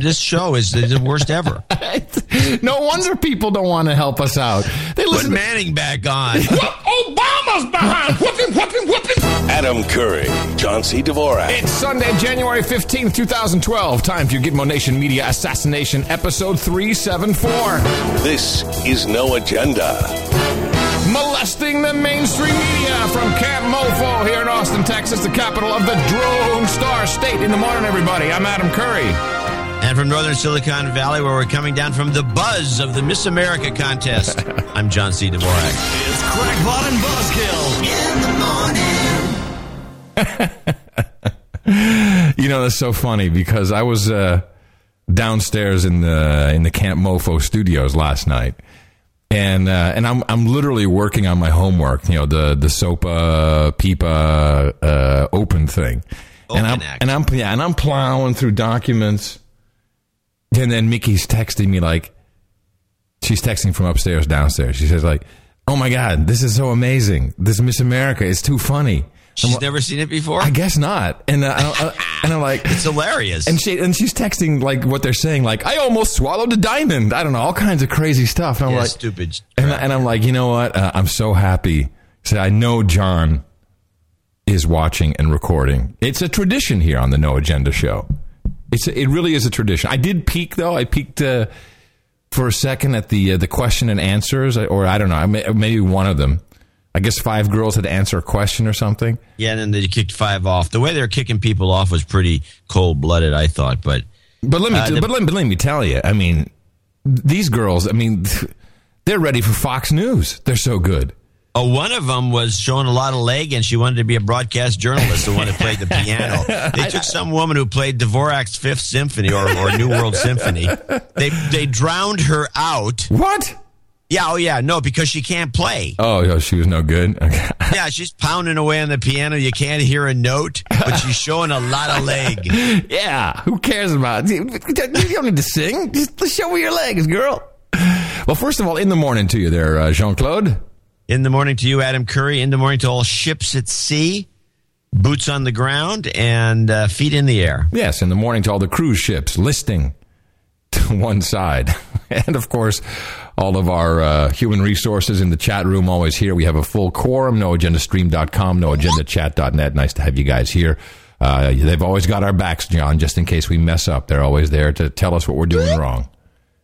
this show is the, the worst ever. no wonder people don't want to help us out. They Put listen. Manning back on. Obama's behind. Whooping, whooping, whooping. Adam Curry, John C. Dvorak. It's Sunday, January 15th, 2012. Time for your Gitmo Nation Media Assassination, episode 374. This is No Agenda. Molesting the mainstream media from Camp Mofo here in Austin, Texas, the capital of the Drone Star State. In the morning, everybody. I'm Adam Curry. And from northern Silicon Valley, where we're coming down from the buzz of the Miss America contest, I'm John C. Dvorak. It's Crackpot and Buzzkill in the morning. You know, that's so funny because I was uh, downstairs in the in the Camp Mofo studios last night, and uh, and I'm I'm literally working on my homework. You know, the the SOPA PIPA uh, open thing, and I'm Act. and I'm yeah, and I'm plowing through documents, and then Mickey's texting me like, she's texting from upstairs downstairs. She says like, "Oh my God, this is so amazing! This Miss America is too funny." She's never seen it before? I guess not. And uh, I- I- and I'm like, It's hilarious. and she and she's texting like what they're saying, like I almost swallowed a diamond. I don't know, all kinds of crazy stuff. And I'm yeah, like, stupid. and, and I'm like, you know what? Uh, I'm so happy. So I know John is watching and recording. It's a tradition here on the No Agenda Show. It's it really is a tradition. I did peek though. I peeked uh, for a second at the uh, the question and answers, or I don't know, I may, maybe one of them. I guess five girls had to answer a question or something. yeah, and then they kicked five off. The way they were kicking people off was pretty cold blooded, I thought. But But let me, Uh, the- but, let, but let me tell you. I mean, these girls. I mean, they're ready for Fox News. They're so good. Oh, one of them was showing a lot of leg, and she wanted to be a broadcast journalist. The one that played the piano. They took some woman who played Dvorak's Fifth Symphony or, or New World Symphony. They they drowned her out. What? Yeah, oh yeah, no, because she can't play. Oh, yo, she was no good. Okay. Yeah, she's pounding away on the piano. You can't hear a note, but she's showing a lot of leg. yeah. Who cares about? It? You don't need to sing. Just show me your legs, girl. Well, first of all, in the morning to you, there, uh, Jean Claude. In the morning to you, Adam Curry. In the morning to all ships at sea, boots on the ground, and uh, feet in the air. Yes, in the morning to all the cruise ships listing to one side. And of course, all of our uh, human resources in the chat room always here. We have a full quorum, noagendastream.com, noagendachat.net. Nice to have you guys here. Uh, they've always got our backs, John, just in case we mess up. They're always there to tell us what we're doing wrong.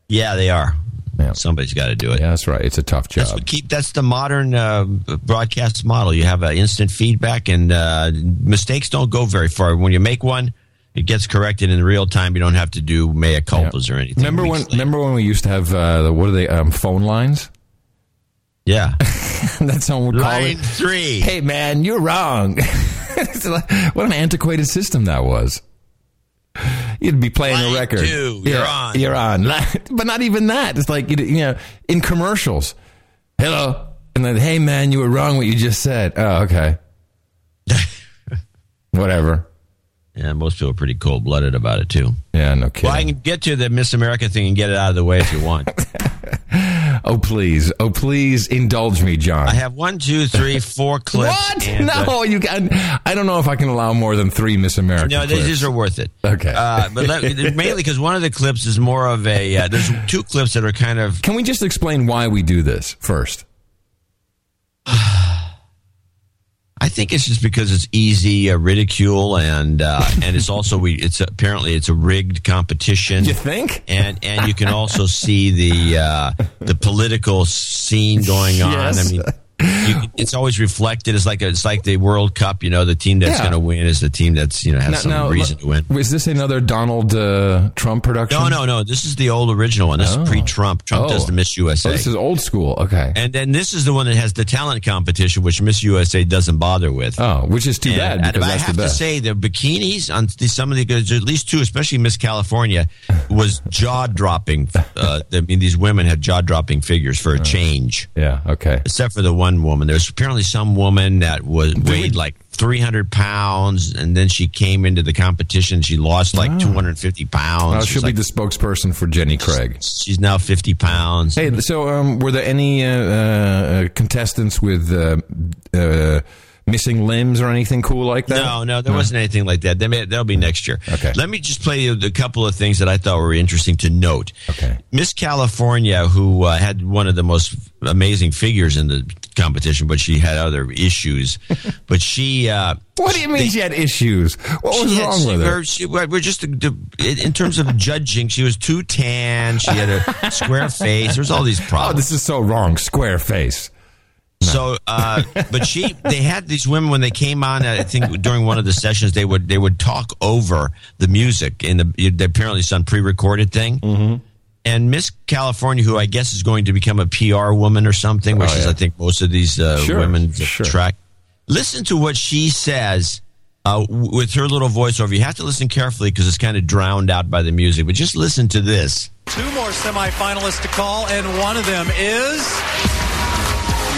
Yeah, they are. Yeah. Somebody's got to do it. Yeah, that's right. It's a tough job. what keep. That's the modern uh, broadcast model. You have uh, instant feedback, and uh, mistakes don't go very far. When you make one, it gets corrected in real time. You don't have to do mea culpas or anything. Remember when? later. Remember when we used to have uh, the, what are they? Um, phone lines. Yeah. That's how we call Line it. three. Hey man, you're wrong. What an antiquated system that was. You'd be playing Line a record. two, you're on. You're on. But not even that. It's like you you know, in commercials. Hello, and then hey man, you were wrong. What you just said. Oh, okay. Whatever. Yeah, most people are pretty cold blooded about it too. Yeah, no kidding. Well, I can get to the Miss America thing and get it out of the way if you want. oh please, oh please, indulge me, John. I have one, two, three, four clips. what? and, uh, no, you can. I don't know if I can allow more than three Miss America. No, clips. these are worth it. Okay. Uh, but let, mainly because one of the clips is more of a. Uh, there's two clips that are kind of. Can we just explain why we do this first? I think it's just because it's easy uh, ridicule and uh, and it's also we. It's apparently it's a rigged competition. You think? And and you can also see the uh, the political scene going on. Yes. I mean, you, it's always reflected. It's like a, it's like the World Cup. You know, the team that's Yeah. going to win is the team that's you know has some reason to win. Is this another Donald uh, Trump production? No, no, no. This is the old original one. This is pre-Trump. Trump Oh. does the Miss USA. Oh, this is old school. Okay. and then this is the one that has the talent competition, which Miss USA doesn't bother with. oh, which is too And- bad and because I have to say, the bikinis on some of the at least two, especially Miss California, was jaw dropping. Uh, I mean, these women had jaw dropping figures for a change. yeah. Okay. Except for the one woman, there's apparently some woman that was weighed like 300 pounds, and then she came into the competition. She lost like 250 pounds. She'll like- be the spokesperson for Jenny Craig. She's now 50 pounds. Hey, so um, were there any uh, uh, contestants with uh, uh, missing limbs or anything cool like that? No, no, there wasn't anything like that. They may, that'll be next year. Okay. Let me just play you a couple of things that I thought were interesting to note. Okay. Miss California, who uh, had one of the most amazing figures in the competition, but she had other issues. but she. Uh, What do you mean she had issues? What was had- wrong with her? we're- she- we're just in terms of judging. She was too tan. She had a square face. There's all these problems. Oh, this is so wrong. Square face. So, uh, but she, they had these women when they came on. I think during one of the sessions, they would they would talk over the music in the. They apparently some pre-recorded thing. Mm-hmm. And Miss California, who I guess is going to become a PR woman or something, which Oh, is. I think most of these uh, Sure, women sure. track. Listen to what she says uh, with her little voiceover. You have to listen carefully because it's kind of drowned out by the music. But just listen to this. Two more semifinalists to call, and one of them is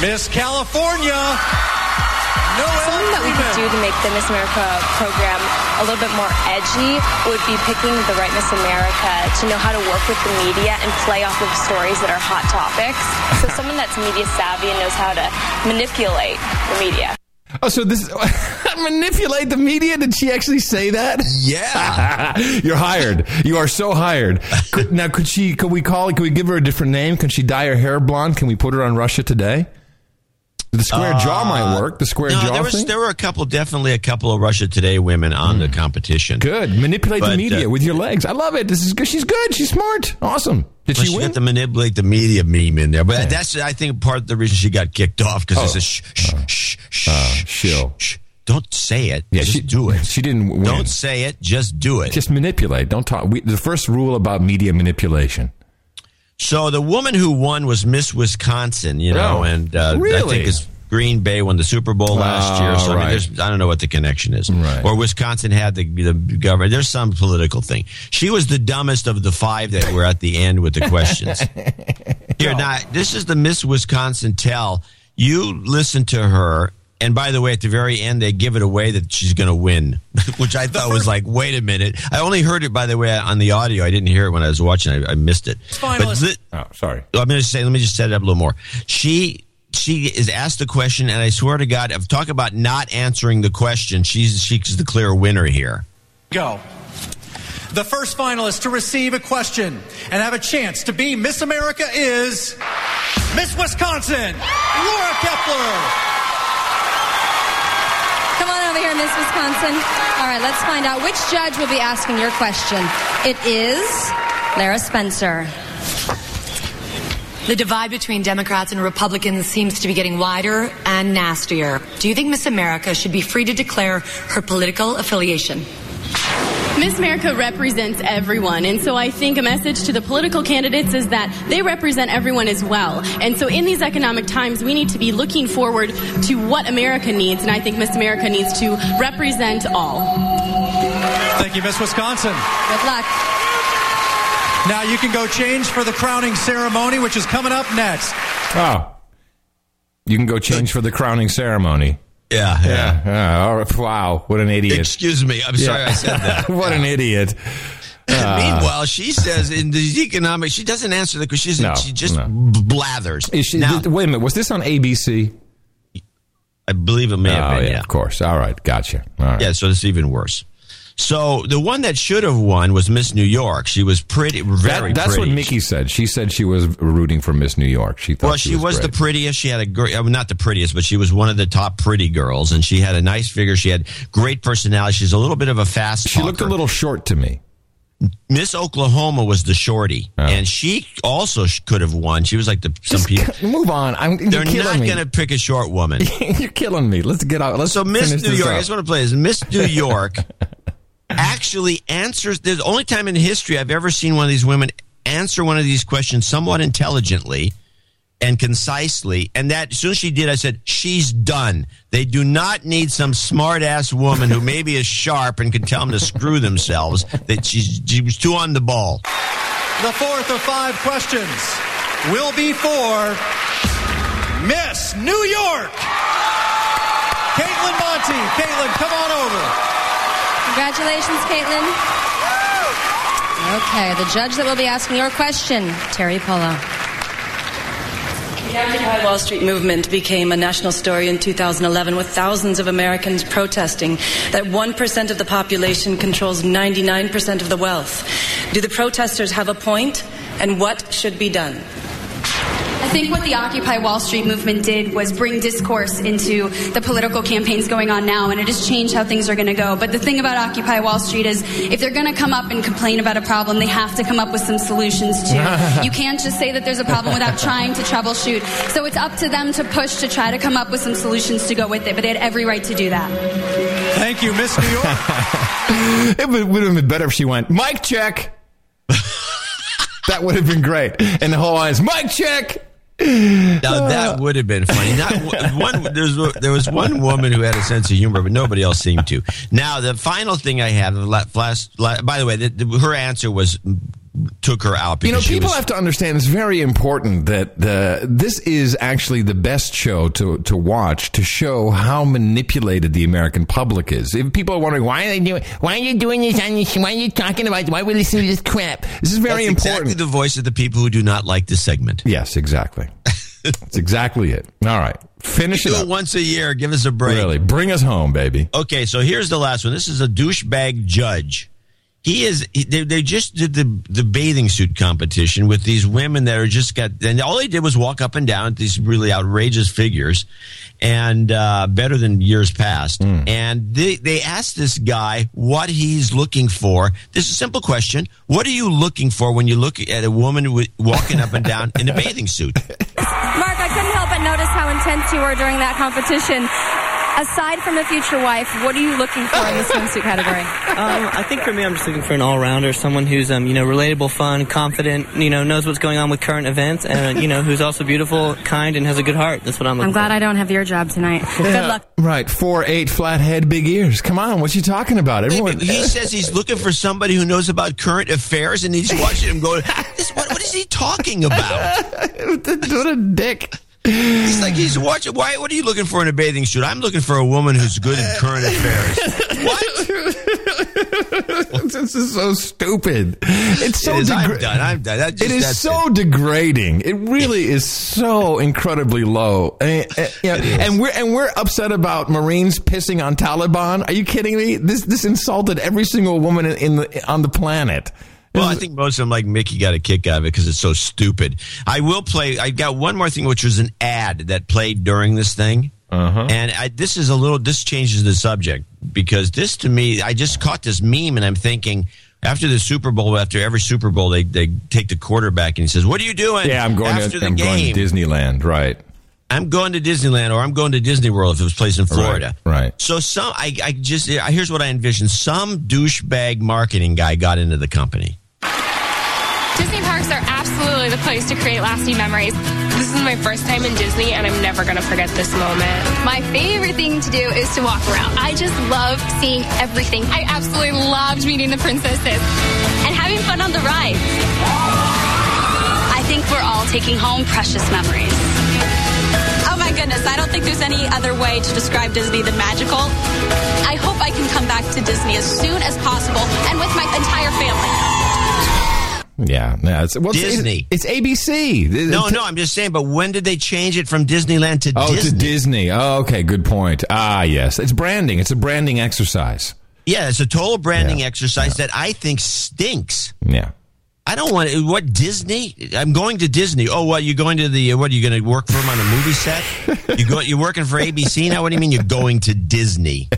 Miss California. Noelle Something that we could do to make the Miss America program a little bit more edgy would be picking the right Miss America to know how to work with the media and play off of stories that are hot topics. So someone that's media savvy and knows how to manipulate the media. Oh, so this manipulate the media? Did she actually say that? Yeah. You're hired. You are so hired. Could, now, could she? Could we call? Could we give her a different name? Can she dye her hair blonde? Can we put her on Russia Today? The square jaw might work. The square Uh, no, jaw there was thing. there were a couple, definitely a couple of Russia Today women on the competition. good. Manipulate the media uh, with your legs. I love it. This is good. She's good. She's smart. Awesome. Did she she win? got to manipulate the media meme in there, but that's I think part of the reason she got kicked off because it's a shh shh shh shh, Uh, shh shill. shh. Don't say it. yeah, just she do it. She didn't win. Don't say it. Just do it. just manipulate. Don't talk. We, the first rule about media manipulation. So the woman who won was Miss Wisconsin, you know, Oh, and uh, I think it's Green Bay won the Super Bowl last Oh, year. So I mean, there's, I don't know what the connection is. Right. Or Wisconsin had the the government. There's some political thing. She was the dumbest of the five that were at the end with the questions. Here now, this is the Miss Wisconsin tell. You listen to her, and by the way, at the very end, they give it away that she's going to win, which I thought was like, wait a minute. I only heard it by the way on the audio. I didn't hear it when I was watching. I, I missed it. But Finalist. li- Oh, sorry. I'm going to say, let me just set it up a little more. She she is asked the question, and I swear to God, if talk about not answering the question, she's she's the clear winner here. Go. The first finalist to receive a question and have a chance to be Miss America is Miss Wisconsin, Laura Kaeppeler. Over here, Miss Wisconsin. All right, let's find out which judge will be asking your question. It is Lara Spencer. The divide between Democrats and Republicans seems to be getting wider and nastier. Do you think Miss America should be free to declare her political affiliation? Miss America represents everyone, and so I think a message to the political candidates is that they represent everyone as well. And so in these economic times, we need to be looking forward to what America needs, and I think Miss America needs to represent all. Thank you, Miss Wisconsin. Good luck. Now you can go change for the crowning ceremony, which is coming up next. Oh, you can go change for the crowning ceremony. Yeah, yeah. Yeah. all right. Wow. What an idiot. Excuse me, I'm sorry I said that. what an idiot. Uh, meanwhile, she says in the economic, she doesn't answer the question. No, she just no. blathers. Is she, now, wait a minute. Was this on ABC? I believe it may have oh, been. yeah, Yeah, of course. All right. Gotcha. All right. yeah. So it's even worse. So the one that should have won was Miss New York. She was pretty, very That- that's pretty. what Mickey said. She said she was rooting for Miss New York. She thought Well, she, was, the prettiest. She had a great, I uh, not the prettiest, but she was one of the top pretty girls, and she had a nice figure. She had great personality. She's a little bit of a fast. She looked a little short to me. Miss Oklahoma was the shorty, Oh. and she also could have won. She was like the some Just people. move on. I'm, They're not going to pick a short woman. you're killing me. Let's get out. Let's So Miss New York, I just want to play this. Miss New York actually answers. There's the only time in history I've ever seen one of these women answer one of these questions somewhat intelligently and concisely. And that as soon as she did, I said, "She's done." They do not need some smart ass woman who maybe is sharp and can tell them to screw themselves. That she's she was too on the ball. The fourth of five questions will be for Miss New York. Kaitlin Monte. Caitlin, come on over. Congratulations, Kaitlin. Okay, the judge that will be asking your question, Teri Polo. The Occupy Wall Street movement became a national story in 2011 with thousands of Americans protesting that 1% of the population controls 99% of the wealth. Do the protesters have a point, and what should be done? I think what the Occupy Wall Street movement did was bring discourse into the political campaigns going on now, and it has changed how things are going to go. But the thing about Occupy Wall Street is if they're going to come up and complain about a problem, they have to come up with some solutions too. you can't just say that there's a problem without trying to troubleshoot. So it's up to them to push to try to come up with some solutions to go with it, but they had every right to do that. Thank you, Miss New York. it would, would have been better if she went, mic check. That would have been great. And the whole audience, mic check. Now that would have been funny. Not one. There's there was one woman who had a sense of humor, but nobody else seemed to. Now the final thing I have, the last, by the way, the, the, her answer was took her out. You know, people was, have to understand it's very important that the this is actually the best show to to watch to show how manipulated the American public is. If people are wondering why are they doing, why are you doing this on this, why are you talking about, why are we listening to this crap? This is very That's important. Exactly the voice of the people who do not like this segment. Yes, exactly. That's exactly it. All right. Finish it up. once a year. Give us a break. Really. Bring us home, baby. Okay, so here's the last one. This is a douchebag judge. He is. They, they just did the the bathing suit competition with these women that are just got, and all they did was walk up and down these really outrageous figures, and uh, better than years past. Mm. And they they asked this guy what he's looking for. This is a simple question: What are you looking for when you look at a woman w- walking up and down in a bathing suit? Mark, I couldn't help but notice how intense you were during that competition. Aside from a future wife, what are you looking for in the swimsuit category? Um, I think for me, I'm just looking for an all-rounder, someone who's um, you know relatable, fun, confident, you know knows what's going on with current events, and you know who's also beautiful, kind, and has a good heart. That's what I'm looking for. I'm glad for. I don't have your job tonight. Good luck. Right, four eight flat head, big ears. Come on, what's he talking about? Everyone, he says he's looking for somebody who knows about current affairs, and he's watching him go. What, what is he talking about? what a dick. He's like he's watching. Why? What are you looking for in a bathing suit? I'm looking for a woman who's good in current affairs. what? this is so stupid. It's so It is. I'm done. I'm done. That just- it is so degrading. It really is so incredibly low. And, and, you know, and we're and we're upset about Marines pissing on Taliban. Are you kidding me? This this insulted every single woman in the on the planet. Well, I think most of them, like Mickey, got a kick out of it because it's so stupid. I will play. I got one more thing, which was an ad that played during this thing. Uh-huh. And I, this is a little. This changes the subject because this, to me, I just caught this meme, and I'm thinking. After the Super Bowl, after every Super Bowl, they, they take the quarterback and he says, "What are you doing?" Yeah, I'm going after to the I'm game. going to Disneyland. Right. I'm going to Disneyland or I'm going to Disney World if it was placed in Florida. Right. right. So some, I, I just here's what I envision: some douchebag marketing guy got into the company. Disney parks are absolutely the place to create lasting memories. This is my first time in Disney, and I'm never going to forget this moment. My favorite thing to do is to walk around. I just love seeing everything. I absolutely loved meeting the princesses and having fun on the rides. I think we're all taking home precious memories. Oh my goodness, I don't think there's any other way to describe Disney than magical. I hope I can come back to Disney as soon as possible and with my entire family. Yeah, no, it's well, Disney. It's, it's ABC. No, no, I'm just saying. But when did they change it from Disneyland to Disney? oh, Disney? to Disney. Oh, okay, good point. Ah, yes, it's branding. It's a branding exercise. Yeah, it's a total branding yeah. exercise yeah. that I think stinks. Yeah. I don't want to, what Disney. I'm going to Disney. Oh, what? You're going to the? What? Are you going to work for them on a movie set? you go. You're working for ABC now. What do you mean you're going to Disney?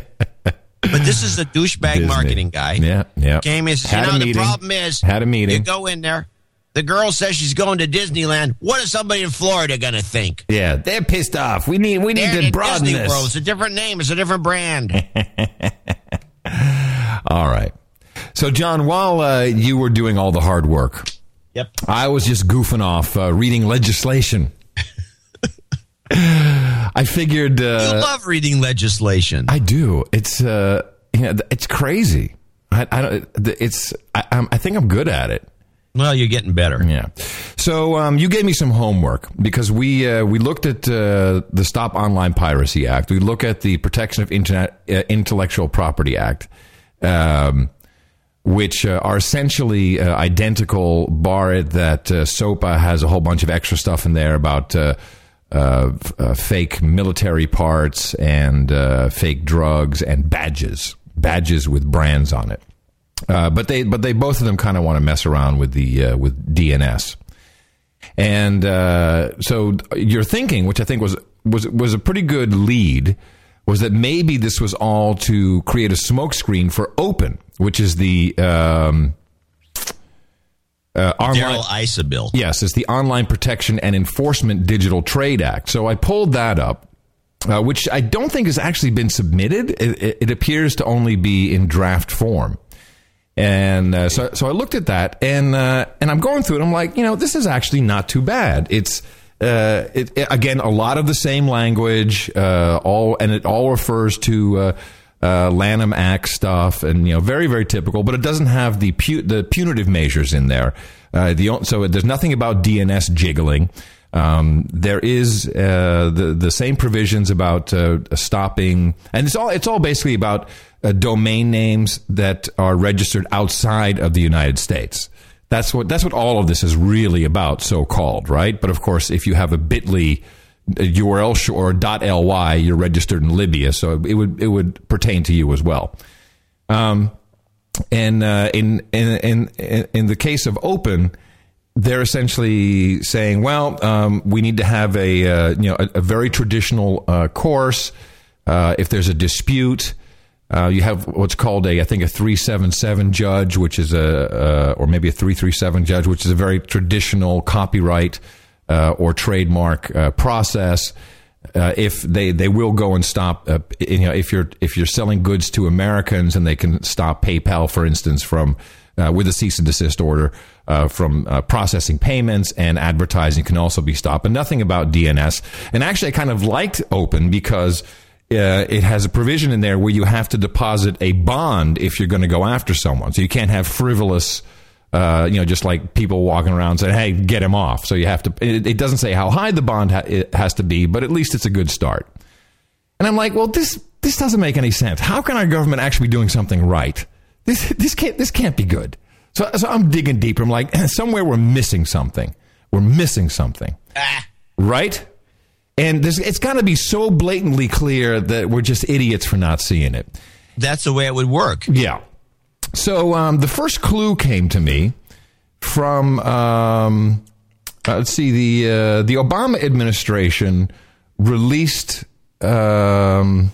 But this is the douchebag marketing guy. Yeah, yeah. Came in. Says, Had you know, the problem is, Had a meeting. You go in there. The girl says she's going to Disneyland. What is somebody in Florida going to think? Yeah, they're pissed off. We need we need They're to broaden Disney this. World. It's a different name. It's a different brand. all right. So, John, while uh, you were doing all the hard work, yep, I was just goofing off uh, reading legislation. I figured uh, you love reading legislation. I do. It's uh, you know, it's crazy. I, I don't. It's. I, I'm, I think I'm good at it. Well, you're getting better. Yeah. So um, you gave me some homework because we uh, we looked at uh, the Stop Online Piracy Act. We look at the Protection of Internet uh, Intellectual Property Act, um, which uh, are essentially uh, identical, bar it that uh, SOPA has a whole bunch of extra stuff in there about uh, uh, fake military parts and uh, fake drugs and badges, badges with brands on it. Uh, but they, but they both of them kind of want to mess around with the uh, with DNS. And uh, so your thinking, which I think was was was a pretty good lead, was that maybe this was all to create a smokescreen for Open, which is the um, uh, Darrell Issa bill. Yes, it's the Online Protection and Enforcement Digital Trade Act. So I pulled that up, uh, which I don't think has actually been submitted. It, it, appears to only be in draft form. And uh, so, so I looked at that, and uh, and I'm going through it. I'm like, you know, this is actually not too bad. It's uh, it, again a lot of the same language, uh, all and it all refers to uh, Lanham Act stuff, and you know, very very typical. But it doesn't have the pu- the punitive measures in there. Uh, the so there's nothing about DNS jiggling. Um, there is uh, the the same provisions about uh, stopping, and it's all it's all basically about uh, domain names that are registered outside of the United States. That's what that's what all of this is really about, so called, right? But of course, if you have a Bitly URL or .ly, you're registered in Libya, so it would it would pertain to you as well. Um, and uh, in, in in in the case of Open, they're essentially saying, well, um, we need to have a uh, you know a, a very traditional uh, course. Uh, if there's a dispute, uh, you have what's called a I think a three seven seven judge, which is a uh, or maybe a three three seven judge, which is a very traditional copyright or trademark uh, process. Uh, if they, they will go and stop, uh, you know, if you're if you're selling goods to Americans and they can stop PayPal, for instance, from uh, with a cease and desist order uh, from uh, processing payments and advertising can also be stopped. But nothing about DNS. And actually, I kind of liked Open because uh, it has a provision in there where you have to deposit a bond if you're going to go after someone. So you can't have frivolous. Uh, you know, just like people walking around saying, "Hey, get him off." So you have to. It, it doesn't say how high the bond ha- it has to be, but at least it's a good start. And I'm like, well, this this doesn't make any sense. How can our government actually be doing something right? This this can't this can't be good. So so I'm digging deeper. I'm like, somewhere we're missing something. We're missing something, right? And there's, it's got to be so blatantly clear that we're just idiots for not seeing it. That's the way it would work. Yeah. So um, the first clue came to me from um, uh, let's see the uh, the Obama administration released. Um,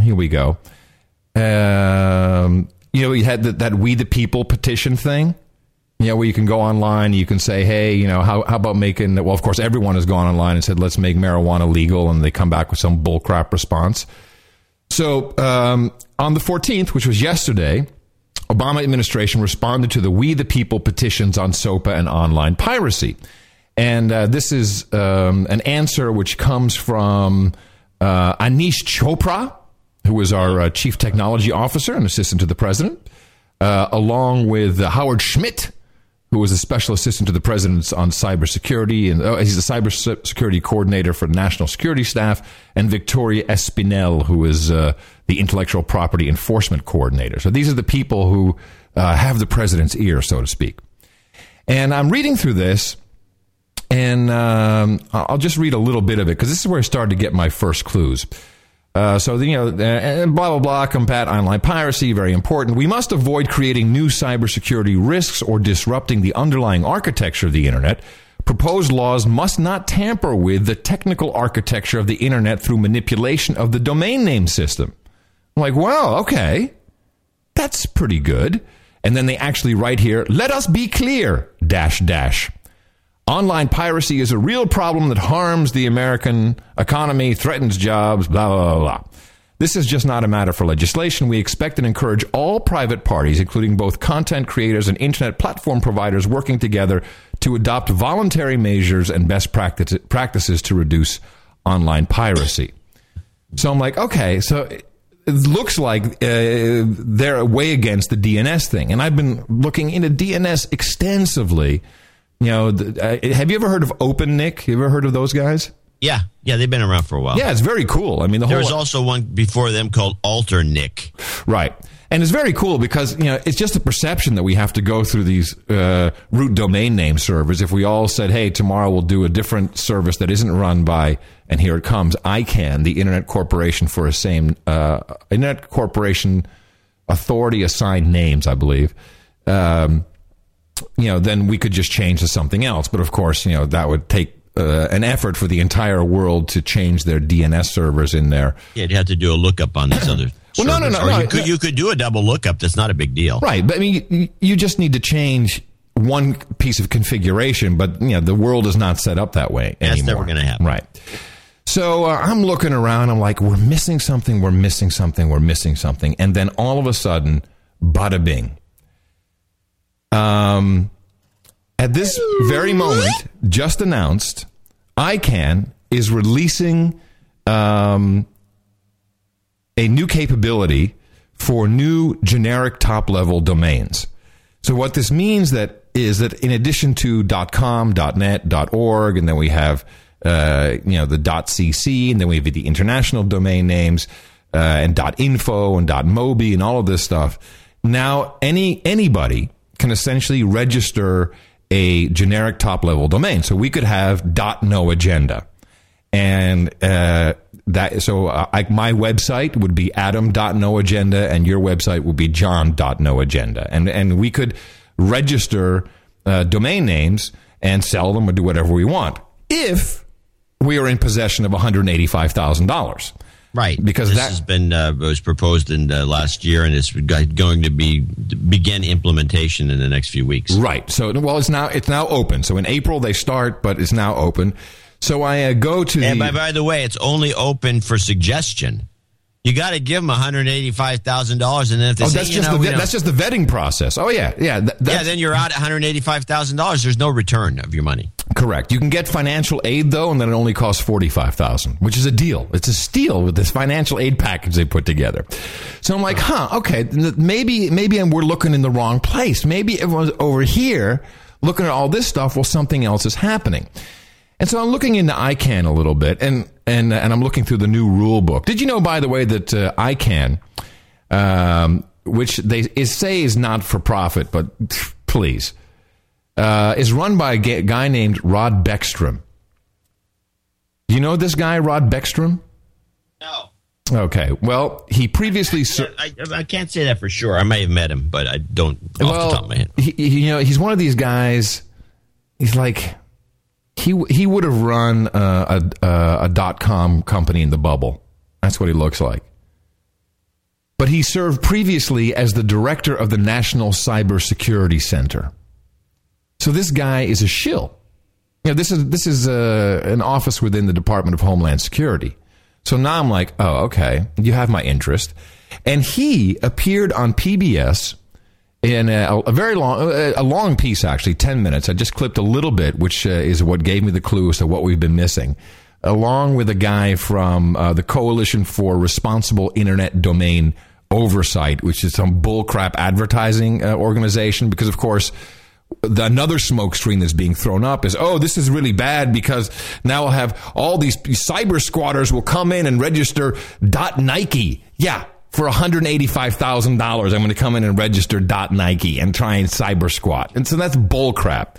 here we go. Um, you know, you had that, that "We the People" petition thing. You know, where you can go online, you can say, "Hey, you know, how how about making?" Well, of course, everyone has gone online and said, "Let's make marijuana legal," and they come back with some bullcrap response. So um, on the 14th, which was yesterday, Obama administration responded to the We the People petitions on SOPA and online piracy. And uh, this is um, an answer which comes from uh, Aneesh Chopra, who is our uh, chief technology officer and assistant to the president, uh, along with Howard Schmidt, who was a special assistant to the president on cybersecurity, and oh, he's the cybersecurity coordinator for the national security staff, and Victoria Espinel, who is uh, the intellectual property enforcement coordinator. So these are the people who uh, have the president's ear, so to speak. And I'm reading through this, and um, I'll just read a little bit of it because this is where I started to get my first clues. Uh, so, you know, uh, blah, blah, blah, combat online piracy, very important. We must avoid creating new cybersecurity risks or disrupting the underlying architecture of the internet. Proposed laws must not tamper with the technical architecture of the internet through manipulation of the domain name system. I'm like, wow, okay. That's pretty good. And then they actually write here, let us be clear, dash, dash. Online piracy is a real problem that harms the American economy, threatens jobs, blah, blah, blah, blah. This is just not a matter for legislation. We expect and encourage all private parties, including both content creators and internet platform providers, working together to adopt voluntary measures and best practice, practices to reduce online piracy. So I'm like, okay, so it looks like uh, they're way against the DNS thing. And I've been looking into DNS extensively. You know, the, uh, have you ever heard of OpenNIC? You ever heard of those guys? Yeah, yeah, they've been around for a while. Yeah, it's very cool. I mean, the there whole was also one before them called AlterNIC. Right. And it's very cool because you know it's just a perception that we have to go through these uh, root domain name servers. If we all said, "Hey, tomorrow we'll do a different service that isn't run by," and here it comes, ICANN, the Internet Corporation for a same uh, Internet Corporation Authority assigned names, I believe. Um, you know, then we could just change to something else. But of course, you know that would take uh, an effort for the entire world to change their DNS servers in there. Yeah, you'd have to do a lookup on these other. Well, no, no, no, no, You could, no. you could do a double lookup. That's not a big deal. Right, but I mean, you, just need to change one piece of configuration, but you know the world is not set up that way That's anymore. never gonna happen. Right. So uh, I'm looking around. I'm like, we're missing something. We're missing something. We're missing something. And then all of a sudden, bada bing. Um, at this very moment, just announced, ICANN is releasing um, a new capability for new generic top level domains. So what this means that is that in addition to .com, .net, .org, and then we have uh, you know the .cc, and then we have the international domain names uh, and .info and .mobi and all of this stuff. Now any anybody can essentially register a generic top level domain. So we could have .no agenda and uh, that so uh, I, my website would be adam.noagenda and your website would be john.noagenda and and we could register uh, domain names and sell them or do whatever we want if we are in possession of $185,000 Right, Because this that- has been uh, was proposed in uh, last year, and it's going to be begin implementation in the next few weeks. Right. So well, it's now it's now open. So in April they start, but it's now open. So I uh, go to And the by, by the way, it's only open for suggestion. You got to give them one hundred eighty-five thousand dollars, and then if they oh, say, that's just know, the that's just the vetting process. Oh yeah, yeah. th- yeah, then you're out one hundred eighty-five thousand dollars. There's no return of your money. Correct. You can get financial aid though, and then it only costs forty five thousand, which is a deal. It's a steal with this financial aid package they put together. So I'm like, huh, okay, maybe maybe we're looking in the wrong place. Maybe everyone's over here looking at all this stuff while something else is happening. And so I'm looking into ICANN a little bit, and and and I'm looking through the new rule book. Did you know, by the way, that uh, ICANN, um, which they is, say is not for profit, but pff, please, uh, is run by a guy named Rod Beckstrom. You know this guy, Rod Beckstrom? No. Okay. Well, he previously. Ser- I, I can't say that for sure. I may have met him, but I don't off well, the top of my head. He, he- you know, he's one of these guys. He's like he he would have run a a, a dot com company in the bubble. That's what he looks like. But he served previously as the director of the National Cybersecurity Center. So this guy is a shill. You know, this is this is uh, an office within the Department of Homeland Security. So now I'm like, oh, okay, you have my interest. And he appeared on PBS in a, a very long, a long piece actually, ten minutes. I just clipped a little bit, which uh, is what gave me the clue as to what we've been missing. Along with a guy from uh, the Coalition for Responsible Internet Domain Oversight, which is some bullcrap advertising uh, organization, because of course the, another smoke screen that's being thrown up is, oh, this is really bad because now we'll have all these cyber squatters will come in and register .dot .Nike. Yeah, for $185,000, I'm going to come in and register .Nike and try and cyber squat. And so that's bull crap.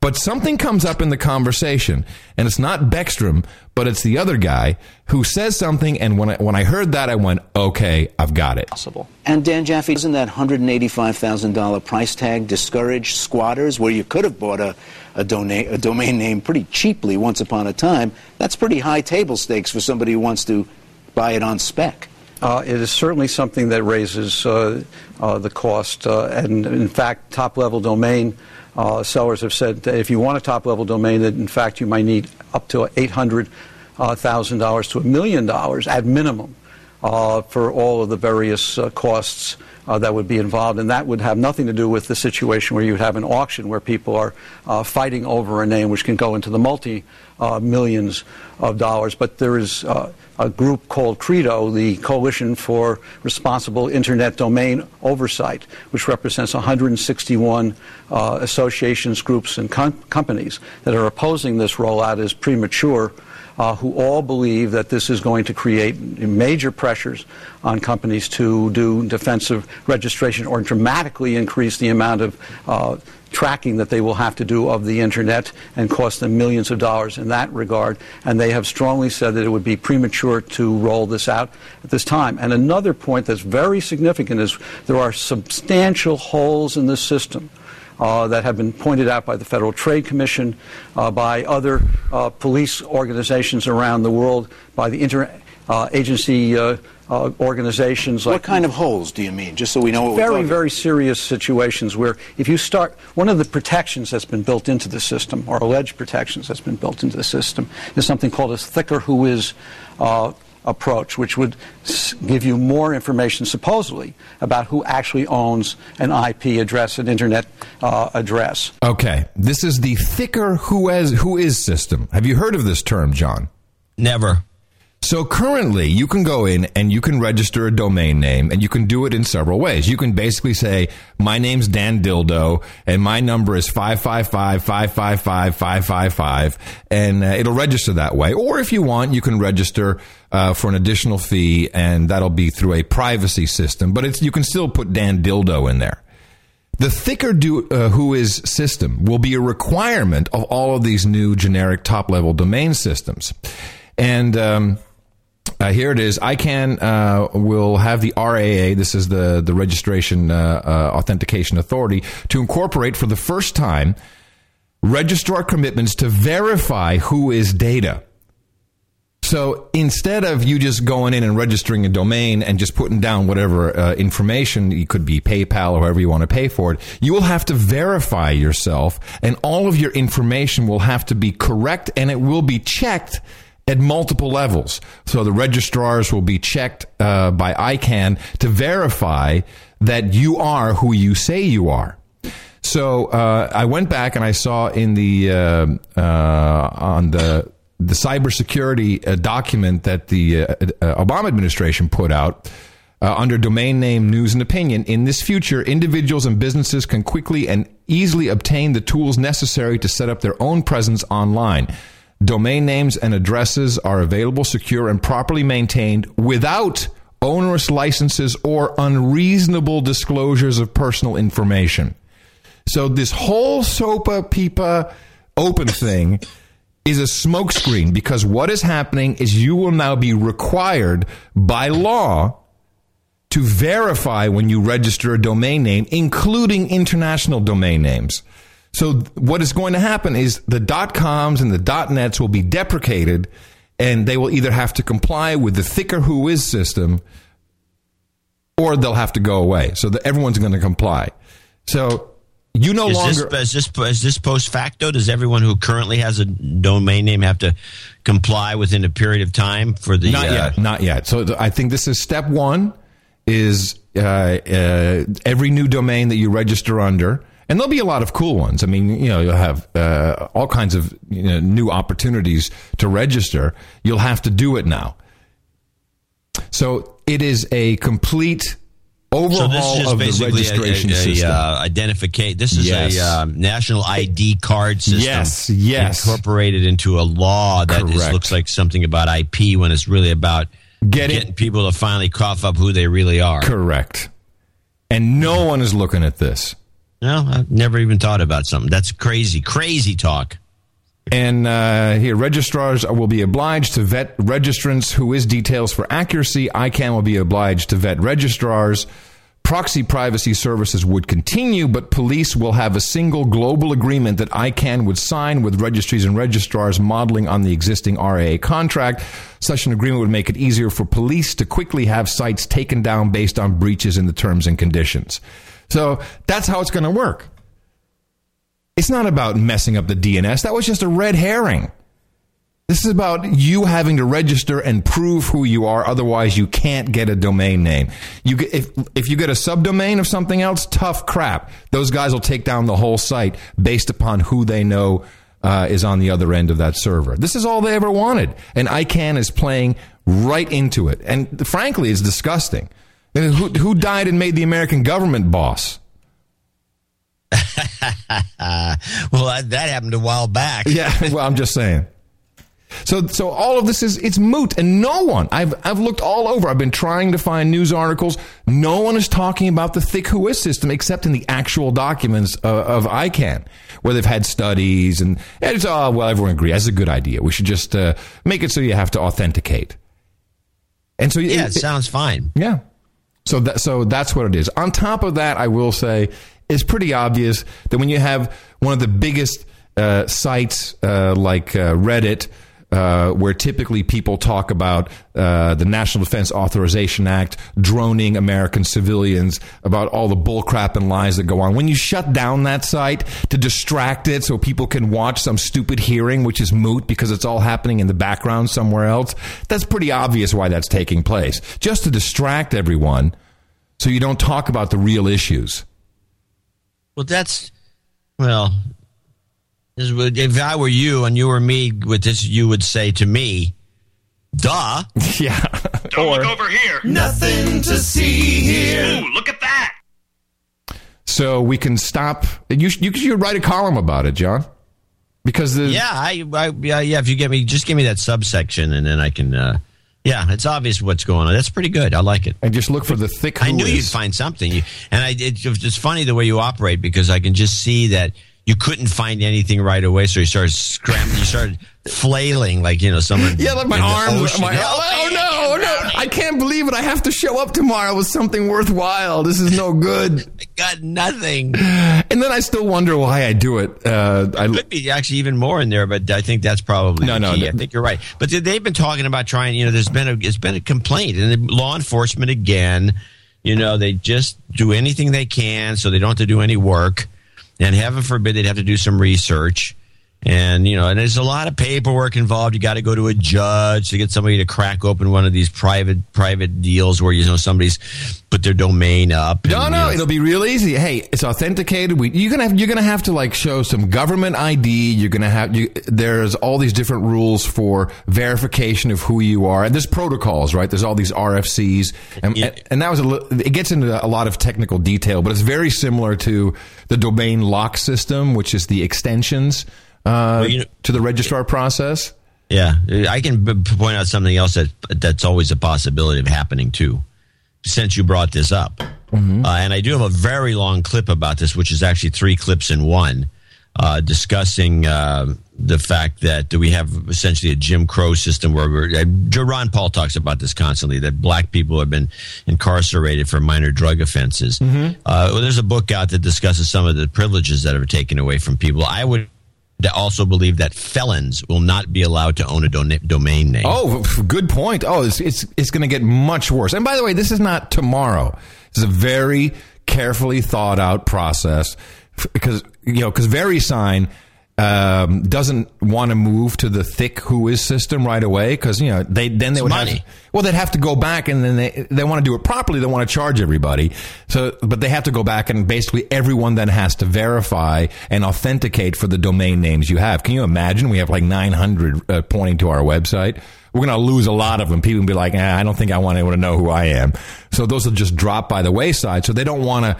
But something comes up in the conversation, and it's not Beckstrom, but it's the other guy who says something. And when I, when I heard that, I went, okay, I've got it. Possible. And Dan Jaffe, doesn't that $185,000 price tag discourage squatters where you could have bought a, a, dona- a domain name pretty cheaply once upon a time? That's pretty high table stakes for somebody who wants to buy it on spec. Uh, it is certainly something that raises uh, uh, the cost. Uh, and in fact, top level domain uh, sellers have said that if you want a top level domain, that in fact you might need up to $800,000 to a million dollars at minimum for all of the various costs that would be involved. And that would have nothing to do with the situation where you would have an auction where people are fighting over a name which can go into the multi millions of dollars. But there is a group called CRIDO, the Coalition for Responsible Internet Domain Oversight, which represents 161 uh, associations, groups, and com- companies that are opposing this rollout as premature uh, who all believe that this is going to create major pressures on companies to do defensive registration or dramatically increase the amount of uh, tracking that they will have to do of the internet and cost them millions of dollars in that regard. And they have strongly said that it would be premature to roll this out at this time. And another point that's very significant is there are substantial holes in the system. Uh, that have been pointed out by the Federal Trade Commission, uh, by other uh, police organizations around the world, by the interagency uh, organizations. What kind of holes do you mean? Just so we know what very, we're talking very serious situations where if you start, one of the protections that's been built into the system, or alleged protections that's been built into the system, is something called a thicker Whois uh, approach, which would s- give you more information, supposedly, about who actually owns an IP address, an internet uh, address. Okay, this is the thicker who has Whois system. Have you heard of this term, John? Never. So currently, you can go in and you can register a domain name, and you can do it in several ways. You can basically say, My name's Dan Dildo, and my number is 555 555 555, and uh, it'll register that way. Or if you want, you can register uh, for an additional fee, and that'll be through a privacy system, but you can still put Dan Dildo in there. The thicker do, uh, Whois system will be a requirement of all of these new generic top level domain systems. And, um, uh, here it is. ICANN uh, will have the RAA, this is the, the Registration uh, uh, Authentication Authority, to incorporate for the first time registrar commitments to verify Whois data. So instead of you just going in and registering a domain and just putting down whatever uh, information, it could be PayPal or however you want to pay for it, you will have to verify yourself and all of your information will have to be correct and it will be checked at multiple levels. So the registrars will be checked uh, by ICANN to verify that you are who you say you are. So uh, I went back and I saw in the uh, uh, on the the cybersecurity uh, document that the uh, Obama administration put out. Uh, under domain name news and opinion, in this future, individuals and businesses can quickly and easily obtain the tools necessary to set up their own presence online. Domain names and addresses are available, secure, and properly maintained without onerous licenses or unreasonable disclosures of personal information. So this whole SOPA PIPA open thing is a smokescreen because what is happening is you will now be required by law to verify when you register a domain name, including international domain names. So what is going to happen is the dot coms and the dot nets will be deprecated and they will either have to comply with the thicker Whois system or they'll have to go away. So that everyone's going to comply. So you no is longer This, is, this, is this post facto? Does everyone who currently has a domain name have to comply within a period of time for the? not uh, yet, not yet. So I think this is step one. Is uh, uh, every new domain that you register under, and there'll be a lot of cool ones. I mean, you know, you'll have uh, all kinds of you know, new opportunities to register. You'll have to do it now. So it is a complete overhaul So this is just of the registration a, a, a, system. uh, identification. This is Yes. a um, national ID card system. Yes, yes. Incorporated into a law that is- looks like something about IP when it's really about Getting- getting people to finally cough up who they really are. Correct. And no one is looking at this. No, I've never even thought about something. That's crazy, crazy talk. And uh, here, registrars will be obliged to vet registrants Whois details for accuracy. ICANN will be obliged to vet registrars. Proxy privacy services would continue, but police will have a single global agreement that ICANN would sign with registries and registrars modeling on the existing RAA contract. Such an agreement would make it easier for police to quickly have sites taken down based on breaches in the terms and conditions. So that's how it's going to work. It's not about messing up the DNS. That was just a red herring. This is about you having to register and prove who you are. Otherwise, you can't get a domain name. You get, if if you get a subdomain of something else, tough crap. Those guys will take down the whole site based upon who they know uh, is on the other end of that server. This is all they ever wanted, and ICANN is playing right into it. And frankly, it's disgusting. Mean, Who, who died and made the American government boss? well, that, that happened a while back. Yeah, well, I'm just saying. So, so all of this is it's moot, and no one. I've I've looked all over. I've been trying to find news articles. No one is talking about the thick Whois system except in the actual documents of, of ICANN, where they've had studies and it's oh well, everyone agrees that's a good idea. We should just uh, make it so you have to authenticate. And so Yeah, it sounds fine. Yeah. So that so that's what it is. On top of that, I will say it's pretty obvious that when you have one of the biggest uh, sites uh, like uh, Reddit. Uh, where typically people talk about uh, the National Defense Authorization Act, droning American civilians, about all the bullcrap and lies that go on. When you shut down that site to distract it so people can watch some stupid hearing, which is moot because it's all happening in the background somewhere else, that's pretty obvious why that's taking place. Just to distract everyone so you don't talk about the real issues. Well, that's well. This would- If I were you and you were me with this, you would say to me, "Duh." Yeah. Don't look over here. Nothing to see here. Ooh, look at that. So we can stop. You, sh- you should write a column about it, John. Because the, Yeah, I, I, yeah, yeah. If you get me, just give me that subsection, and then I can. Uh, yeah, it's obvious what's going on. That's pretty good. I like it. And just look for the thick. I knew Whois. you'd find something, You- and I. It, it's funny the way you operate because I can just see that you couldn't find anything right away, so you started scrambling. You started flailing like you know someone. Yeah, like my arm. My, oh, no, oh, no. I can't believe it. I have to show up tomorrow with something worthwhile. This is no good. I got nothing. And then I still wonder why I do it. Uh, I, could be actually even more in there, but I think that's probably No, no, no. I think you're right. But they- they've been talking about trying. You know, there's been a it's been a complaint, and law enforcement again. You know, they just do anything they can so they don't have to do any work, and heaven forbid they'd have to do some research. And you know, and there's a lot of paperwork involved. You got to go to a judge to get somebody to crack open one of these private private deals where you know somebody's put their domain up. No, and, no, you know, it'll be real easy. Hey, it's authenticated. We, you're gonna have, you're gonna have to like show some government ID. You're gonna have you, there's all these different rules for verification of who you are, and there's protocols, right? There's all these RFCs, and, and, and that was a it gets into a lot of technical detail, but it's very similar to the domain lock system, which is the extensions uh, you know- to the registrar process. Yeah, I can b- point out something else that that's always a possibility of happening too. Since you brought this up, Mm-hmm. uh, and I do have a very long clip about this, which is actually three clips in one, uh, discussing uh, the fact that we have essentially a Jim Crow system where we're, uh, Ron Paul talks about this constantly that black people have been incarcerated for minor drug offenses. Mm-hmm. Uh, well, there's a book out that discusses some of the privileges that are taken away from people. I would also believe that felons will not be allowed to own a dona- domain name. Oh, good point. Oh, it's it's, it's going to get much worse. And by the way, this is not tomorrow. Is a very carefully thought out process because you know because VeriSign um, doesn't want to move to the thick Whois system right away because you know they then they It's would money. have well they'd have to go back and then they they want to do it properly. They want to charge everybody. So but they have to go back and basically everyone then has to verify and authenticate for the domain names you have. Can you imagine? We have like 900 uh, pointing to our website. We're going to lose a lot of them. People will be like, eh, I don't think I want anyone to know who I am. So those will just drop by the wayside. So they don't want to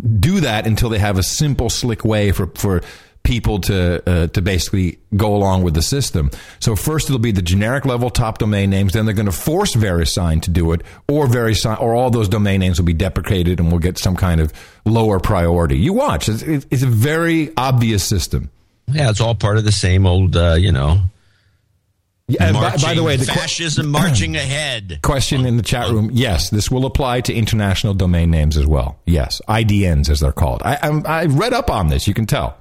do that until they have a simple, slick way for, for people to uh, to basically go along with the system. So first it'll be the generic level top domain names. Then they're going to force VeriSign to do it, or VeriSign, or all those domain names will be deprecated, and we'll get some kind of lower priority. You watch; it's, it's a very obvious system. Yeah, it's all part of the same old, uh, you know. Yeah, and by, by the way, the que- fascism marching ahead. question in the chat room: Yes, this will apply to international domain names as well. Yes, IDNs as they're called. I, I'm, I read up on this. You can tell.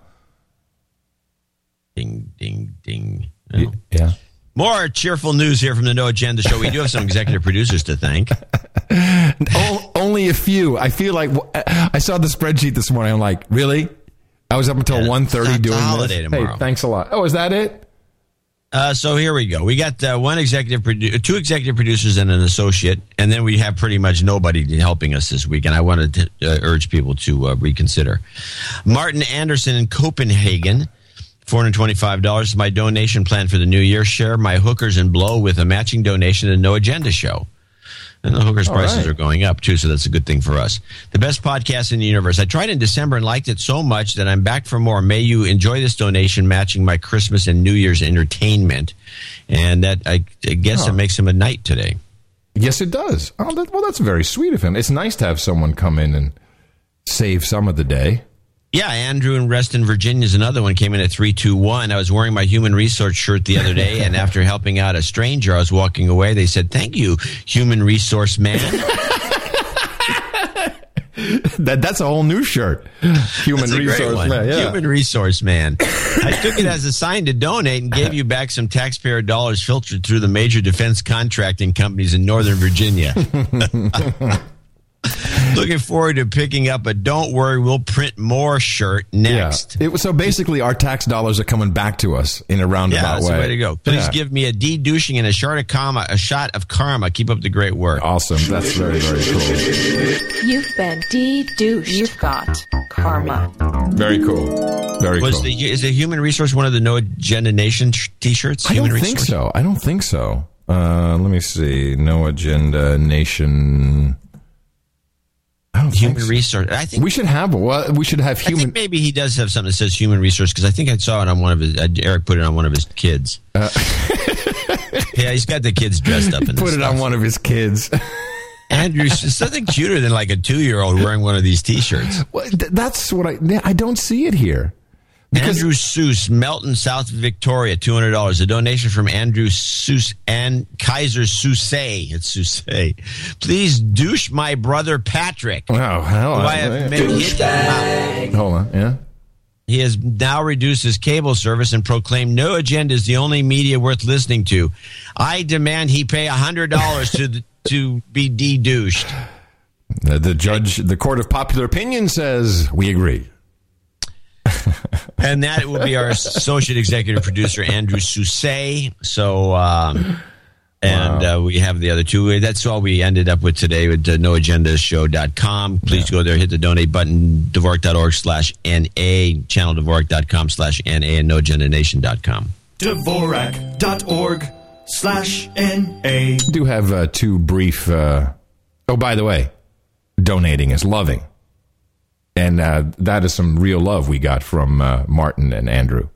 Ding, ding, ding. Yeah. More cheerful news here from the No Agenda Show. We do have some executive producers to thank. Only a few. I feel like I saw the spreadsheet this morning. I'm like, really? I was up until Yeah, one thirty not the doing holiday this. tomorrow. Hey, thanks a lot. Oh, is that it? Uh, so here we go. We got uh, one executive, produ- two executive producers and an associate, and then we have pretty much nobody helping us this week. And I wanted to uh, urge people to uh, reconsider. Martin Anderson in Copenhagen, four hundred twenty-five dollars. Is my donation plan for the new year. Share my hookers and blow with a matching donation to the No Agenda Show. And the hookers' All prices right. are going up too, so that's a good thing for us. The best podcast in the universe. I tried in December and liked it so much that I'm back for more. May you enjoy this donation matching my Christmas and New Year's entertainment. And that I, I guess Oh. it makes him a knight today. Yes, it does. Oh, that, well, that's very sweet of him. It's nice to have someone come in and save some of the day. Yeah, Andrew in Reston, Virginia is another one. Came in at three two one. I was wearing my human resource shirt the other day, and after helping out a stranger, I was walking away. They said, "Thank you, human resource man." That that's a whole new shirt. Human That's a great resource man. Yeah. Human resource man. I took it as a sign to donate and gave you back some taxpayer dollars filtered through the major defense contracting companies in Northern Virginia. Looking forward to picking up a "Don't worry, we'll print more" shirt next. Yeah. It was so basically our tax dollars are coming back to us in a Yeah, roundabout that's way. the way to go. Please Yeah. give me a de-douching and a shot of karma. A shot of karma. Keep up the great work. Awesome. That's very very cool. You've been de-douched. You've got karma. Very cool. Very Was cool. the, is the Human Resource one of the No Agenda Nation t- t-shirts? I don't Human think Resource? so. I don't think so. Uh, let me see. No agenda nation. Human so. Resource. I think we should have. Well, we should have I human. think maybe he does have something that says Human Resource because I think I saw it on one of his. Uh, Eric put it on one of his kids. Uh, yeah, he's got the kids dressed up in this Put it stuff. on one of his kids. Andrew's something cuter than like a two-year-old wearing one of these T-shirts. Well, th- that's what I. I don't see it here. Andrew Seuss, Melton, South Victoria, two hundred dollars. A donation from Andrew Seuss and Kaiser Sousse. It's Sousse. Please douche my brother Patrick. Wow. Hell, I have made hit him out. Hold on. Yeah. He has now reduced his cable service and proclaimed no agenda is the only media worth listening to. I demand he pay hundred dollars to to be de-douched. The, the judge, the court of popular opinion says we agree. and that will be our associate executive producer Andrew Sousse. So, um, and uh, we have the other two. That's all we ended up with today with uh, noagendashow.com. Please go there, hit the donate button, Dvorak.org slash NA, channel Dvorak.com slash NA, and noagendanation.com. Dvorak.org slash N-A. do have uh, two brief. Uh, oh, by the way, donating is loving, and uh, that is some real love we got from uh, Martin and Andrew.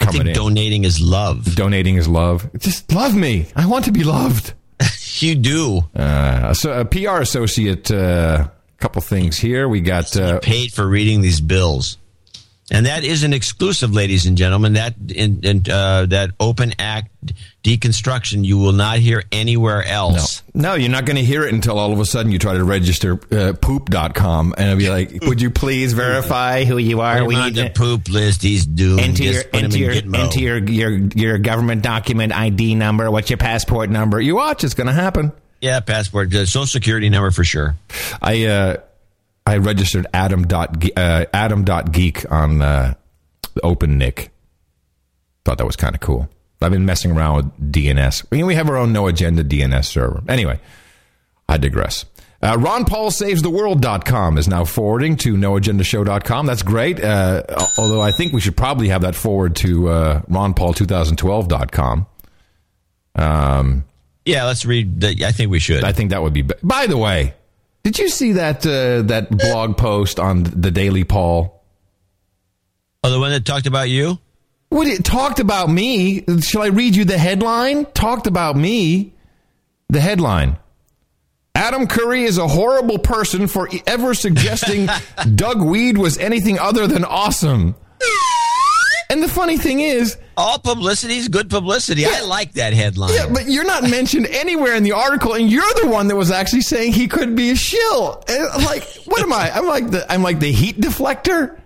I think donating is love. Donating is love. Just love me. I want to be loved. you do. Uh, so a PR associate. A couple things here. We got uh, paid for reading these bills. And that is an exclusive, ladies and gentlemen. That in, in, uh, that open act deconstruction you will not hear anywhere else. No, you're not going to hear it until all of a sudden you try to register uh, poop.com and it'll be like, would you please verify who you are? Put him on the poop list. He's doomed. Enter your, Just put him enter, your, enter your, your, your government document ID number. What's your passport number? You watch, it's going to happen. Yeah, passport, social security number for sure. I uh, I registered Adam dot uh, Adam dot geek on uh, OpenNIC. Thought that was kind of cool. I've been messing around with DNS. I mean, we have our own no agenda DNS server. Anyway, I digress. Uh, RonPaulSavesTheWorld.com is now forwarding to noagendashow.com. That's great. Uh, although I think we should probably have that forward to uh, RonPaul2012.com. Um, Yeah, let's read. The, I think we should. I think that would. Be- By the way, did you see that uh, that blog post on the Daily Paul? Oh, the one that talked about you? What it talked about me? Shall I read you the headline? Talked about me. The headline. Adam Curry is a horrible person for ever suggesting Doug Wead was anything other than awesome. And the funny thing is, all publicity is good publicity. I like that headline. Yeah, but you're not mentioned anywhere in the article, and you're the one that was actually saying he could be a shill. And like, what am I? I'm like the I'm like the heat deflector.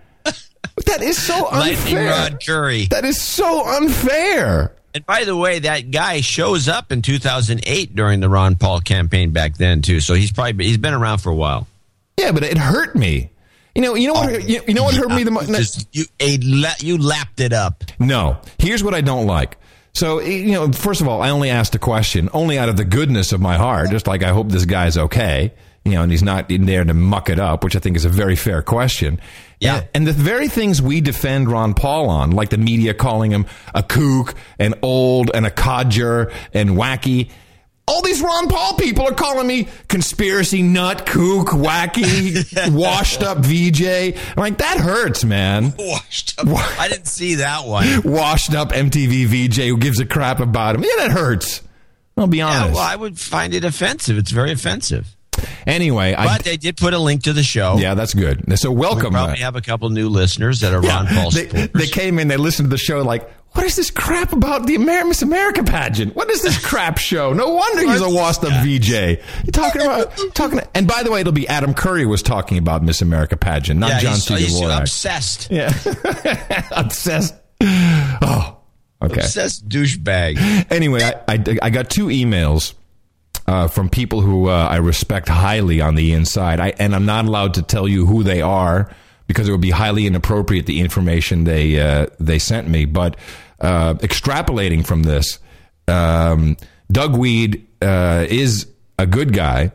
That is so Lightning unfair. Rod Curry. That is so unfair. And by the way, that guy shows up in 2008 during the Ron Paul campaign back then too. So he's probably he's been around for a while. Yeah, but it hurt me. You know, you know what? Oh. you, you know what hurt me the most? Just- you a la- you lapped it up. No. Here's what I don't like. So, you know, first of all, I only asked a question only out of the goodness of my heart, just like I hope this guy's okay, you know, and he's not in there to muck it up, which I think is a very fair question. Yeah. And, and the very things we defend Ron Paul on, like the media calling him a kook and old and a codger and wacky, All these Ron Paul people are calling me conspiracy nut, kook, wacky, washed up VJ. I'm like, that hurts, man. Washed up. I didn't see that one. Washed up MTV VJ who gives a crap about him. Yeah, that hurts. I'll be honest. Yeah, well, I would find it offensive. It's very offensive. Anyway, but I, they did put a link to the show. Yeah, that's good. So welcome. We probably uh, have a couple new listeners that are Yeah, Ron Paul they, they came in, they listened to the show like, what is this crap about the Amer- Miss America pageant? What is this crap show? No wonder he's a up VJ. You're talking about talking. And by the way, it'll be Adam Curry was talking about Miss America pageant, not yeah, John C. he's Dvorak. obsessed. Yeah, obsessed. Oh, okay. Obsessed douchebag. Anyway, I, I, I got two emails uh, from people who uh, I respect highly on the inside, I, and I'm not allowed to tell you who they are because it would be highly inappropriate the information they uh, they sent me. But uh, extrapolating from this, um, Doug Wead uh, is a good guy,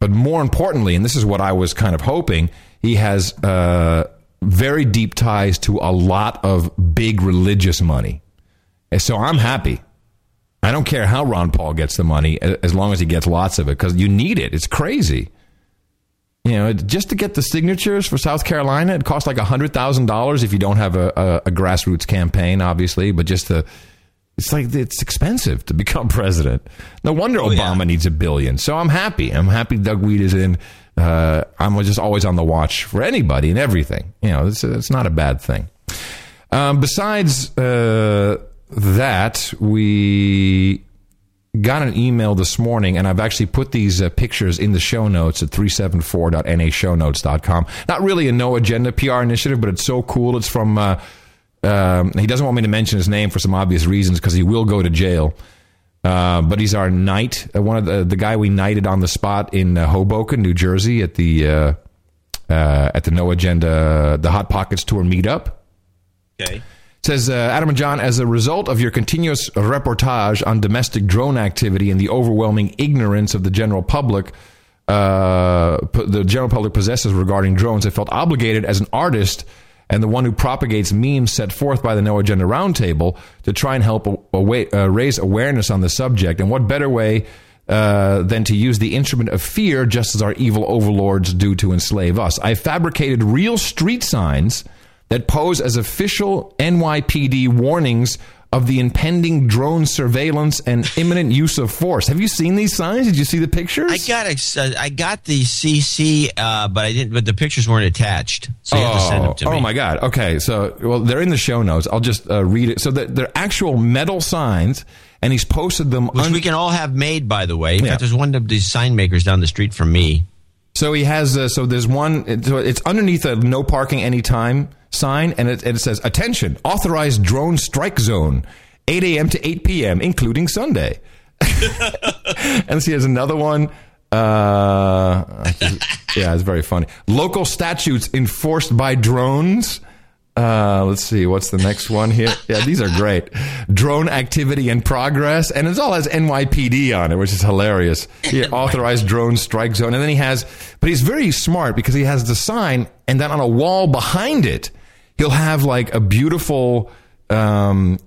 but more importantly, and this is what I was kind of hoping, he has uh, very deep ties to a lot of big religious money. And so I'm happy. I don't care how Ron Paul gets the money as long as he gets lots of it because you need it. It's crazy. You know, just to get the signatures for South Carolina, it costs like $100,000 if you don't have a, a, a grassroots campaign, obviously, but just to. It's like it's expensive to become president. No wonder Obama needs a billion. So I'm happy. I'm happy Doug Wead is in. Uh, I'm just always on the watch for anybody and everything. You know, it's, it's not a bad thing. Um, besides uh, that, we got an email this morning, and I've actually put these uh, pictures in the show notes at 374.nashownotes.com. Not really a no agenda PR initiative, but it's so cool. It's from, uh, um, he doesn't want me to mention his name for some obvious reasons because he will go to jail. Uh, but he's our knight, uh, one of the the guy we knighted on the spot in uh, Hoboken, New Jersey, at the uh, at the No Agenda, the Hot Pockets tour meetup. Okay. Says uh, Adam and John, as a result of your continuous reportage on domestic drone activity and the overwhelming ignorance of the general public, uh, the general public possesses regarding drones, I felt obligated as an artist and the one who propagates memes set forth by the No Agenda Roundtable to try and help uh, raise awareness on the subject. And what better way uh, than to use the instrument of fear, just as our evil overlords do to enslave us? I fabricated real street signs that pose as official NYPD warnings of the impending drone surveillance and imminent use of force. Have you seen these signs? Did you see the pictures? I got uh, I got the CC, uh, but I didn't. But the pictures weren't attached, so you have to send them to oh me. Oh my god. Okay, so well, they're in the show notes. I'll just uh, read it. So they're, they're actual metal signs, and he's posted them. Which un- we can all have made, by the way. In Yeah. fact, there's one of these sign makers down the street from me. So he has. Uh, so there's one. So it's underneath a no parking anytime sign, and it, and it says "Attention! Authorized drone strike zone, 8 a.m. to 8 p.m., including Sunday." and see, there's another one. Uh, yeah, it's very funny. Local statutes enforced by drones. Uh, let's see, what's the next one here? Yeah, these are great. Drone activity in progress, and it all has NYPD on it, which is hilarious. Authorized drone strike zone, and then he has, but he's very smart because he has the sign, and then on a wall behind it, he'll have like a beautiful um,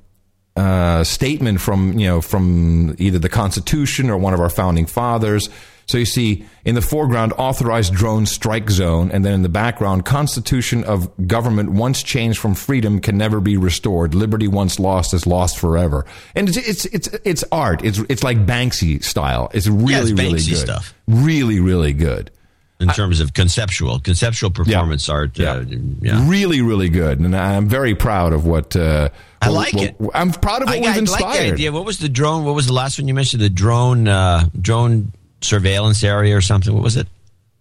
uh, statement from you know from either the Constitution or one of our founding fathers. So you see in the foreground authorized drone strike zone, and then in the background Constitution of government once changed from freedom can never be restored. Liberty once lost is lost forever. And it's it's it's, it's art. It's it's like Banksy style. It's really Yeah, it's really good. stuff. Really really good. in terms of conceptual conceptual performance art. Uh, yeah. Really, really good, and I'm very proud of what. Uh, I like what- it. I'm proud of what I, we've I like the inspired. idea. What was the drone? What was the last one you mentioned? The drone uh, drone surveillance area or something. What was it?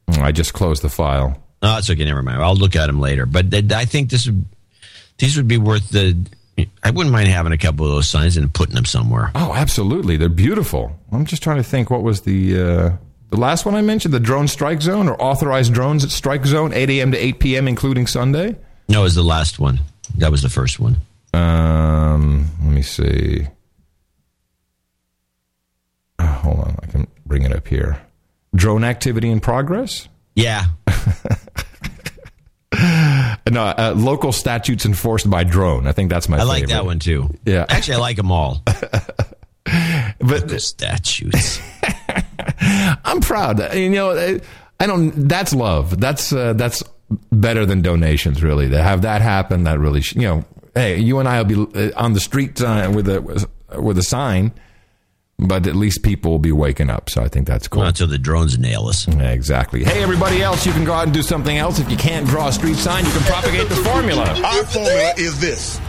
I just closed the file. No, it's okay. Never mind. I'll look at them later. But th- I think this would these would be worth the. I wouldn't mind having a couple of those signs and putting them somewhere. Oh, absolutely, they're beautiful. I'm just trying to think. What was the uh, the last one I mentioned? The drone strike zone or authorized drones at strike zone, 8 a.m. to 8 p.m., including Sunday. No, it was the last one. That was the first one. Um, let me see. Uh, hold on, I can bring it up here. Drone activity in progress. Yeah. No, uh, local statutes enforced by drone. I think that's my. I like that one too. Yeah. Actually, I like them all. But the statutes. I'm proud. You know, I don't. That's love. That's uh, that's better than donations. Really, to have that happen, that really, sh- you know, hey, you and I will be uh, on the street uh, with a with a sign, but at least people will be waking up. So I think that's cool. Not until the drones nail us. Yeah, exactly. Hey, everybody else, you can go out and do something else. If you can't draw a street sign, you can propagate the formula. Our formula is this: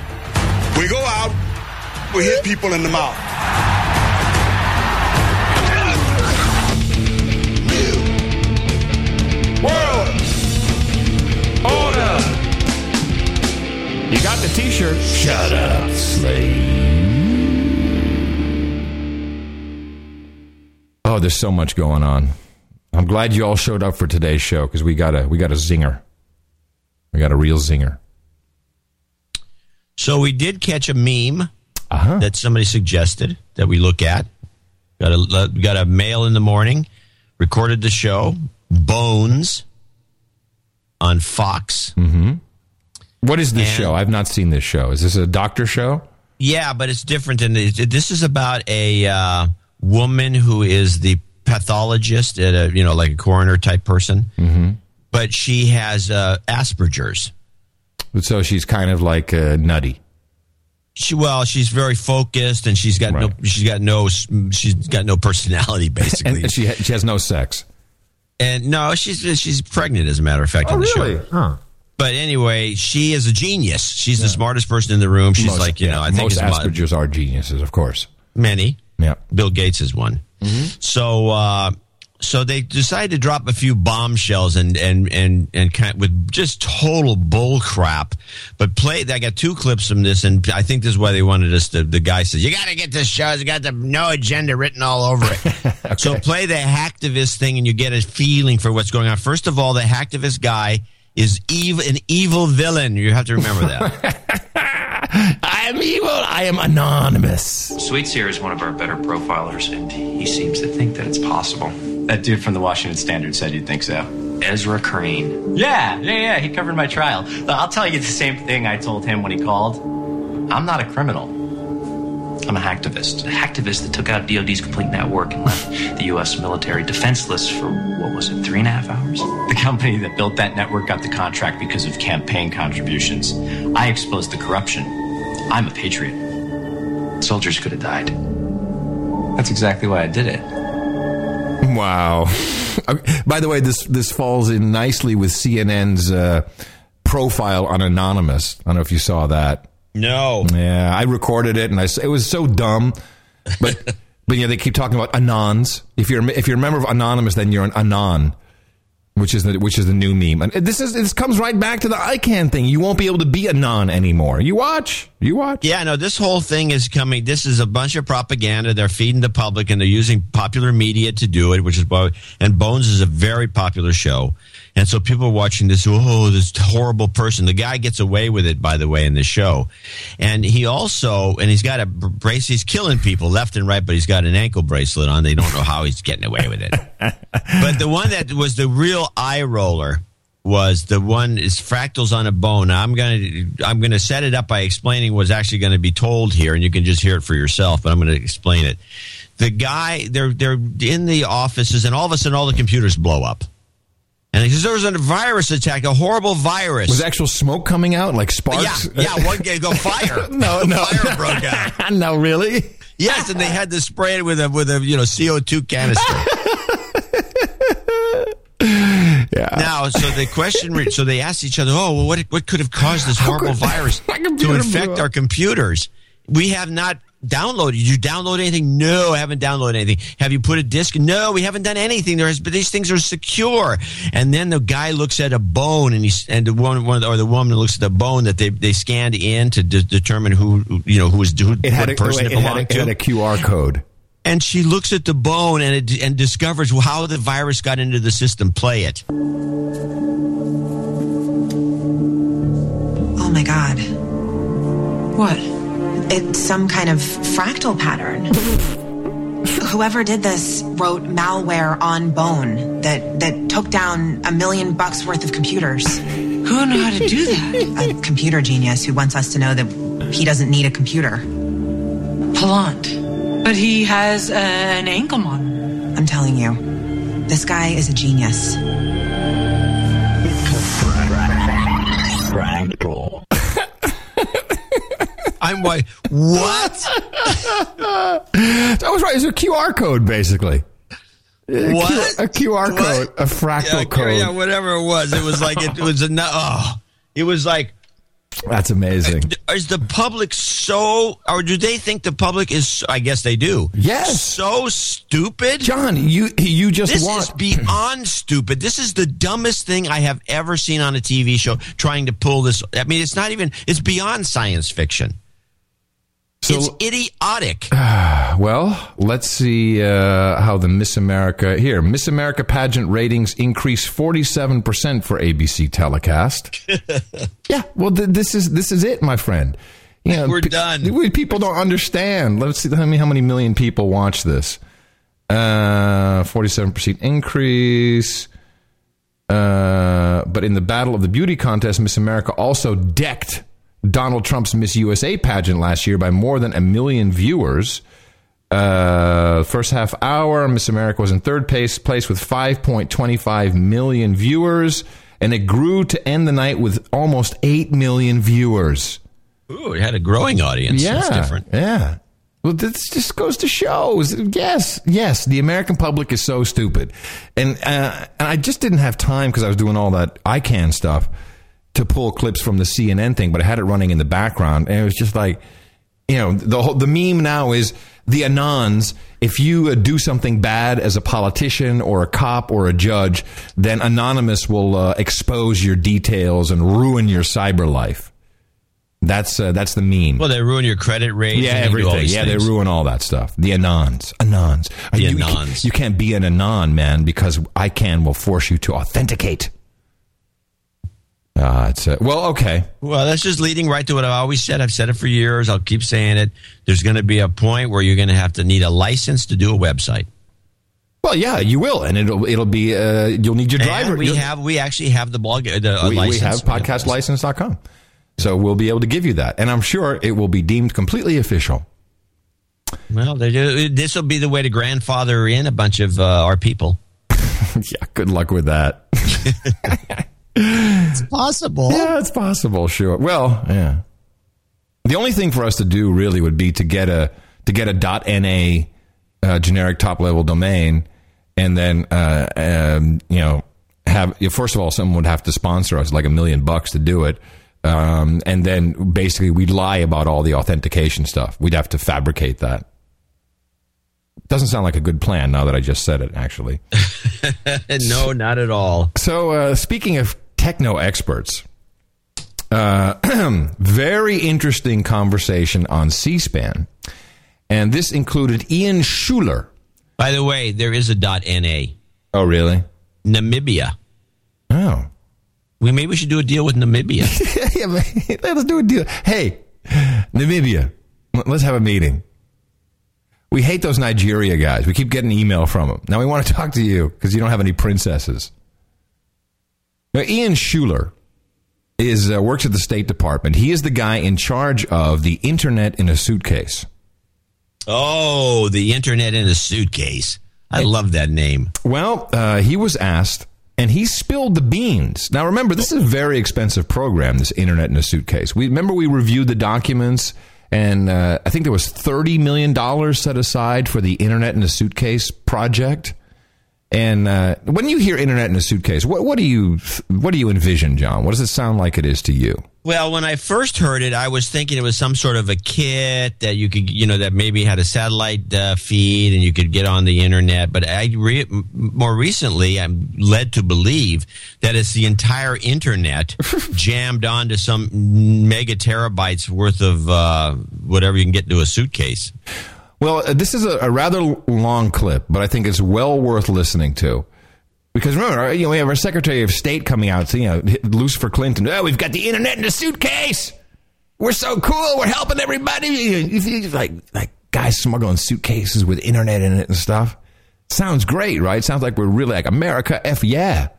we go out, we hit people in the mouth. World order. You got the T-shirt. Shut up, slave. Oh, there's so much going on. I'm glad you all showed up for today's show because we got a we got a zinger. We got a real zinger. So we did catch a meme Uh-huh. that somebody suggested that we look at. Got a got a mail in the morning. Recorded the show. Bones on Fox. Mm-hmm. What is this And- show? I've not seen this show. Is this a doctor show? Yeah, but it's different. And this is about a uh, woman who is the pathologist at a you know like a coroner type person, Mm-hmm. but she has uh, Asperger's. So she's kind of like uh, nutty. She well, she's very focused, and she's got no she's got no she's got no personality basically. And she she has no sex. And no, she's she's pregnant as a matter of fact on the show. Huh. But anyway, she is a genius. She's the smartest person in the room. She's Most- like you know, I think most Asperger's are geniuses, of course. many. Yeah. Bill Gates is one. So uh, so they decided to drop a few bombshells and and and and kind with just total bull crap. But play. I got two clips from this, and I think this is why they wanted us to. The guy says you got to get this show. It's got the no agenda written all over it. So play the hacktivist thing, and you get a feeling for what's going on. First of all, the hacktivist guy is evil, an evil villain. You have to remember that. I am evil. I am anonymous. Sweet Seer is one of our better profilers, and he seems to think that it's possible. That dude from the Washington Standard said you'd think so. Ezra Crane. Yeah, yeah, yeah. He covered my trial. I'll tell you the same thing I told him when he called. I'm not a criminal. I'm a hacktivist. A hacktivist that took out DoD's complete network and left the U.S. military defenseless for, what was it, three and a half hours? The company that built that network got the contract because of campaign contributions. I exposed the corruption. I'm a patriot. Soldiers could have died. That's exactly why I did it. Wow. By the way, this this falls in nicely with CNN's uh, profile on Anonymous. I don't know if you saw that. No. Yeah, I recorded it, and I it was so dumb, but but yeah, they keep talking about anons. If you're if you're a member of Anonymous, then you're an anon, which is the which is the new meme. And this is this comes right back to the ICANN thing. You won't be able to be a non anymore. You watch, you watch. Yeah, no, this whole thing is coming. This is a bunch of propaganda. They're feeding the public and they're using popular media to do it, which is why, and Bones is a very popular show. And so people are watching this, oh, this horrible person. The guy gets away with it, by the way, in the show. And he also, and he's got a brace, he's killing people left and right, but he's got an ankle bracelet on. They don't know how he's getting away with it. but the one that was the real eye roller was the one is fractals on a bone. Now, I'm gonna I'm gonna set it up by explaining what's actually going to be told here, and you can just hear it for yourself. But I'm going to explain it. The guy they're they're in the offices, and all of a sudden, all the computers blow up. And he says there was a virus attack, a horrible virus. Was actual smoke coming out like sparks? Yeah, yeah. One guy go fire. no, no, fire broke out. no, really? Yes, and they had to spray it with a with a you know CO two canister. yeah. Now, so the question, re- so they asked each other, "Oh, well, what what could have caused this horrible virus to infect our computers?" We have not downloaded. Did you download anything? No, I haven't downloaded anything. Have you put a disk? No, we haven't done anything. There is, but these things are secure. And then the guy looks at a bone, and he's and the one, one or the woman looks at the bone that they they scanned in to de- determine who you know who was who It had, what a, person it, it had a, belonged it had a QR code. and she looks at the bone and it, and discovers how the virus got into the system. Play it. Oh my god. What? It's some kind of fractal pattern. Whoever did this wrote malware on bone that, that took down a million bucks worth of computers. Who knew how to do that? A computer genius who wants us to know that he doesn't need a computer. Pelant. But he has uh, an ankle monitor. I'm telling you, this guy is a genius. Fractal. I'm like, what? that was right. It's a QR code, basically. What? A QR What? code, a fractal yeah, code. Yeah, whatever it was. It was like it, was a oh, it was like That's amazing. Uh, is the public so or do they think the public is I guess they do. Yes. So stupid. John, you you just this want is beyond stupid. This is the dumbest thing I have ever seen on a TV show trying to pull this I mean it's not even it's beyond science fiction. It's idiotic. Well, let's see uh, how the Miss America here. Miss America pageant ratings increase forty seven percent for ABC telecast. yeah, well, th- this is this is it, my friend. You know, We're pe- done. we- People don't understand. Let's see how many how many million people watch this. Forty seven percent increase. Uh, but in the battle of the beauty contest, Miss America also decked Donald Trump's Miss USA pageant last year by more than a million viewers. Uh, first half hour, Miss America was in third place, place with 5.25 million viewers, and it grew to end the night with almost 8 million viewers. Ooh, it had a growing audience. Yeah, That's different. Yeah. Well, this just goes to show. Yes, yes, the American public is so stupid, and uh, and I just didn't have time because I was doing all that ICANN stuff to pull clips from the CNN thing, but I had it running in the background, and it was just like, you know, the whole, the meme now is the anons. If you uh, do something bad as a politician or a cop or a judge, then anonymous will uh, expose your details and ruin your cyber life. That's uh, that's the meme. Well, they ruin your credit rating. Yeah, everything. Yeah, things. they ruin all that stuff. The anons, anons, The you, anons. You can't be an anon, man, because ICANN will force you to authenticate. Uh, it's uh, well, okay. Well, that's just leading right to what I've always said. I've said it for years. I'll keep saying it. There's going to be a point where you're going to have to need a license to do a website. Well, yeah, you will, and it'll it'll be uh, you'll need your driver. And we You'll- have we actually have the blog the uh, we, we have podcastlicense.com. So we'll be able to give you that, and I'm sure it will be deemed completely official. Well, this will be the way to grandfather in a bunch of uh, our people. yeah, good luck with that. It's possible. Yeah, it's possible. Sure. Well, yeah. The only thing for us to do really would be to get a to get a .na uh, generic top level domain, and then uh, um, you know have first of all someone would have to sponsor us like a million bucks to do it. Um, and then basically we'd lie about all the authentication stuff. We'd have to fabricate that. Doesn't sound like a good plan now that I just said it, actually. no, not at all. So, uh, speaking of techno experts, uh, very interesting conversation on C SPAN. And this included Ian Schuler. By the way, there is a .na. Oh, really? Namibia. Oh. We maybe we should do a deal with Namibia. yeah, man, let's do a deal. Hey, Namibia, let's have a meeting. We hate those Nigeria guys. We keep getting email from them. Now we want to talk to you because you don't have any princesses. Now, Ian Schuler is uh, works at the State Department. He is the guy in charge of the Internet in a suitcase. oh, the internet in a suitcase. I love that name. Well, uh, he was asked, and he spilled the beans. Now, remember, this is a very expensive program. This Internet in a suitcase. We remember we reviewed the documents, and uh, I think there was thirty million dollars set aside for the Internet in a suitcase project. And uh, when you hear Internet in a suitcase, what, what do you what do you envision, John? What does it sound like it is to you? Well, when I first heard it, I was thinking it was some sort of a kit that you could, you know, that maybe had a satellite uh, feed and you could get on the internet. But I re- more recently, I'm led to believe that it's the entire internet jammed onto some mega terabytes worth of uh, whatever you can get into a suitcase. Well, uh, this is a, a rather long clip, but I think it's well worth listening to. Because remember, you know, we have our Secretary of State coming out, you know, Lucifer Clinton. Oh, we've got the internet in a suitcase. We're so cool. We're helping everybody. Like, like guys smuggling suitcases with internet in it and stuff. Sounds great, right? Sounds like we're really like America. F yeah.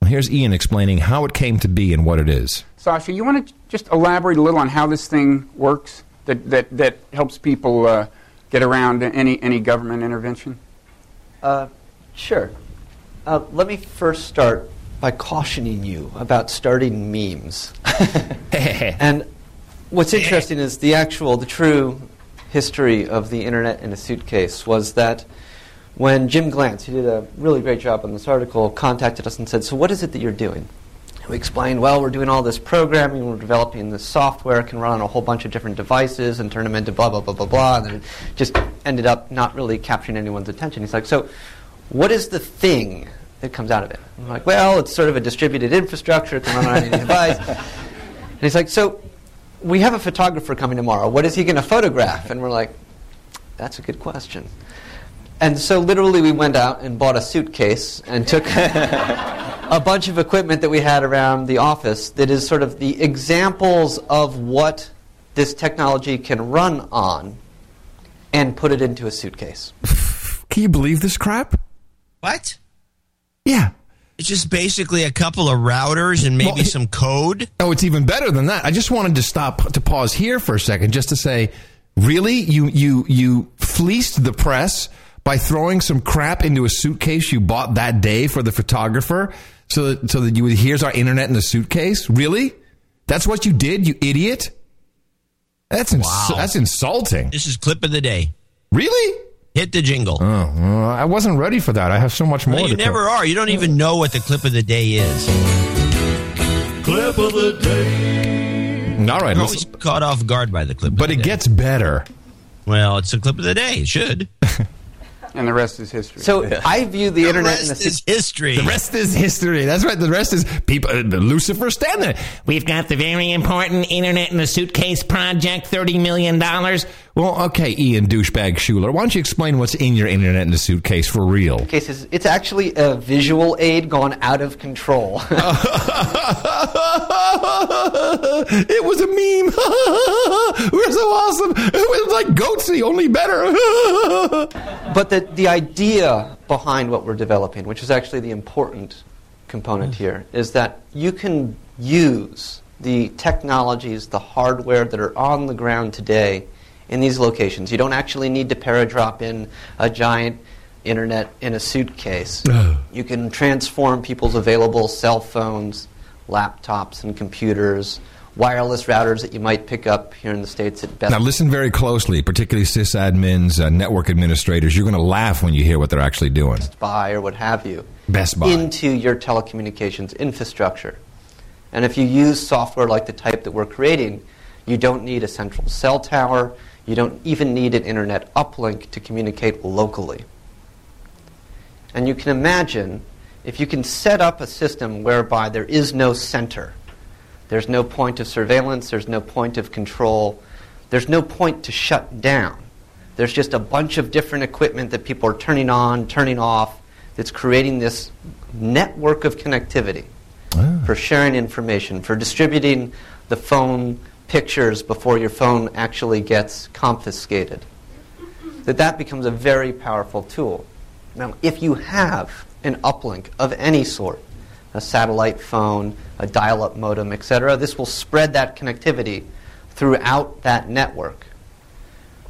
Well, here's Ian explaining how it came to be and what it is. Sasha, you want to just elaborate a little on how this thing works that, that, that helps people uh, get around any any government intervention? Uh, sure. Uh, let me first start by cautioning you about starting memes. and what's interesting is the actual, the true history of the internet in a suitcase was that when Jim Glanz, who did a really great job on this article, contacted us and said, So, what is it that you're doing? We explained, well, we're doing all this programming, we're developing this software, can run on a whole bunch of different devices and turn them into blah, blah, blah, blah, blah. And then it just ended up not really capturing anyone's attention. He's like, so what is the thing that comes out of it? I'm like, well, it's sort of a distributed infrastructure, it can run on any device. And he's like, so we have a photographer coming tomorrow. What is he going to photograph? And we're like, that's a good question. And so literally we went out and bought a suitcase and took a bunch of equipment that we had around the office that is sort of the examples of what this technology can run on and put it into a suitcase. Can you believe this crap? What? Yeah. It's just basically a couple of routers and maybe Well, some code. Oh, it's even better than that. I just wanted to stop to pause here for a second just to say, really, you you you fleeced the press by throwing some crap into a suitcase you bought that day for the photographer, so that so that you would here's our internet in the suitcase. Really, that's what you did, you idiot. That's ins- Wow. that's insulting. This is clip of the day. Really? Hit the jingle. Oh, well, I wasn't ready for that. I have so much more. Well, you to never are. You don't even know what the clip of the day is. Clip of the day. All right, You're always caught off guard by the clip. but it gets better. Well, it's a clip of the day. It should. And the rest is history. So I view the, internet in a rest is history. The rest is history. That's right. The rest is people. Uh, Lucifer standing. We've got the very important Internet in a Suitcase project, $30 million. Well, okay, Ian douchebag Schuler. Why don't you explain what's in your internet in the suitcase for real? Cases, it's actually a visual aid gone out of control. it was a meme. We're so awesome. It was like Goatse, only better. but the, the idea behind what we're developing, which is actually the important component mm. here, is that you can use the technologies, the hardware that are on the ground today in these locations. You don't actually need to paradrop in a giant internet in a suitcase. you can transform people's available cell phones, laptops, and computers, wireless routers that you might pick up here in the States at Best now, listen very closely, particularly sysadmins, uh, network administrators. You're going to laugh when you hear what they're actually doing. Best Buy or what have you Best Buy. into your telecommunications infrastructure. And if you use software like the type that we're creating, you don't need a central cell tower. You don't even need an internet uplink to communicate locally. And you can imagine if you can set up a system whereby there is no center, there's no point of surveillance, there's no point of control, there's no point to shut down. There's just a bunch of different equipment that people are turning on, turning off, that's creating this network of connectivity for sharing information, for distributing the phone pictures before your phone actually gets confiscated. That that becomes a very powerful tool. Now, if you have an uplink of any sort, a satellite phone, a dial-up modem, etc., this will spread that connectivity throughout that network.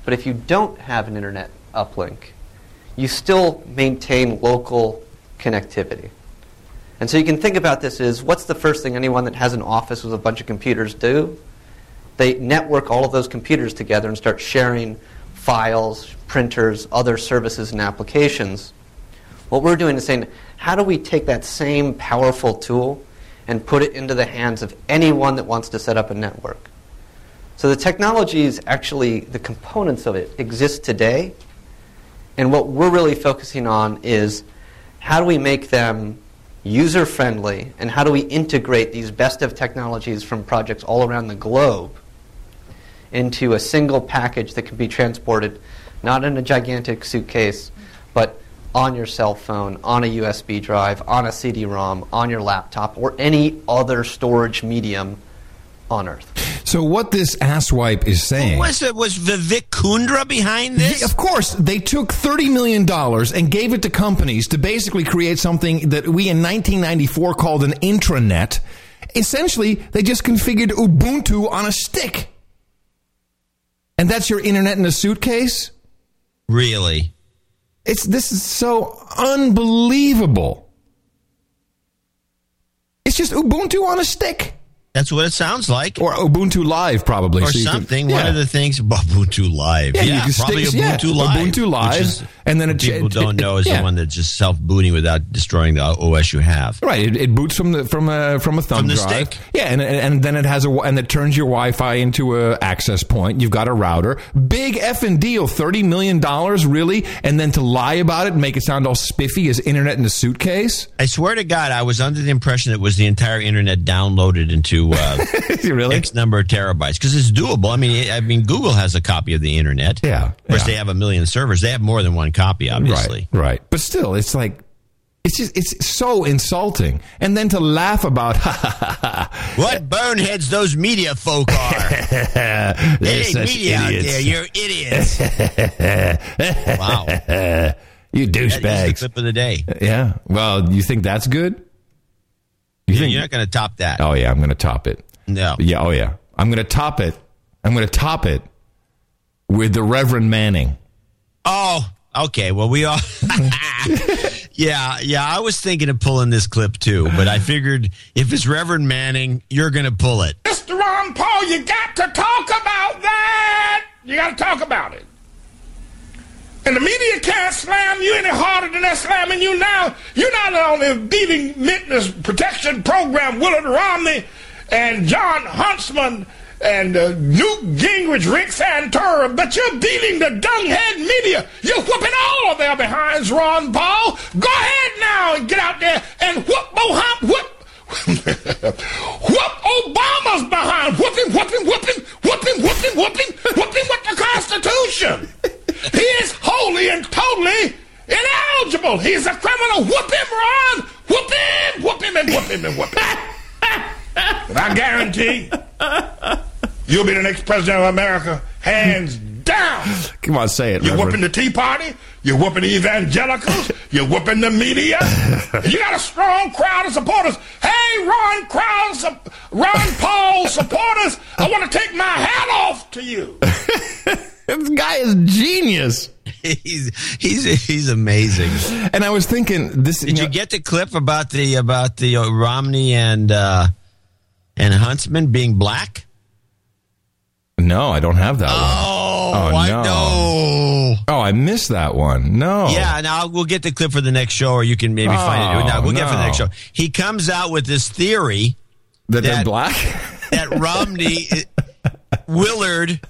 But if you don't have an internet uplink, you still maintain local connectivity. And so you can think about this as what's the first thing anyone that has an office with a bunch of computers do? They network all of those computers together and start sharing files, printers, other services and applications. What we're doing is saying, how do we take that same powerful tool and put it into the hands of anyone that wants to set up a network? So the technologies, actually, the components of it exist today. And what we're really focusing on is how do we make them user friendly and how do we integrate these best of technologies from projects all around the globe into a single package that can be transported not in a gigantic suitcase, but on your cell phone, on a USB drive, on a CD ROM, on your laptop, or any other storage medium on Earth. So, what this asswipe is saying. Was it was Vivek Kundra behind this? Yeah, of course, they took $30 million and gave it to companies to basically create something that we in 1994 called an intranet. Essentially, they just configured Ubuntu on a stick. And that's your internet in a suitcase? Really? It's this is so unbelievable. It's just Ubuntu on a stick. That's what it sounds like. Or Ubuntu Live, probably. Or so you can- something. One of the things Ubuntu Live. Yeah, Yeah, you can probably stick- yeah, Ubuntu Live. Ubuntu Live, and then it- people it- don't it- know is yeah. the one that's just self booting without destroying the OS you have. Right, it, it boots from the from a from a thumb From the drive. stick. Yeah, and and then it has a and it turns your Wi-Fi into a access point. You've got a router. Big effing deal, thirty million dollars, really, and then to lie about it and make it sound all spiffy as internet in a suitcase. I swear to God, I was under the impression it was the entire internet downloaded into uh, really? X number of terabytes because it's doable. I mean, I mean, Google has a copy of the internet. Yeah, of course yeah. they have a million servers. They have more than one copy, obviously. Right, right. But still, it's like it's just it's so insulting. And then to laugh about What boneheads those media folk are. They're ain't such media out idiots. there. You're idiots. wow. you That is the douchebags. clip of the day. Yeah. Well, you think that's good? You think You're not going to top that. Oh yeah, I'm going to top it. No. Yeah. Oh yeah, I'm going to top it. I'm going to top it with the Reverend Manning. Oh, okay. Well, we all. yeah, yeah. I was thinking of pulling this clip too, but I figured if it's Reverend Manning, you're going to pull it. Mr. Ron Paul, you got to talk about that. You got to talk about it. And the media can't slam you any harder than they're slamming you now. You're not only beating Witness Protection Program Willard Romney and Jon Huntsman and uh, Newt Gingrich, Rick Santorum, but you're beating the dunghead media. You're whooping all of their behinds, Ron Paul. Go ahead now and get out there and whoop Mohammed, whoop whoop Obama's behind. Whooping, whooping, whooping, whooping, whooping, whooping, whooping with the Constitution. He is wholly and totally ineligible. He's a criminal. Whoop him, Ron. Whoop him, whoop him, and whoop him, and whoop him. And I guarantee you'll be the next president of America, hands down. Come on, say it, You're Reverend. whooping the Tea Party. You're whooping the evangelicals. You're whooping the media. you got a strong crowd of supporters. Hey, Ron Crowd, sup- Ron Paul supporters, I want to take my hat off to you. this guy is genius. he's he's he's amazing. And I was thinking, this. Did you, get the clip about the about the uh, Romney and uh, and Huntsman being black? No, I don't have that Oh, one. I no. know. Oh, I missed that one. No. Yeah, now we'll get the clip for the next show, or you can maybe find it. Oh, No, we'll get for the next show. He comes out with this theory That they're black? that Romney, Willard.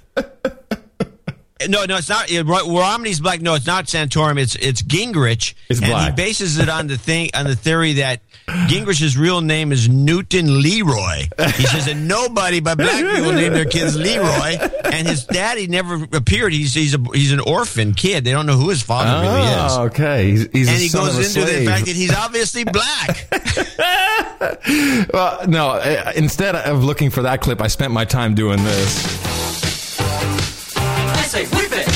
No, no, it's not. it- Romney's black. No, it's not Santorum. It's it's Gingrich. It's and black. he bases it on the thing on the theory that Gingrich's real name is Newton Leroy. He says that nobody but black people name their kids Leroy, and his daddy never appeared. He's he's a, he's an orphan kid. They don't know who his father really is. Oh, okay. He's, he's and he goes into the fact that he's obviously black. well, no. uh, Instead of looking for that clip, I spent my time doing this. I say whip it.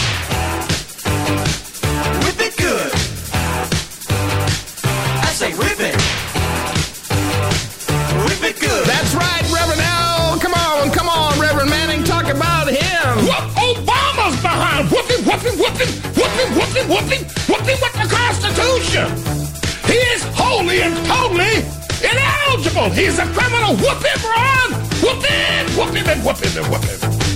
Whip it good. I say whip it. Whip it good. That's right, Reverend Al. Come on, come on, Reverend Manning. Talk about him. Whoop Obama's behind. Whoop him, whoop him, whoop him, whoop him, whoop him, whoop him, whoop him with the Constitution. He is wholly and totally ineligible. He's a criminal. Whoop him, Ron. Whoop him, whoop him, and whoop him, and whoop him.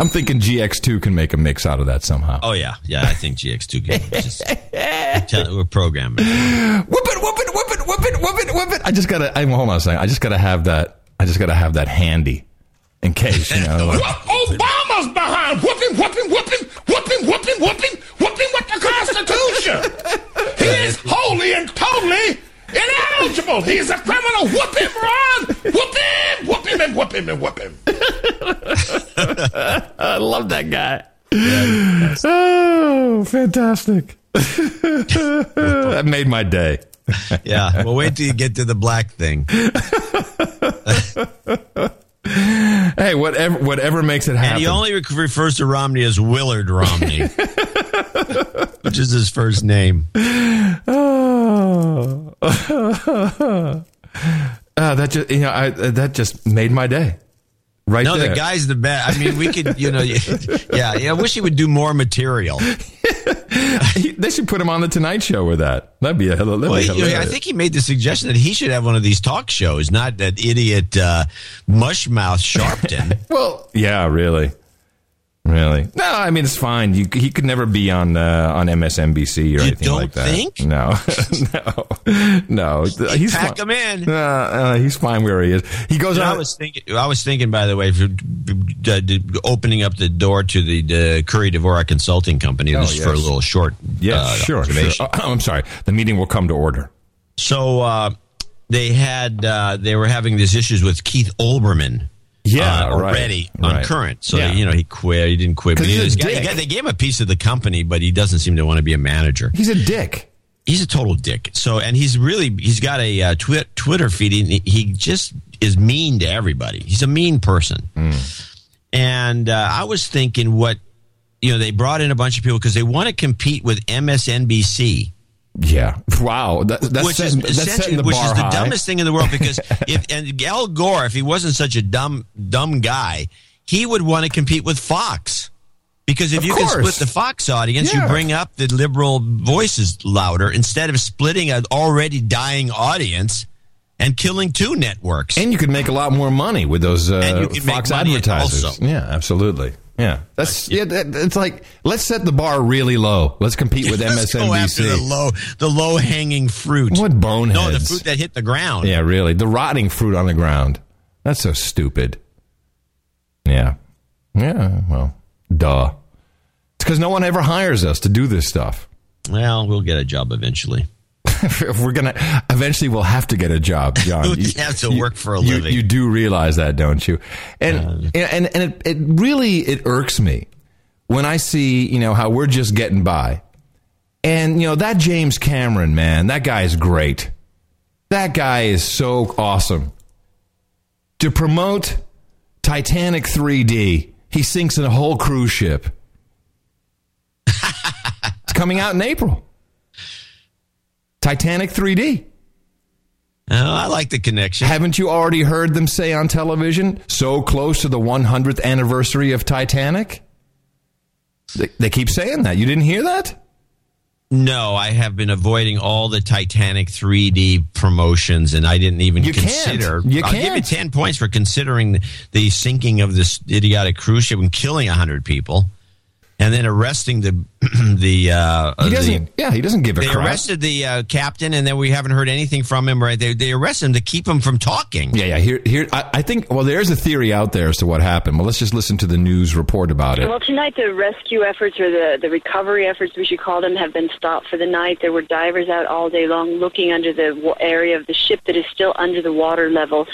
I'm thinking GX2 can make a mix out of that somehow. Oh yeah, yeah. I think GX2 can. Just, tell, we're programming. Whoop it, whoop it, whoop it, whoop it, whoop it, whoop it. I just gotta. I, hold on a second. I just gotta have that. I just gotta have that handy, in case you know. like- Obama's behind. Whoop him, whoop him, whoop him, whoop him, whoop him, whoop him, whoop him with the Constitution. He is wholly and totally ineligible. He's a criminal. Whoop him, Ron. Whoop him, whoop him, and whoop him, and whoop him. I love that guy. oh, fantastic! that made my day. Yeah. Well, wait till you get to the black thing. Hey, whatever, whatever makes it happen. And he only re- refers to Romney as Willard Romney, which is his first name. Oh. uh, that just you know I, that just made my day. Right no, there. the guy's the best. I mean, we could, you know, yeah, yeah. I wish he would do more material. they should put him on the Tonight Show with that. That'd be a that'd Well, be he- I think he made the suggestion that he should have one of these talk shows, not that idiot uh, mushmouth Sharpton. well, yeah, really, really. No, I mean it's fine. You, he could never be on uh, on MSNBC or anything don't like that. think? No, no, no. He's pack fine. him in. Uh, uh, he's fine where he is. He goes You know, on. I was thinking. I was thinking, by the way, for uh, opening up the door to the, the Curry Dvorak Consulting Company. Oh, this is for a little short. yeah, uh, sure, sure. Oh, I'm sorry. The meeting will come to order. So uh, they had uh, they were having these issues with Keith Olbermann. Yeah, uh, right, already on right. current. So Yeah. you know he quit. He didn't quit. But he he's a he dick. they gave him a piece of the company, but he doesn't seem to want to be a manager. He's a dick. He's a total dick. So and he's really he's got a uh, twi- Twitter feed. And he, he just is mean to everybody. He's a mean person. Hmm. And uh, I was thinking what you know they brought in a bunch of people because they want to compete with MSNBC. Yeah. Wow. That, that's which setting, is that's setting the which bar is the high. dumbest thing in the world because if and Al Gore, if he wasn't such a dumb dumb guy, he would want to compete with Fox. Because if Of you course. can split the Fox audience, Yeah. you bring up the liberal voices louder instead of splitting an already dying audience and killing two networks. And you could make a lot more money with those uh, you can make Fox advertisers. Yeah, absolutely. Yeah, that's yeah. That, it's like let's set the bar really low. Let's compete with Let's go after the MSNBC. low the low hanging fruit. What boneheads? No, the fruit that hit the ground. Yeah, really. The rotting fruit on the ground. That's so stupid. Yeah. Yeah, well, duh. It's because no one ever hires us to do this stuff. Well, we'll get a job eventually. If we're gonna eventually we'll have to get a job, John. We have to work for a you- living. You do realize that, don't you? Uh, and and and it, it really it irks me when I see you know how we're just getting by, and you know that James Cameron man, that guy is great. That guy is so awesome. To promote Titanic 3D, he sinks in a whole cruise ship. it's coming out in April. Titanic 3D. Oh, I like the connection. Haven't you already heard them say on television, so close to the 100th anniversary of Titanic? They, they keep saying that. You didn't hear that? No, I have been avoiding all the Titanic 3D promotions, and I didn't even You can't. consider. You I'll give you can't. ten points for considering the sinking of this idiotic cruise ship and killing hundred people, and then arresting the the. Uh, He doesn't. yeah, he doesn't give a they crap. arrested the uh, captain, and then we haven't heard anything from him. Right? They they arrested him to keep him from talking. Yeah, yeah. Here, here. I, I think. Well, there's a theory out there as to what happened. Well, let's just listen to the news report about it. Well, tonight the rescue efforts or the, the recovery efforts, we should call them, have been stopped for the night. There were divers out all day long looking under the area of the ship that is still under the water level.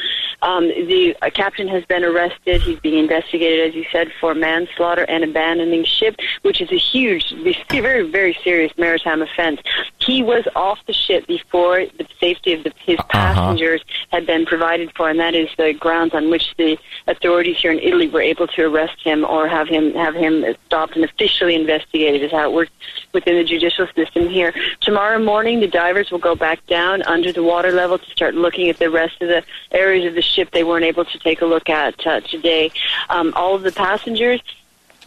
Um, the uh, captain has been arrested. He's being investigated, as you said, for manslaughter and abandoning ship, which is a huge, very, very serious maritime offense. He was off the ship before the safety of the, his passengers had been provided for, and that is the grounds on which the authorities here in Italy were able to arrest him or have him have him stopped and officially investigated. Is how it works within the judicial system here. Tomorrow morning, the divers will go back down under the water level to start looking at the rest of the areas of the ship they weren't able to take a look at uh, today. Um, all of the passengers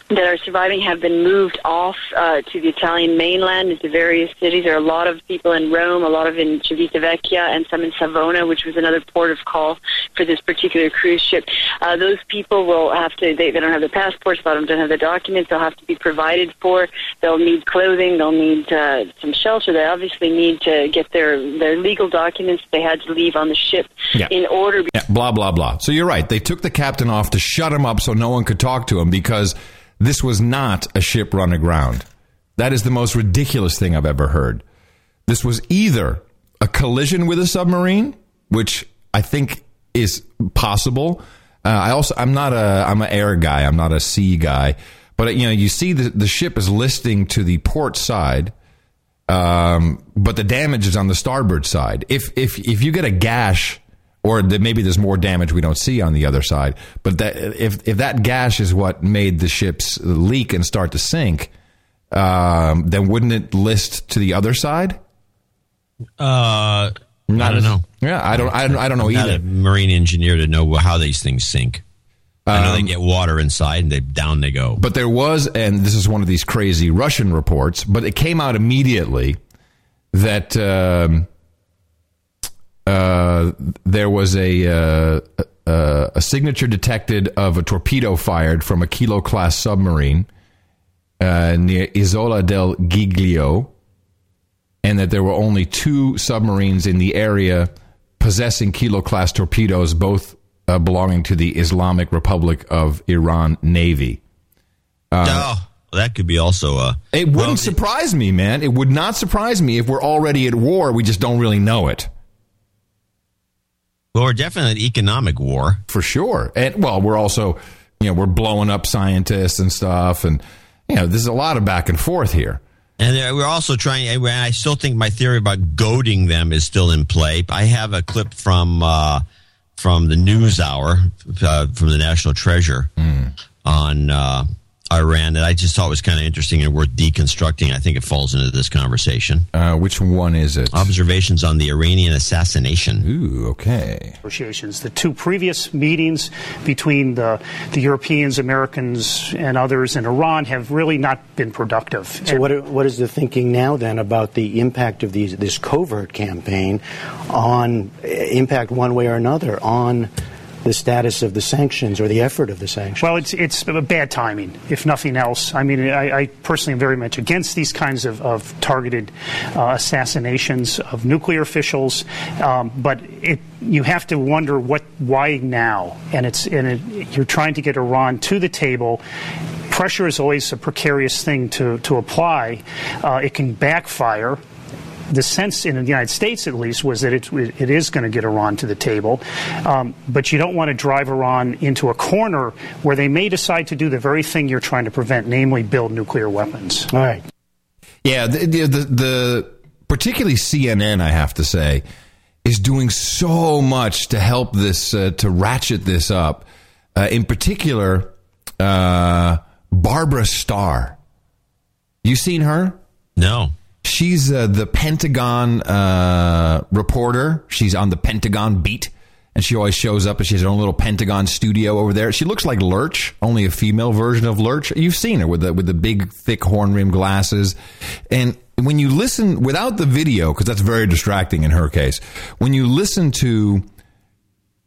that are surviving have been moved off uh, to the Italian mainland into various cities. There are a lot of people in Rome, a lot of in Civitavecchia, and some in Savona, which was another port of call for this particular cruise ship. Uh, those people will have to, they, they don't have their passports, a lot of them don't have their documents, they'll have to be provided for. They'll need clothing, they'll need uh, some shelter. They obviously need to get their, their legal documents they had to leave on the ship Yeah. in order. Yeah, blah blah blah. So you're right. They took the captain off to shut him up so no one could talk to him because this was not a ship run aground. That is the most ridiculous thing I've ever heard. This was either a collision with a submarine, which I think is possible. Uh, I also I'm not a I'm an air guy. I'm not a sea guy. But you know, you see the the ship is listing to the port side um, but the damage is on the starboard side. If if if you get a gash, or that maybe there's more damage we don't see on the other side, but that if if that gash is what made the ships leak and start to sink, um, then wouldn't it list to the other side? Uh, Not I don't know. Yeah, I don't. I don't. I don't know I'm either. a marine engineer to know how these things sink. I know they Um, get water inside and they down they go. But there was, and this is one of these crazy Russian reports, but it came out immediately that um, uh, there was a, uh, a a signature detected of a torpedo fired from a Kilo class submarine uh, near Isola del Giglio, and that there were only two submarines in the area possessing Kilo class torpedoes, both uh, belonging to the Islamic Republic of Iran Navy. Uh, oh, that could be also a. It wouldn't surprise me, man. It would not surprise me if we're already at war. We just don't really know it. Well, we're definitely an economic war for sure. And well, we're also, you know, we're blowing up scientists and stuff, and you know, there's a lot of back and forth here. And we're also trying. and I still think my theory about goading them is still in play. I have a clip from uh, from the News Hour uh, from the National Treasure on uh, Iran that I just thought was kind of interesting and worth deconstructing. I think it falls into this conversation. Uh, which one is it? Observations on the Iranian assassination. Ooh, okay. negotiations. The two previous meetings between the, the Europeans, Americans, and others in Iran have really not been productive. So what, what is the thinking now then about the impact of these, this covert campaign on impact one way or another on the status of the sanctions or the effort of the sanctions? Well, it's it's bad timing, if nothing else. I mean, I, I personally am very much against these kinds of, of targeted uh, assassinations of nuclear officials, um, but it you have to wonder what why now, and it's and it, you're trying to get Iran to the table. Pressure is always a precarious thing to to apply. Uh, it can backfire the sense in the United States, at least, was that it, it is going to get Iran to the table. Um, but you don't want to drive Iran into a corner where they may decide to do the very thing you're trying to prevent, namely build nuclear weapons. All right. Yeah, the, the, the, the particularly CNN, I have to say, is doing so much to help this uh, to ratchet this up. Uh, in particular, uh, Barbara Starr. You seen her? No. She's uh, the Pentagon uh, reporter. She's on the Pentagon beat, and she always shows up. And she has her own little Pentagon studio over there. She looks like Lurch, only a female version of Lurch. You've seen her with the with the big, thick horn rim glasses. And when you listen without the video, because that's very distracting in her case, when you listen to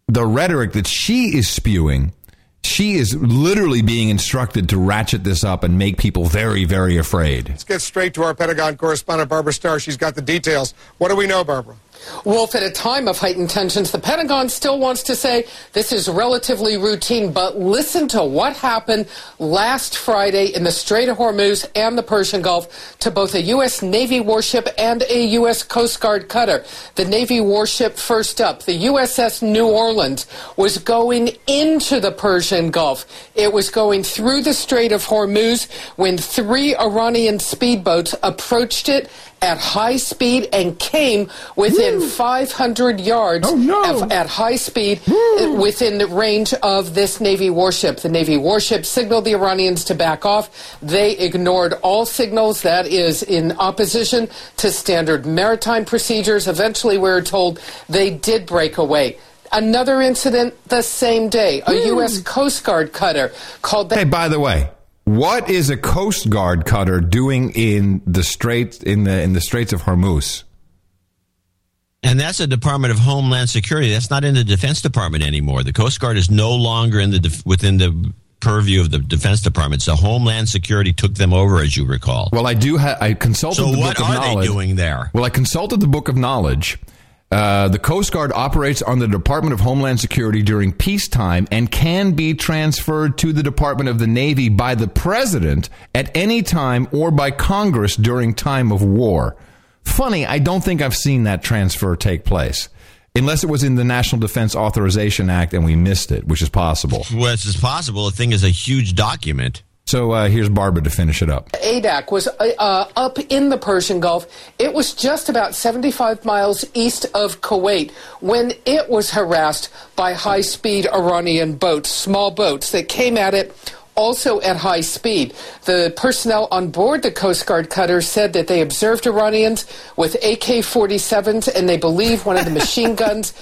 the rhetoric that she is spewing, she is literally being instructed to ratchet this up and make people very, very afraid. Let's get straight to our Pentagon correspondent, Barbara Starr. She's got the details. What do we know, Barbara? Wolf, at a time of heightened tensions, the Pentagon still wants to say this is relatively routine, but listen to what happened last Friday in the Strait of Hormuz and the Persian Gulf to both a U.S. Navy warship and a U.S. Coast Guard cutter. The Navy warship first up, the USS New Orleans, was going into the Persian Gulf. It was going through the Strait of Hormuz when three Iranian speedboats approached it at high speed and came within 500 yards of, at high speed uh, within the range of this Navy warship. The Navy warship signaled the Iranians to back off. They ignored all signals. That is in opposition to standard maritime procedures. Eventually, we were told they did break away. Another incident the same day. A U.S. Coast Guard cutter called the Hey, by the way, what is a Coast Guard cutter doing in the Straits in the in the Straits of Hormuz? And that's the Department of Homeland Security. That's not in the Defense Department anymore. The Coast Guard is no longer in the def- within the purview of the Defense Department. So Homeland Security took them over, as you recall. Well, I do. Ha- I consulted So the what Book of are they Knowledge. doing there? Well, I consulted the Book of Knowledge. Uh, the Coast Guard operates on the Department of Homeland Security during peacetime and can be transferred to the Department of the Navy by the President at any time or by Congress during time of war. Funny, I don't think I've seen that transfer take place. Unless it was in the National Defense Authorization Act and we missed it, which is possible. Which is possible. The thing is a huge document. So uh, here's Barbara to finish it up. Adak was uh, uh, up in the Persian Gulf. It was just about 75 miles east of Kuwait when it was harassed by high speed Iranian boats, small boats that came at it also at high speed. The personnel on board the Coast Guard cutter said that they observed Iranians with AK 47s and they believe one of the machine guns.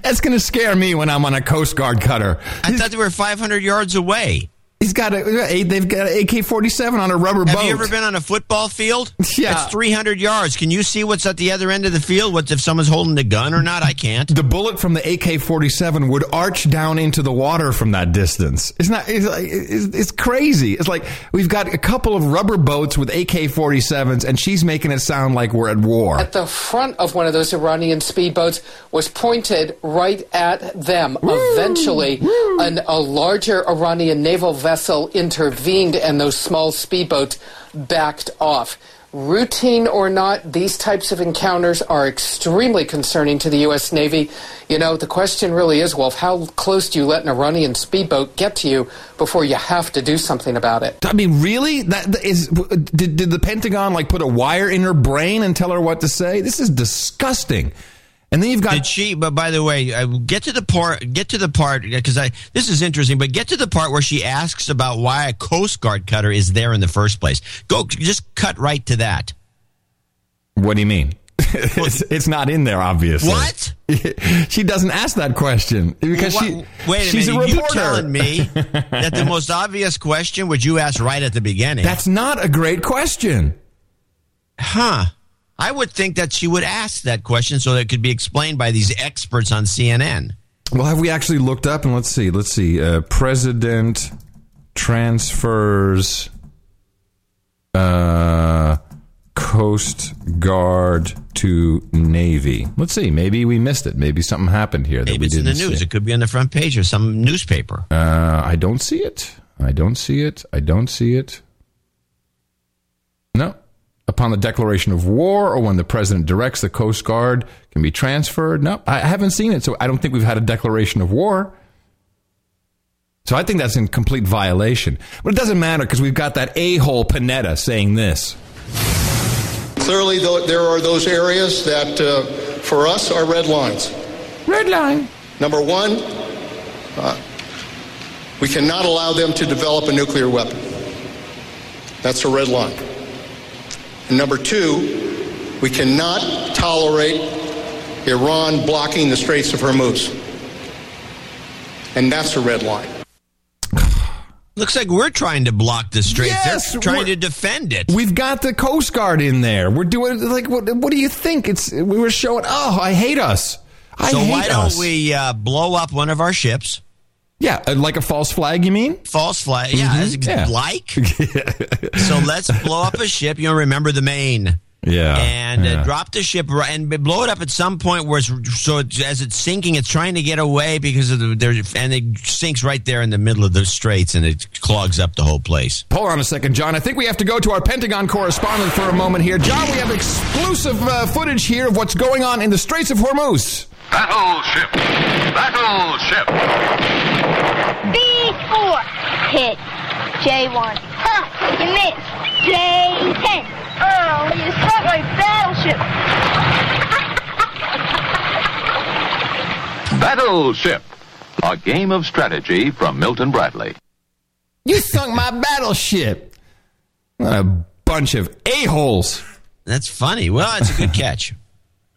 That's going to scare me when I'm on a Coast Guard cutter. I thought they were 500 yards away. He's got a, they've got an AK-47 on a rubber Have boat. Have you ever been on a football field? Yeah. It's 300 yards. Can you see what's at the other end of the field? What if someone's holding the gun or not? I can't. the bullet from the AK-47 would arch down into the water from that distance. It's not. It's, like, it's, it's crazy. It's like we've got a couple of rubber boats with AK-47s, and she's making it sound like we're at war. At the front of one of those Iranian speedboats was pointed right at them. Eventually, an, a larger Iranian naval vessel intervened and those small speedboats backed off. Routine or not, these types of encounters are extremely concerning to the U.S. Navy. You know, the question really is, Wolf, how close do you let an Iranian speedboat get to you before you have to do something about it? I mean, really? That is. Did, did the Pentagon like put a wire in her brain and tell her what to say? This is disgusting. And then you've got Did she? But by the way, uh, get to the part. Get to the part because I. This is interesting. But get to the part where she asks about why a Coast Guard cutter is there in the first place. Go. Just cut right to that. What do you mean? it's, it's not in there, obviously. What? she doesn't ask that question because Wha- she. Wait a she's minute. a you reporter. telling me that the most obvious question would you ask right at the beginning? That's not a great question. Huh. I would think that she would ask that question so that it could be explained by these experts on CNN. Well, have we actually looked up? And let's see. Let's see. Uh, president transfers uh, Coast Guard to Navy. Let's see. Maybe we missed it. Maybe something happened here that Maybe we it's in the didn't news. see. It could be on the front page of some newspaper. Uh, I don't see it. I don't see it. I don't see it. No. Upon the declaration of war or when the president directs the Coast Guard can be transferred. No, I haven't seen it. So I don't think we've had a declaration of war. So I think that's in complete violation. But it doesn't matter because we've got that a hole Panetta saying this. Clearly, there are those areas that, uh, for us, are red lines. Red line. Number one, uh, we cannot allow them to develop a nuclear weapon. That's a red line. And number two, we cannot tolerate Iran blocking the Straits of Hormuz. And that's a red line. Looks like we're trying to block the straits. Yes, They're trying to defend it. We've got the Coast Guard in there. We're doing like what? What do you think? It's we were showing. Oh, I hate us. I so hate why don't us. we uh, blow up one of our ships? Yeah, uh, like a false flag. You mean? False flag. Yeah, Mhm. Yeah. like. so let's blow up a ship. You know, remember the main. Yeah, and yeah. uh, drop the ship ri- and blow it up at some point where it's so it's, as it's sinking, it's trying to get away because of the there and it sinks right there in the middle of the straits and it clogs up the whole place. Hold on a second, John. I think we have to go to our Pentagon correspondent for a moment here. John, we have exclusive uh, footage here of what's going on in the Straits of Hormuz. Battleship! Battleship! B4. Hit. J1. Huh, you missed. J10. Oh, you struck my battleship. Battleship! A game of strategy from Milton Bradley. You sunk my battleship. What a bunch of a holes. That's funny. Well, it's a good catch.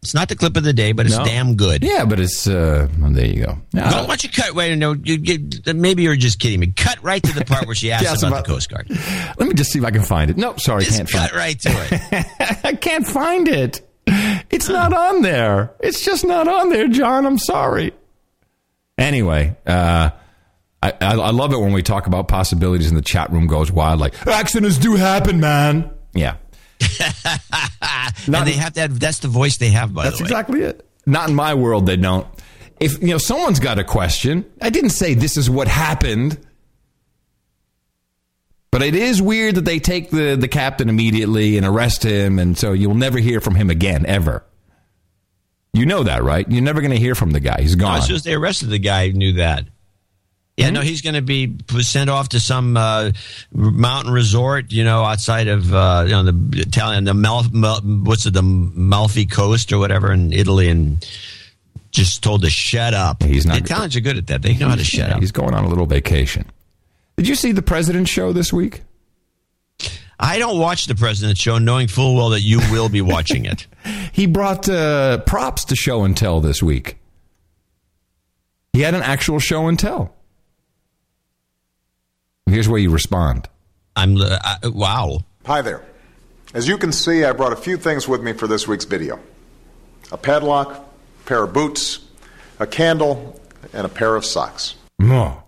It's not the clip of the day, but it's No. damn good. Yeah, but it's uh, well, there you go. Why don't you cut? Wait, no, you, you, maybe you're just kidding me. Cut right to the part where she asks about, about- the Coast Guard. Let me just see if I can find it. No, sorry, Just can't find it. cut right to it. I can't find it. It's not on there. It's just not on there, John. I'm sorry. Anyway, uh, I, I, I love it when we talk about possibilities and the chat room goes wild. Like accidents do happen, man. Yeah, and they have that. That's the voice they have. By that's the way, exactly it. Not in my world. They don't. If you know someone's got a question, I didn't say this is what happened. But it is weird that they take the, the captain immediately and arrest him, and so you'll never hear from him again, ever. You know that, right? You're never going to hear from the guy. He's No, gone. it's just they arrested the guy who knew that. Yeah, Hmm? no, he's going to be sent off to some uh, mountain resort, you know, outside of uh, you know the Italian, the Mal, Mal, what's it, the Malfi coast or whatever in Italy, and just told to shut up. He's not- The Italians are good at that; they know how to shut up. He's going on a little vacation. Did you see the President's show this week? I don't watch the President's show, knowing full well that you will be watching it. He brought uh, props to show and tell this week. He had an actual show and tell. Here's where you respond. I'm uh, I, wow. Hi there. As you can see, I brought a few things with me for this week's video a padlock, a pair of boots, a candle, and a pair of socks. Oh.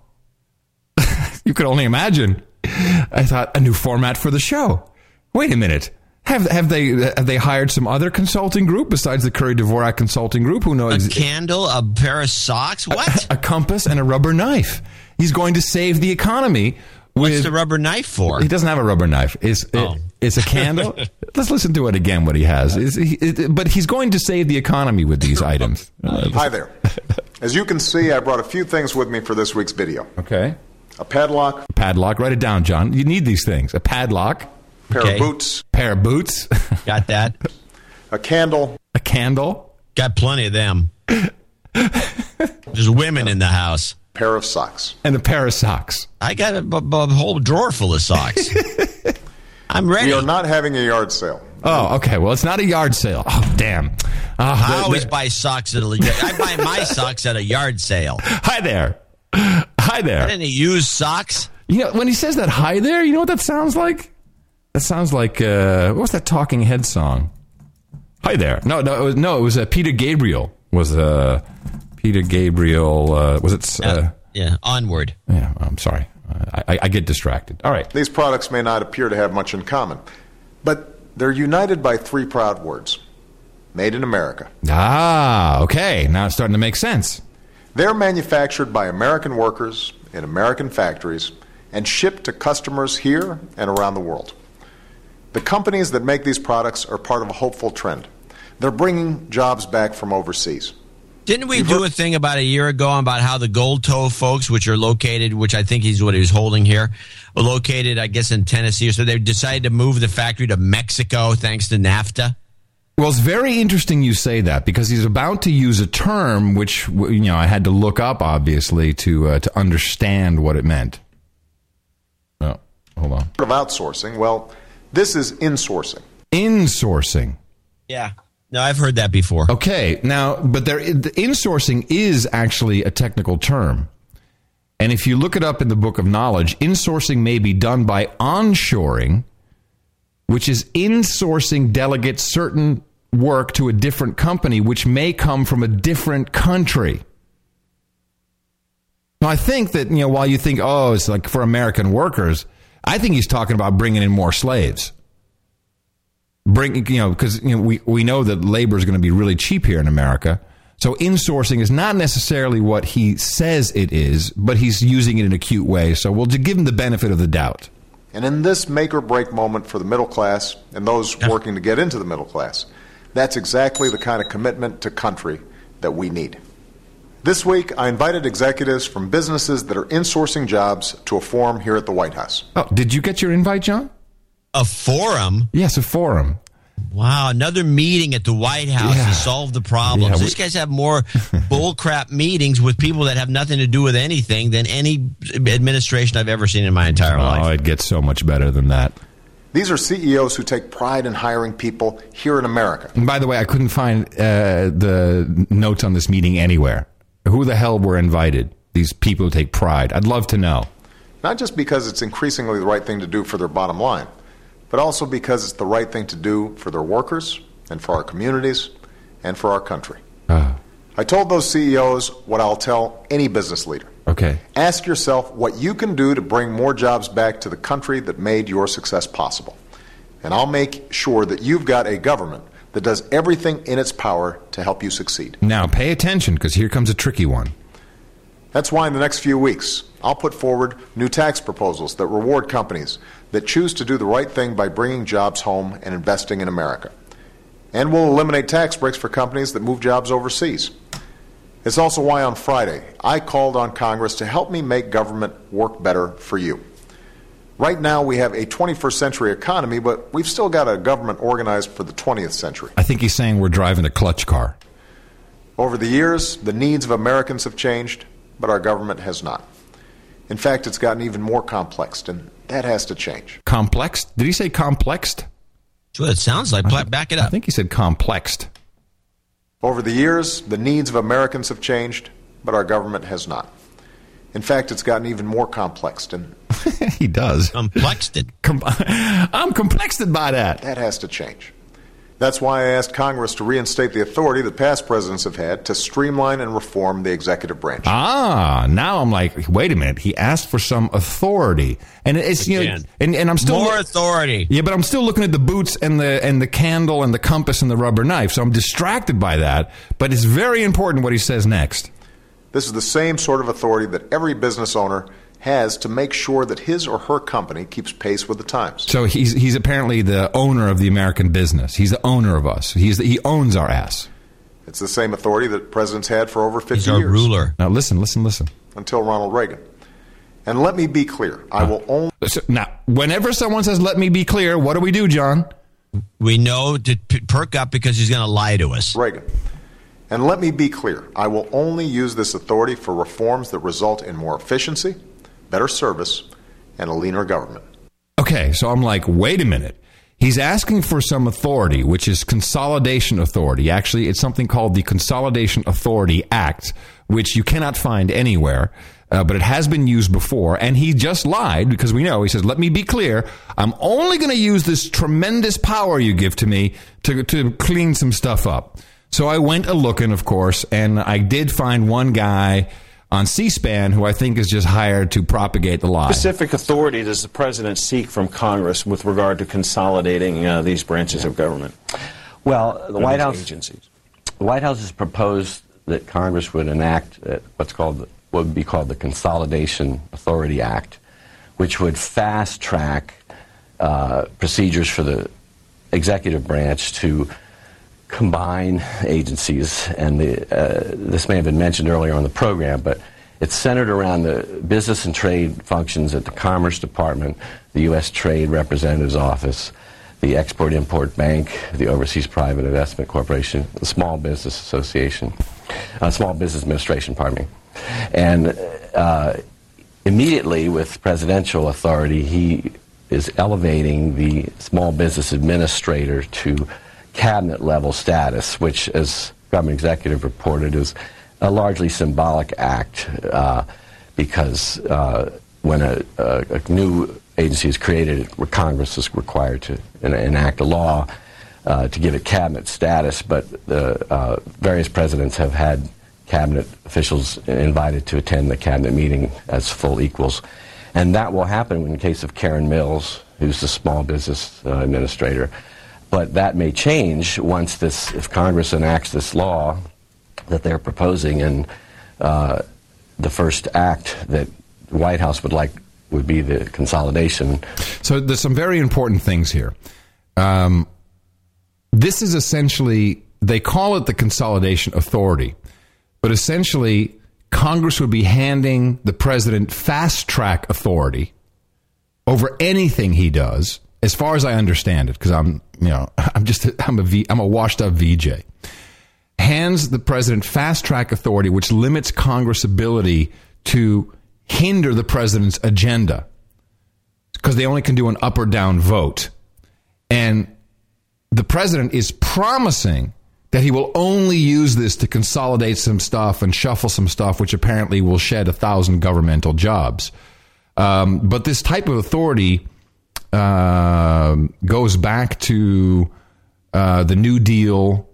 you could only imagine. I thought a new format for the show. Wait a minute. Have have they have they hired some other consulting group besides the Curry Dvorak Consulting Group? Who knows? A candle, a pair of socks. What? A, a compass and a rubber knife. He's going to save the economy. With, What's the rubber knife for? He doesn't have a rubber knife. It's Oh. it, it's a candle. Let's listen to it again. What he has, Is he, it, but he's going to save the economy with these items. Uh, Hi there. As you can see, I brought a few things with me for this week's video okay. a padlock, Padlock. Write it down, John. You need these things. A padlock. a pair Okay. of boots, Pair of boots. Got that? a candle, a candle. Got plenty of them. There's women in the house. Pair of socks. and a pair of socks. I got a, b- b- whole drawer full of socks. I'm ready. We are not having a yard sale. Oh, okay. Well, it's not a yard sale. Oh, damn. Ah, I the- always the- buy socks at a. I buy my socks at a yard sale. hi there. Hi there. Any used socks? You know, when he says that hi there, you know what that sounds like? That sounds like uh, what was that Talking Head song? Hi there. No, no, it was, no. It was uh, Peter Gabriel. Was uh, Peter Gabriel? Uh, was it? Uh, Yeah, onward. yeah. I'm sorry. Uh, I, I get distracted. All right. These products may not appear to have much in common, but they're united by three proud words made in America. Ah, okay. Now it's starting to make sense. They're manufactured by American workers in American factories and shipped to customers here and around the world. The companies that make these products are part of a hopeful trend. They're bringing jobs back from overseas. Didn't we do a thing about a year ago about how the Gold Toe folks, which are located, which I think is what he was holding here, were located, I guess, in Tennessee. So they decided to move the factory to Mexico thanks to NAFTA. Well, it's very interesting you say that because he's about to use a term which you know I had to look up obviously to uh, to understand what it meant. Oh, hold on. Of outsourcing, well, this is insourcing. Insourcing. Yeah. No, I've heard that before. Okay, now, but there, the insourcing is actually a technical term. And if you look it up in the Book of Knowledge, insourcing may be done by onshoring, which is insourcing delegates certain work to a different company, which may come from a different country. Now, I think that, you know, while you think, oh, it's like for American workers, I think he's talking about bringing in more slaves bring you know because you know we we know that labor is going to be really cheap here in America. So insourcing is not necessarily what he says it is, but he's using it in a cute way. So we'll just give him the benefit of the doubt. And in this make or break moment for the middle class and those working to get into the middle class, that's exactly the kind of commitment to country that we need. This week, I invited executives from businesses that are insourcing jobs to a forum here at the White House. Oh, did you get your invite, John? A forum? Yes, a forum. Wow, another meeting at the White House Yeah. to solve the problems. Yeah, we- These guys have more bullcrap meetings with people that have nothing to do with anything than any administration I've ever seen in my entire Oh, life. Oh, it gets so much better than that. These are CEOs who take pride in hiring people here in America. And by the way, I couldn't find uh, the notes on this meeting anywhere. Who the hell were invited? These people who take pride. I'd love to know. Not just because it's increasingly the right thing to do for their bottom line, but also because it's the right thing to do for their workers and for our communities and for our country. Ah, I told those CEOs what I'll tell any business leader. okay. Ask yourself what you can do to bring more jobs back to the country that made your success possible. And I'll make sure that you've got a government that does everything in its power to help you succeed. Now pay attention because here comes a tricky one. That's why in the next few weeks, I'll put forward new tax proposals that reward companies that choose to do the right thing by bringing jobs home and investing in America. And we'll eliminate tax breaks for companies that move jobs overseas. It's also why on Friday, I called on Congress to help me make government work better for you. Right now, we have a 21st century economy, but we've still got a government organized for the 20th century. I think he's saying we're driving a clutch car. Over the years, the needs of Americans have changed, but our government has not. In fact, it's gotten even more complex, and that has to change. Complexed? Did he say complexed? That's what it sounds like. Pla- Back it up. I think he said complexed. Over the years, the needs of Americans have changed, but our government has not. In fact, it's gotten even more complex, and he does. Complexed. Com- I'm complexed by that. that has to change. That's why I asked Congress to reinstate the authority that past presidents have had to streamline and reform the executive branch. Ah, now I'm like, wait a minute. He asked for some authority, and it's you know, and, and I'm still More authority. Yeah, but I'm still looking at the boots and the and the candle and the compass and the rubber knife, so I'm distracted by that. But it's very important what he says next. This is the same sort of authority that every business owner has to make sure that his or her company keeps pace with the times. So he's he's apparently the owner of the American business. He's the owner of us. He's the, he owns our ass. It's the same authority that presidents had for over 50 He's our years ruler. Now listen, listen, listen. until Ronald Reagan. And let me be clear, I will only So, now, whenever someone says, "Let me be clear," what do we do, John? We know to p- perk up because he's going to lie to us. Reagan. And let me be clear, I will only use this authority for reforms that result in more efficiency, better service, and a leaner government. Okay, so I'm like, wait a minute. He's asking for some authority, which is consolidation authority. Actually, it's something called the Consolidation Authority Act, which you cannot find anywhere. Uh, but it has been used before, and he just lied because we know he says, "Let me be clear. I'm only going to use this tremendous power you give to me to to clean some stuff up." So I went a looking, of course, and I did find one guy on C-SPAN who I think is just hired to propagate the lie. specific authority does the president seek from Congress with regard to consolidating uh, these branches of government? Well, the White these House agencies. The White House has proposed that Congress would enact uh, what's called what would be called the Consolidation Authority Act, which would fast track uh, procedures for the executive branch to combine agencies. And the, uh, this may have been mentioned earlier on the program, but it's centered around the business and trade functions at the Commerce Department, the U.S. Trade Representative's Office, the Export Import Bank, the Overseas Private Investment Corporation, the Small Business Association, uh, Small Business Administration, pardon me. And uh, immediately with presidential authority, he is elevating the Small Business Administrator to cabinet level status, which, as government executive reported, is a largely symbolic act uh, because uh, when a, a, a new agency is created, Congress is required to en- enact a law uh, to give it cabinet status, but the uh, various presidents have had cabinet officials invited to attend the cabinet meeting as full equals. And that will happen in the case of Karen Mills, who's the small business uh, administrator. But that may change once this, if Congress enacts this law that they're proposing, and uh, the first act that the White House would like would be the consolidation. So there's some very important things here. Um, this is essentially they call it the consolidation authority, but essentially Congress would be handing the president fast track authority over anything he does, as far as I understand it, because I'm you know I'm just I'm a v, I'm a washed up VJ. Hands the president fast track authority, which limits Congress' ability to hinder the president's agenda because they only can do an up or down vote. And the president is promising that he will only use this to consolidate some stuff and shuffle some stuff, which apparently will shed a thousand governmental jobs. Um, but this type of authority um goes back to uh, the New Deal,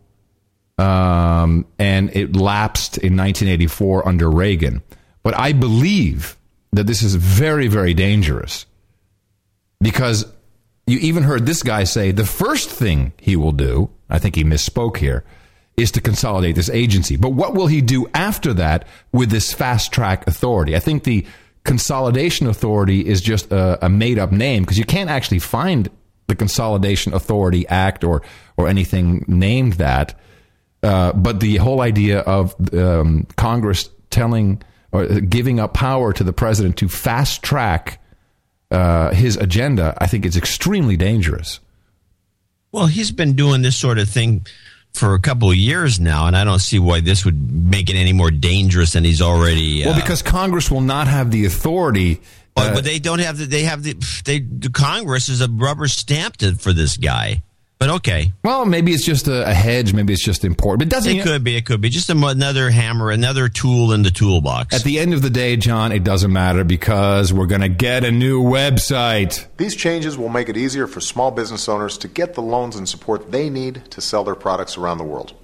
um, and it lapsed in 1984 under Reagan. But I believe that this is very, very dangerous because you even heard this guy say the first thing he will do, I think he misspoke here, is to consolidate this agency. But what will he do after that with this fast track authority? I think the consolidation authority is just a, a made up name because you can't actually find the Consolidation Authority Act or or anything named that. Uh, but the whole idea of um, Congress telling or giving up power to the president to fast track uh, his agenda, I think it's extremely dangerous. Well, he's been doing this sort of thing for a couple of years now, and I don't see why this would make it any more dangerous than he's already. Well, uh, because Congress will not have the authority. but, uh, but they don't have the. They have the. They the Congress is a rubber stamped for this guy. But okay, well, maybe it's just a, a hedge. Maybe it's just important. But doesn't it could be. It could be just a, another hammer, another tool in the toolbox. At the end of the day, John, it doesn't matter because we're going to get a new website. These changes will make it easier for small business owners to get the loans and support they need to sell their products around the world.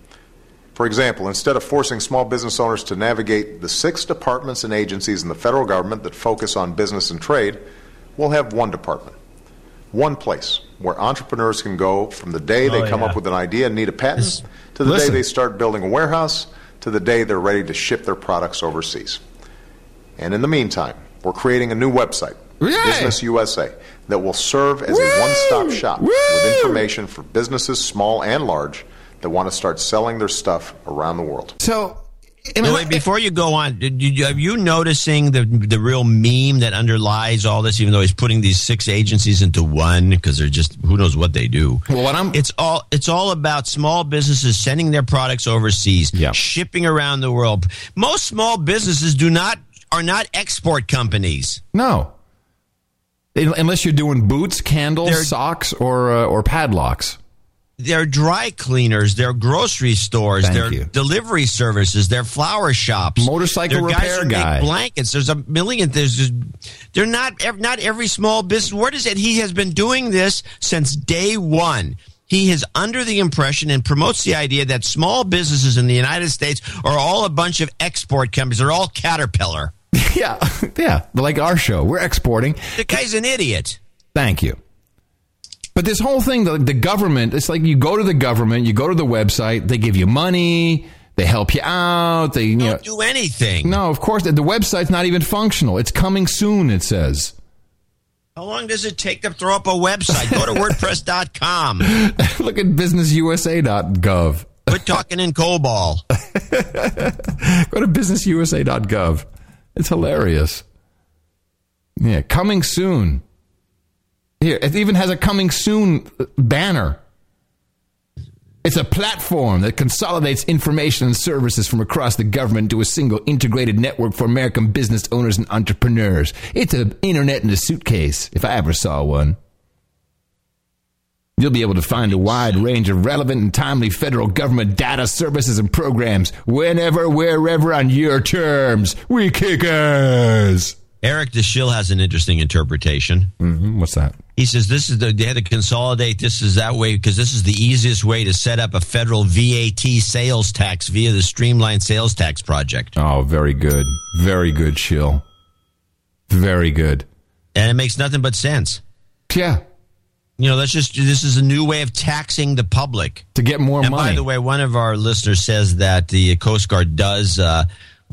For example, instead of forcing small business owners to navigate the six departments and agencies in the federal government that focus on business and trade, we'll have one department, one place where entrepreneurs can go from the day they Oh, come yeah. up with an idea and need a patent to the listen. day they start building a warehouse to the day they're ready to ship their products overseas. And in the meantime, we're creating a new website, Business USA, that will serve as a one stop shop with information for businesses, small and large, that want to start selling their stuff around the world. So, Wait, before you go on, did you, are you noticing the the real meme that underlies all this? Even though he's putting these six agencies into one because they're just who knows what they do. Well, what I'm it's all it's all about small businesses sending their products overseas, shipping around the world. Most small businesses do not are not export companies. No. Unless you're doing boots, candles, They're- socks, or uh, or padlocks. They're dry cleaners. They're grocery stores. Thank they're you. delivery services. They're flower shops. Motorcycle repair guy. blankets. There's a million. There's just, they're not not every small business. Where is it? He has been doing this since day one. He is under the impression and promotes the idea that small businesses in the United States are all a bunch of export companies. They're all Caterpillar. yeah, yeah. Like our show, we're exporting. The guy's an idiot. Thank you. But this whole thing, the, the government, it's like you go to the government, you go to the website, they give you money, they help you out, they you know, Do anything. No, of course, the website's not even functional. It's coming soon, it says. How long does it take to throw up a website? Go to WordPress.com. Look at businessusa.gov. Quit talking in COBOL. Go to businessusa.gov. It's hilarious. Yeah, coming soon. Here, it even has a coming soon banner. It's a platform that consolidates information and services from across the government to a single integrated network for American business owners and entrepreneurs. It's an internet in a suitcase, if I ever saw one. You'll be able to find a wide range of relevant and timely federal government data services and programs whenever, wherever, on your terms. We kickers. Eric DeShill has an interesting interpretation. Mm-hmm. What's that? He says this is the they had to consolidate this is that way because this is the easiest way to set up a federal VAT sales tax via the streamlined sales tax project. Oh, very good. Very good, Shill. Very good. And it makes nothing but sense. Yeah. You know, that's just this is a new way of taxing the public to get more and money. by the way, one of our listeners says that the Coast Guard does uh,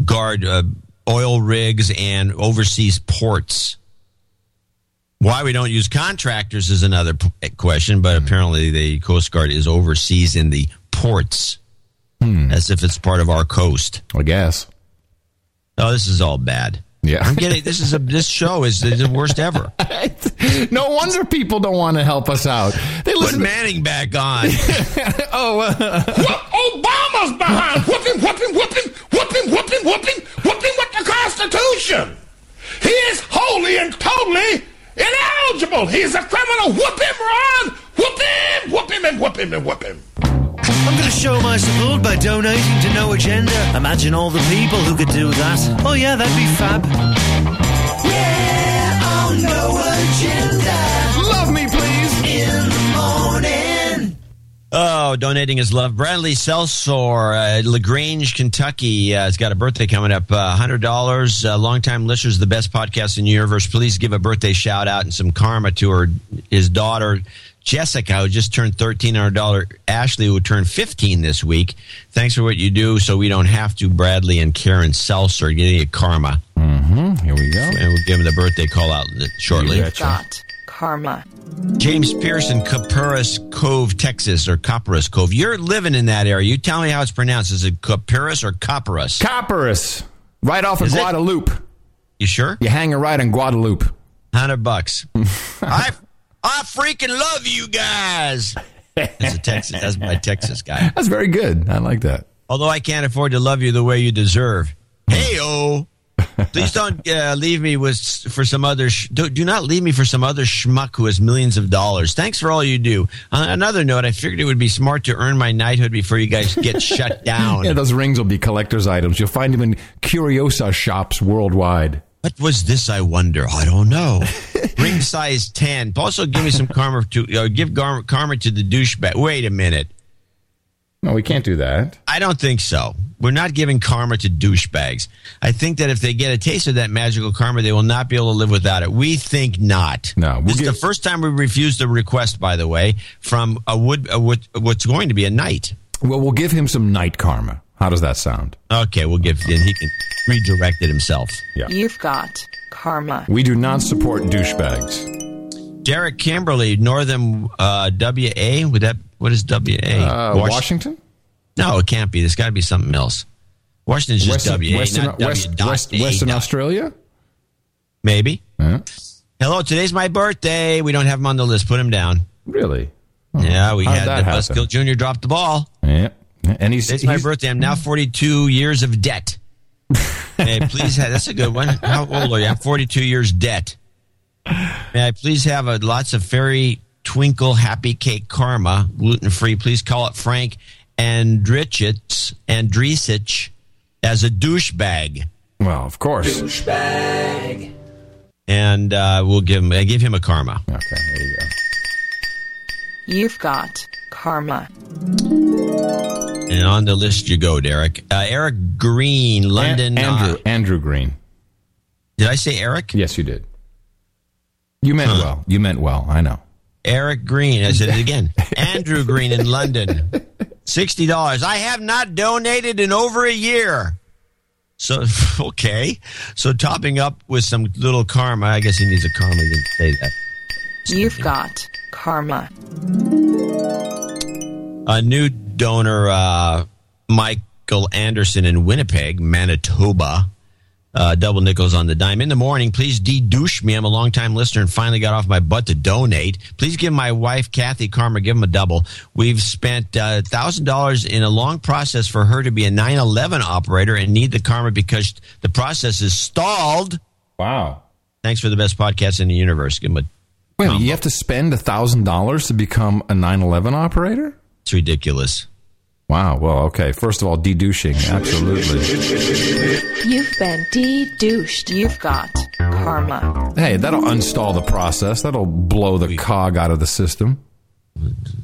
guard uh, oil rigs and overseas ports. Why we don't use contractors is another p- question, but Hmm. apparently the Coast Guard is overseas in the ports Hmm. as if it's part of our coast. I guess. Oh, this is all bad. Yeah. I'm getting this is a this show is the worst ever. no wonder people don't want to help us out. They Put listen. Manning back on. oh, uh, Obama's behind whooping, whooping, whooping, whooping, whooping, whooping, whooping with the Constitution. He is wholly and totally ineligible. He's a criminal. Whoop him, Ron. Whoop him, whoop him, and whoop him, and whoop him. I'm going to show my support by donating to No Agenda. Imagine all the people who could do that. Oh, yeah, that'd be fab. Yeah, on No Agenda. Oh, donating his love. Bradley Selsor, uh, LaGrange, Kentucky, uh, has got a birthday coming up. Uh, $100. Uh, longtime listeners, of the best podcast in the universe. Please give a birthday shout out and some karma to her, his daughter, Jessica, who just turned 13, and her daughter, Ashley, who turned 15 this week. Thanks for what you do so we don't have to, Bradley and Karen Seltzer. Getting a karma. Mm-hmm. Here we go. And we'll give him the birthday call out shortly. Got karma. James Pearson, Caparis Cove, Texas, or Copperas Cove. You're living in that area. You tell me how it's pronounced. Is it Caparis or Copperas? Copperas. Right off of Is it? Guadalupe. You sure? You hang a right in Guadalupe. Hundred bucks. I I freaking love you guys. That's a Texas. That's my Texas guy. That's very good. I like that. Although I can't afford to love you the way you deserve. Hey, oh. Please don't uh, leave me with for some other. Sh- do, do not leave me for some other schmuck who has millions of dollars. Thanks for all you do. On another note, I figured it would be smart to earn my knighthood before you guys get shut down. Yeah, those rings will be collector's items. You'll find them in curiosa shops worldwide. What was this? I wonder. I don't know. Ring size ten. Also, give me some karma to uh, give gar- karma to the douchebag. Wait a minute. No, we can't do that. I don't think so. We're not giving karma to douchebags. I think that if they get a taste of that magical karma, they will not be able to live without it. We think not. No, this is the first time we refused a request, by the way, from a wood a, what, what's going to be a knight. Well, we'll give him some night karma. How does that sound? Okay, we'll give. Then he can redirect it himself. Yeah. You've got karma. We do not support douchebags. Derek Kimberly, Northern uh, WA. Would that what is WA? Uh, Washington? No, it can't be. There's got to be something else. Washington's just Western, WA, Western, not West, W. West, A Western dot. Australia? Maybe. Yeah. Hello, today's my birthday. We don't have him on the list. Put him down. Really? Yeah, we had that the happen? Buzzkill Jr. drop the ball. Yeah. And he's, Today's my birthday. I'm now 42 years of debt. May I please have, that's a good one. How old are you? I'm 42 years debt. May I please have a lots of fairy twinkle happy cake karma, gluten free. Please call it Frank Andricic, Andricic as a douchebag. Well, of course. Douchebag. And uh, we'll give him, I give him a karma. Okay, there you go. You've got karma. And on the list you go, Derek. Uh, Eric Green, London. An- Andrew, uh, Andrew Green. did I say Eric? Yes, you did. You meant well. You meant well. I know. Eric Green. I said it again. Andrew Green in London. Sixty dollars. I have not donated in over a year. So okay. So topping up with some little karma. I guess he needs a karma. He didn't say that. You've got karma. A new donor, uh, Michael Anderson in Winnipeg, Manitoba. Uh, double nickels on the dime. In the morning, please de-douche me. I'm a longtime listener and finally got off my butt to donate. Please give my wife, Kathy Karma, give him a double. We've spent uh, $1,000 in a long process for her to be a 911 operator and need the karma because the process is stalled. Wow. Thanks for the best podcast in the universe. Give him a, Wait, a minute, you have to spend $1,000 to become a 911 operator? it's ridiculous. Wow. Well, okay. First of all, de-douching. Absolutely. You've been de-douched. You've got karma. Hey, that'll unstall the process. That'll blow the cog out of the system.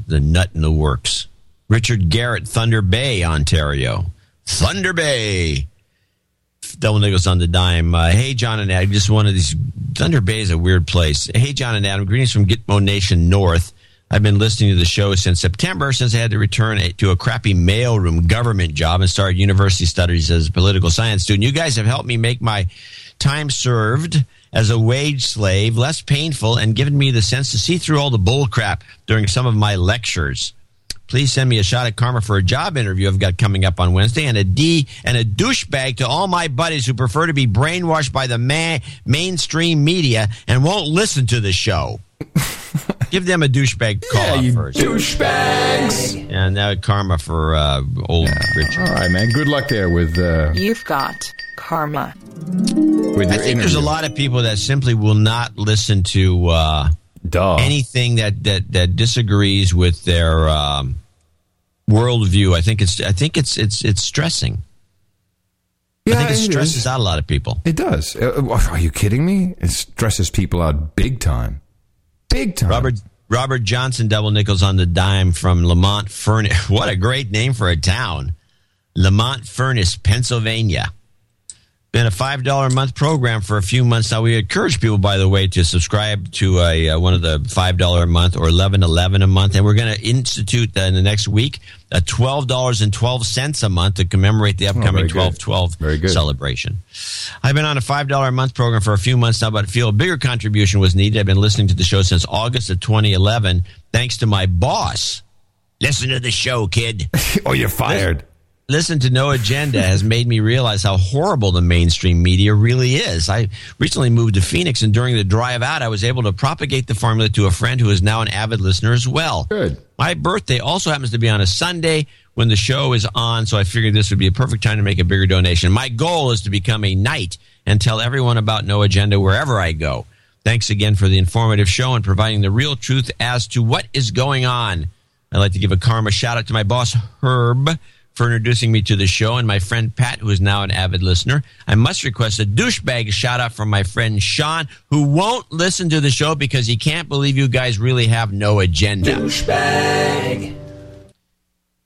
the nut in the works. Richard Garrett, Thunder Bay, Ontario. Thunder Bay. Double nickels on the dime. Uh, hey, John and Adam. Just one of these. Thunder Bay is a weird place. Hey, John and Adam. Greetings from Gitmo Nation North. I've been listening to the show since September, since I had to return to a crappy mailroom government job and started university studies as a political science student. You guys have helped me make my time served as a wage slave less painful and given me the sense to see through all the bullcrap during some of my lectures. Please send me a shot at karma for a job interview I've got coming up on Wednesday, and a D and a douchebag to all my buddies who prefer to be brainwashed by the ma- mainstream media and won't listen to the show. Give them a douchebag call Yeah, you first. douchebags. And now karma for uh, old Richard. All right, man. Good luck there with uh, You've got karma. with I your think there's a lot of people that simply will not listen to uh, Duh. anything that, that, that disagrees with their um, worldview. I think it's I think it's it's it's stressing. I think it it stresses is. out a lot of people. It does. Uh, are you kidding me? It stresses people out big time. Big time. Robert Robert Johnson, double nickels on the dime from Lamont Furnace. What a great name for a town, Lamont Furnace, Pennsylvania. Been a five dollar a month program for a few months now. We encourage people, by the way, to subscribe to a uh, one of the five dollar a month or eleven eleven a month, and we're going to institute in the next week a twelve dollars and twelve cents a month to commemorate the upcoming Oh, very good. twelve twelve celebration. I've been on a five dollar a month program for a few months now, but feel a bigger contribution was needed. I've been listening to the show since August of 2011, thanks to my boss. Listen to the show, kid. oh, you're fired. Listen to No Agenda has made me realize how horrible the mainstream media really is. I recently moved to Phoenix, and during the drive out, I was able to propagate the formula to a friend who is now an avid listener as well. Good. My birthday also happens to be on a Sunday when the show is on, so I figured this would be a perfect time to make a bigger donation. My goal is to become a knight and tell everyone about No Agenda wherever I go. Thanks again for the informative show and providing the real truth as to what is going on. I'd like to give a karma shout out to my boss, Herb, for introducing me to the show, and my friend Pat, who is now an avid listener. I must request a douchebag shout out from my friend Sean, who won't listen to the show because he can't believe you guys really have no agenda. Douchebag.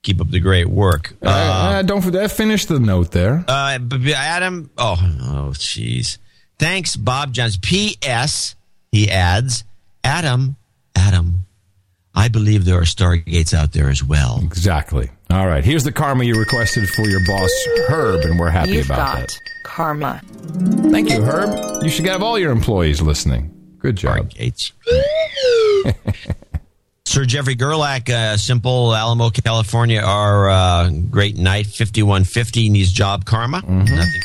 Keep up the great work. Uh, uh, don't forget, finish the note there. Uh, but Adam, oh, oh, jeez. Thanks, Bob Johns. P.S. He adds, Adam, Adam, I believe there are stargates out there as well. Exactly. All right. Here's the karma you requested for your boss, Herb, and we're happy You've about got that. karma. Thank you, Herb. You should have all your employees listening. Good job. Stargates. Sir Jeffrey Gerlach, uh, Simple, Alamo, California, our uh, great night, 5150, needs job karma. Nothing.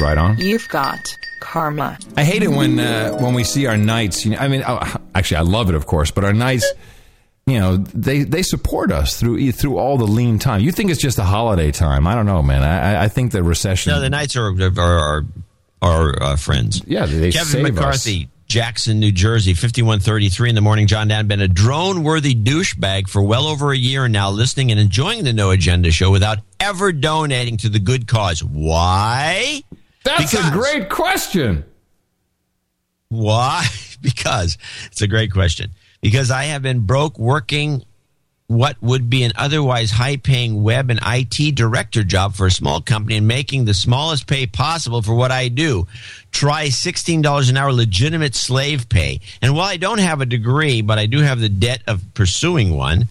Right on. You've got karma. I hate it when uh, when we see our knights. You know, I mean, oh, actually, I love it, of course. But our knights, you know, they they support us through through all the lean time. You think it's just a holiday time? I don't know, man. I, I think the recession. No, the Knights are are are, are uh, friends. Yeah, they Kevin McCarthy, Jackson, New Jersey, fifty-one thirty-three in the morning. John Dan been a drone-worthy douchebag for well over a year now, listening and enjoying the No Agenda show without ever donating to the good cause. Why? That's a great question. Why? Because it's a great question. Because I have been broke working what would be an otherwise high paying web and IT director job for a small company and making the smallest pay possible for what I do. Try $16 an hour legitimate slave pay. And while I don't have a degree, but I do have the debt of pursuing one,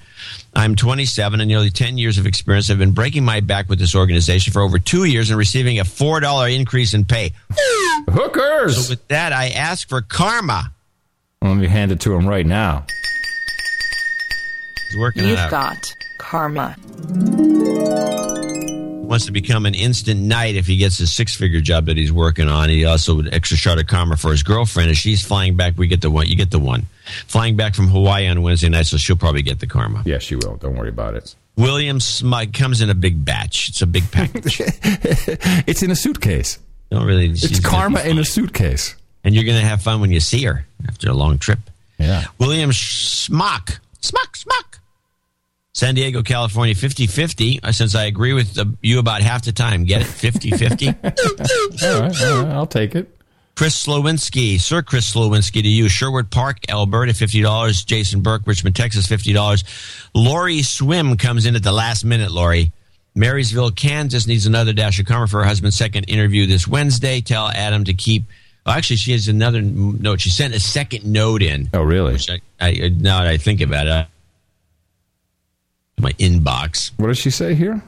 I'm 27 and nearly 10 years of experience. I've been breaking my back with this organization for over two years and receiving a $4 increase in pay. Hookers! So with that, I ask for karma. Let me hand it to him right now. He's working it You've got karma. wants to become an instant knight if he gets his six figure job that he's working on. He also would extra shot of karma for his girlfriend. As she's flying back, we get the one. You get the one. Flying back from Hawaii on Wednesday night, so she'll probably get the karma. Yes, she will. Don't worry about it. William Smug comes in a big batch. It's a big package. it's in a suitcase. Don't really. It's karma in a suitcase. And you're going to have fun when you see her after a long trip. Yeah. William Smock. Smock, Smock. San Diego, California, 50 50. Uh, since I agree with the, you about half the time. Get it? 50 50. All right, all right, I'll take it. Chris Slowinski, Sir Chris Slowinski to you. Sherwood Park, Alberta, $50. Jason Burke, Richmond, Texas, $50. Lori Swim comes in at the last minute, Lori. Marysville, Kansas needs another dash of karma for her husband's second interview this Wednesday. Tell Adam to keep. Oh, actually, she has another note. She sent a second note in. Oh, really? Which I, I, now that I think about it, I- my inbox. What does she say here?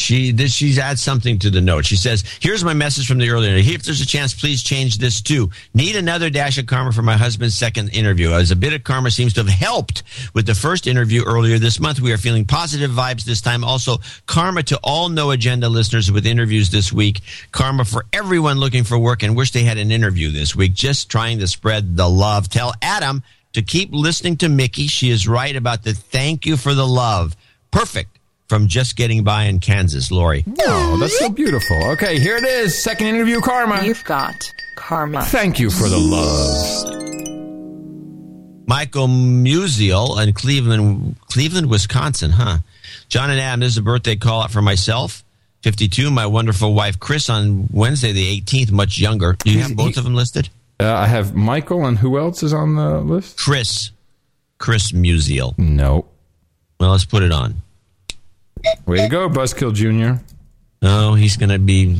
She this she's add something to the note. She says, "Here's my message from the earlier. If there's a chance, please change this too. Need another dash of karma for my husband's second interview. As a bit of karma seems to have helped with the first interview earlier this month. We are feeling positive vibes this time. Also, karma to all no agenda listeners with interviews this week. Karma for everyone looking for work and wish they had an interview this week. Just trying to spread the love. Tell Adam to keep listening to Mickey. She is right about the thank you for the love. Perfect." From just getting by in Kansas, Lori. Oh, that's so beautiful. Okay, here it is. Second interview karma. You've got karma. Thank you for the love. Michael Musial in Cleveland, Cleveland, Wisconsin, huh? John and Adam, this is a birthday call out for myself. 52, my wonderful wife Chris on Wednesday the 18th, much younger. Do you have both of them listed? Uh, I have Michael, and who else is on the list? Chris. Chris Musial. No. Well, let's put it on. Way to go, Buzzkill Jr. Oh, he's going to be.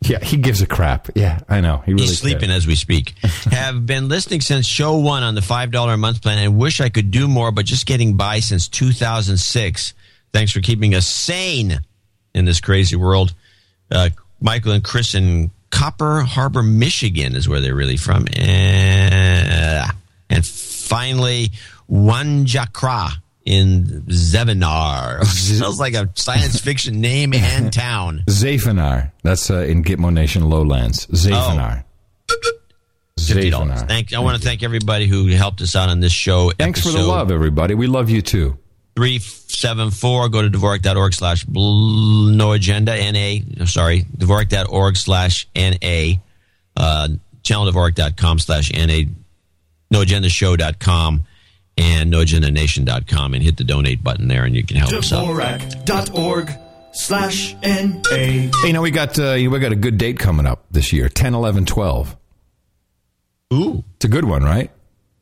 Yeah, he gives a crap. Yeah, I know. He really He's sleeping cares. as we speak. Have been listening since show one on the $5 a month plan and wish I could do more, but just getting by since 2006. Thanks for keeping us sane in this crazy world. Uh, Michael and Chris in Copper Harbor, Michigan is where they're really from. And, and finally, Wanjakra in Zevenaar. Sounds like a science fiction name and town. Zafanar. That's uh, in Gitmo Nation lowlands. Fifty dollars. Thank. I want to thank everybody who helped us out on this show. Thanks for the love, everybody. We love you too. 374. Go to Dvorak.org slash no agenda, NA. Sorry, Dvorak.org slash NA. Uh, channelDvorak.com slash NA. NoAgendaShow.com and NoAgendaNation.com and hit the donate button there and you can help us out. Dvorak.org slash N-A. Hey, you know, we got, uh, we got a good date coming up this year 10, 11, 12. Ooh. It's a good one, right?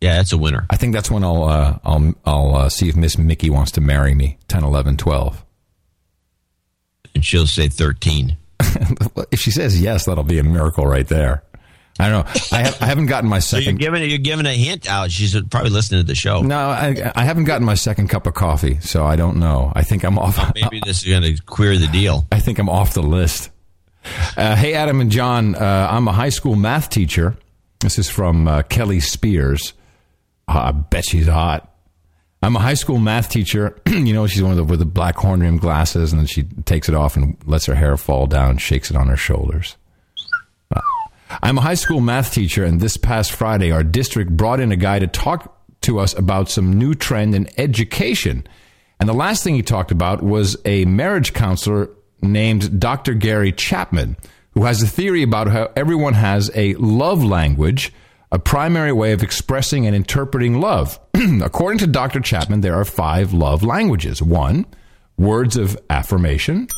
Yeah, it's a winner. I think that's when I'll uh, I'll I'll uh, see if Miss Mickey wants to marry me. 10, 11, 12. And she'll say 13. if she says yes, that'll be a miracle right there. I don't know. I, have, I haven't gotten my So you're second. giving you're giving a hint out. She's probably listening to the show. no, I, I haven't gotten my second cup of coffee, so I don't know. I think I'm off. Maybe this is going to queer the deal. I think I'm off the list. Uh, hey, Adam and John, uh, I'm a high school math teacher. This is from uh, Kelly Spears. Uh, I bet she's hot. I'm a high school math teacher. you know, she's one of the with the black horn rimmed glasses, and then she takes it off and lets her hair fall down, shakes it on her shoulders. I'm a high school math teacher, and this past Friday, our district brought in a guy to talk to us about some new trend in education. And the last thing he talked about was a marriage counselor named Dr. Gary Chapman, who has a theory about how everyone has a love language, a primary way of expressing and interpreting love. According to Dr. Chapman, there are five love languages. One, words of affirmation.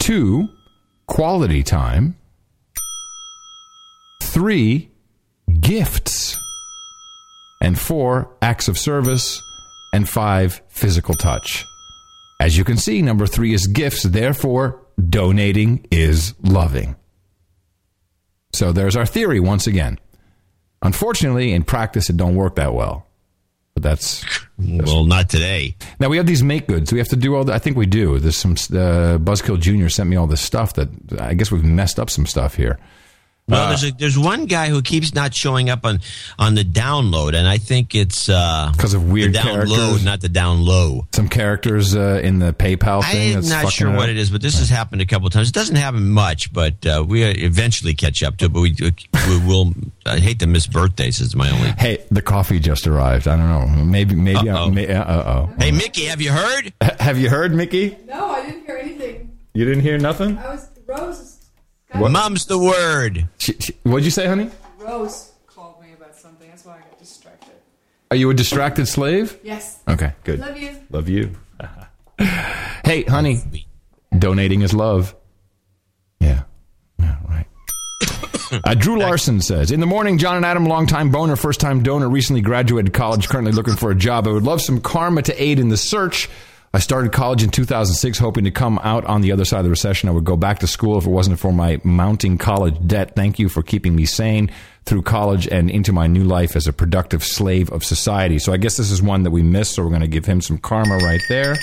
Two, quality time. Three, gifts. And four, acts of service. And five, physical touch. As you can see, number three is gifts. Therefore, donating is loving. So there's our theory once again. Unfortunately, in practice, it don't work that well. But that's well, not today. Now we have these make goods. We have to do all. The, I think we do. There's some. Uh, Buzzkill Junior sent me all this stuff that I guess we've messed up some stuff here. Well, Uh, there's a, there's one guy who keeps not showing up on on the download, and I think it's because of weird the download, characters. not the down low. some characters uh, in the PayPal thing. I'm that's not sure it what it is, but this has happened a couple of times. It doesn't happen much, but uh, we eventually catch up to it. But we, we will. I hate to miss birthdays. Is my only. Hey, the coffee just arrived. I don't know. Maybe. Maybe. Uh-oh. Uh may, uh oh. Hey, Mickey, have you heard? Have you heard, Mickey? No, I didn't hear anything. You didn't hear nothing. I was Rose. What? Mum's the word. She, she, what'd you say, honey? Rose called me about something. That's why I got distracted. Are you a distracted slave? Yes. Okay, good. Love you. Love you. hey, honey, donating is love. Yeah. Yeah, right. Uh, Drew Larson says, In the morning, John and Adam, longtime boner, first time donor, recently graduated college, currently looking for a job. I would love some karma to aid in the search. I started college in 2006, hoping to come out on the other side of the recession. I would go back to school if it wasn't for my mounting college debt. Thank you for keeping me sane through college and into my new life as a productive slave of society. So I guess this is one that we missed, so we're going to give him some karma right there.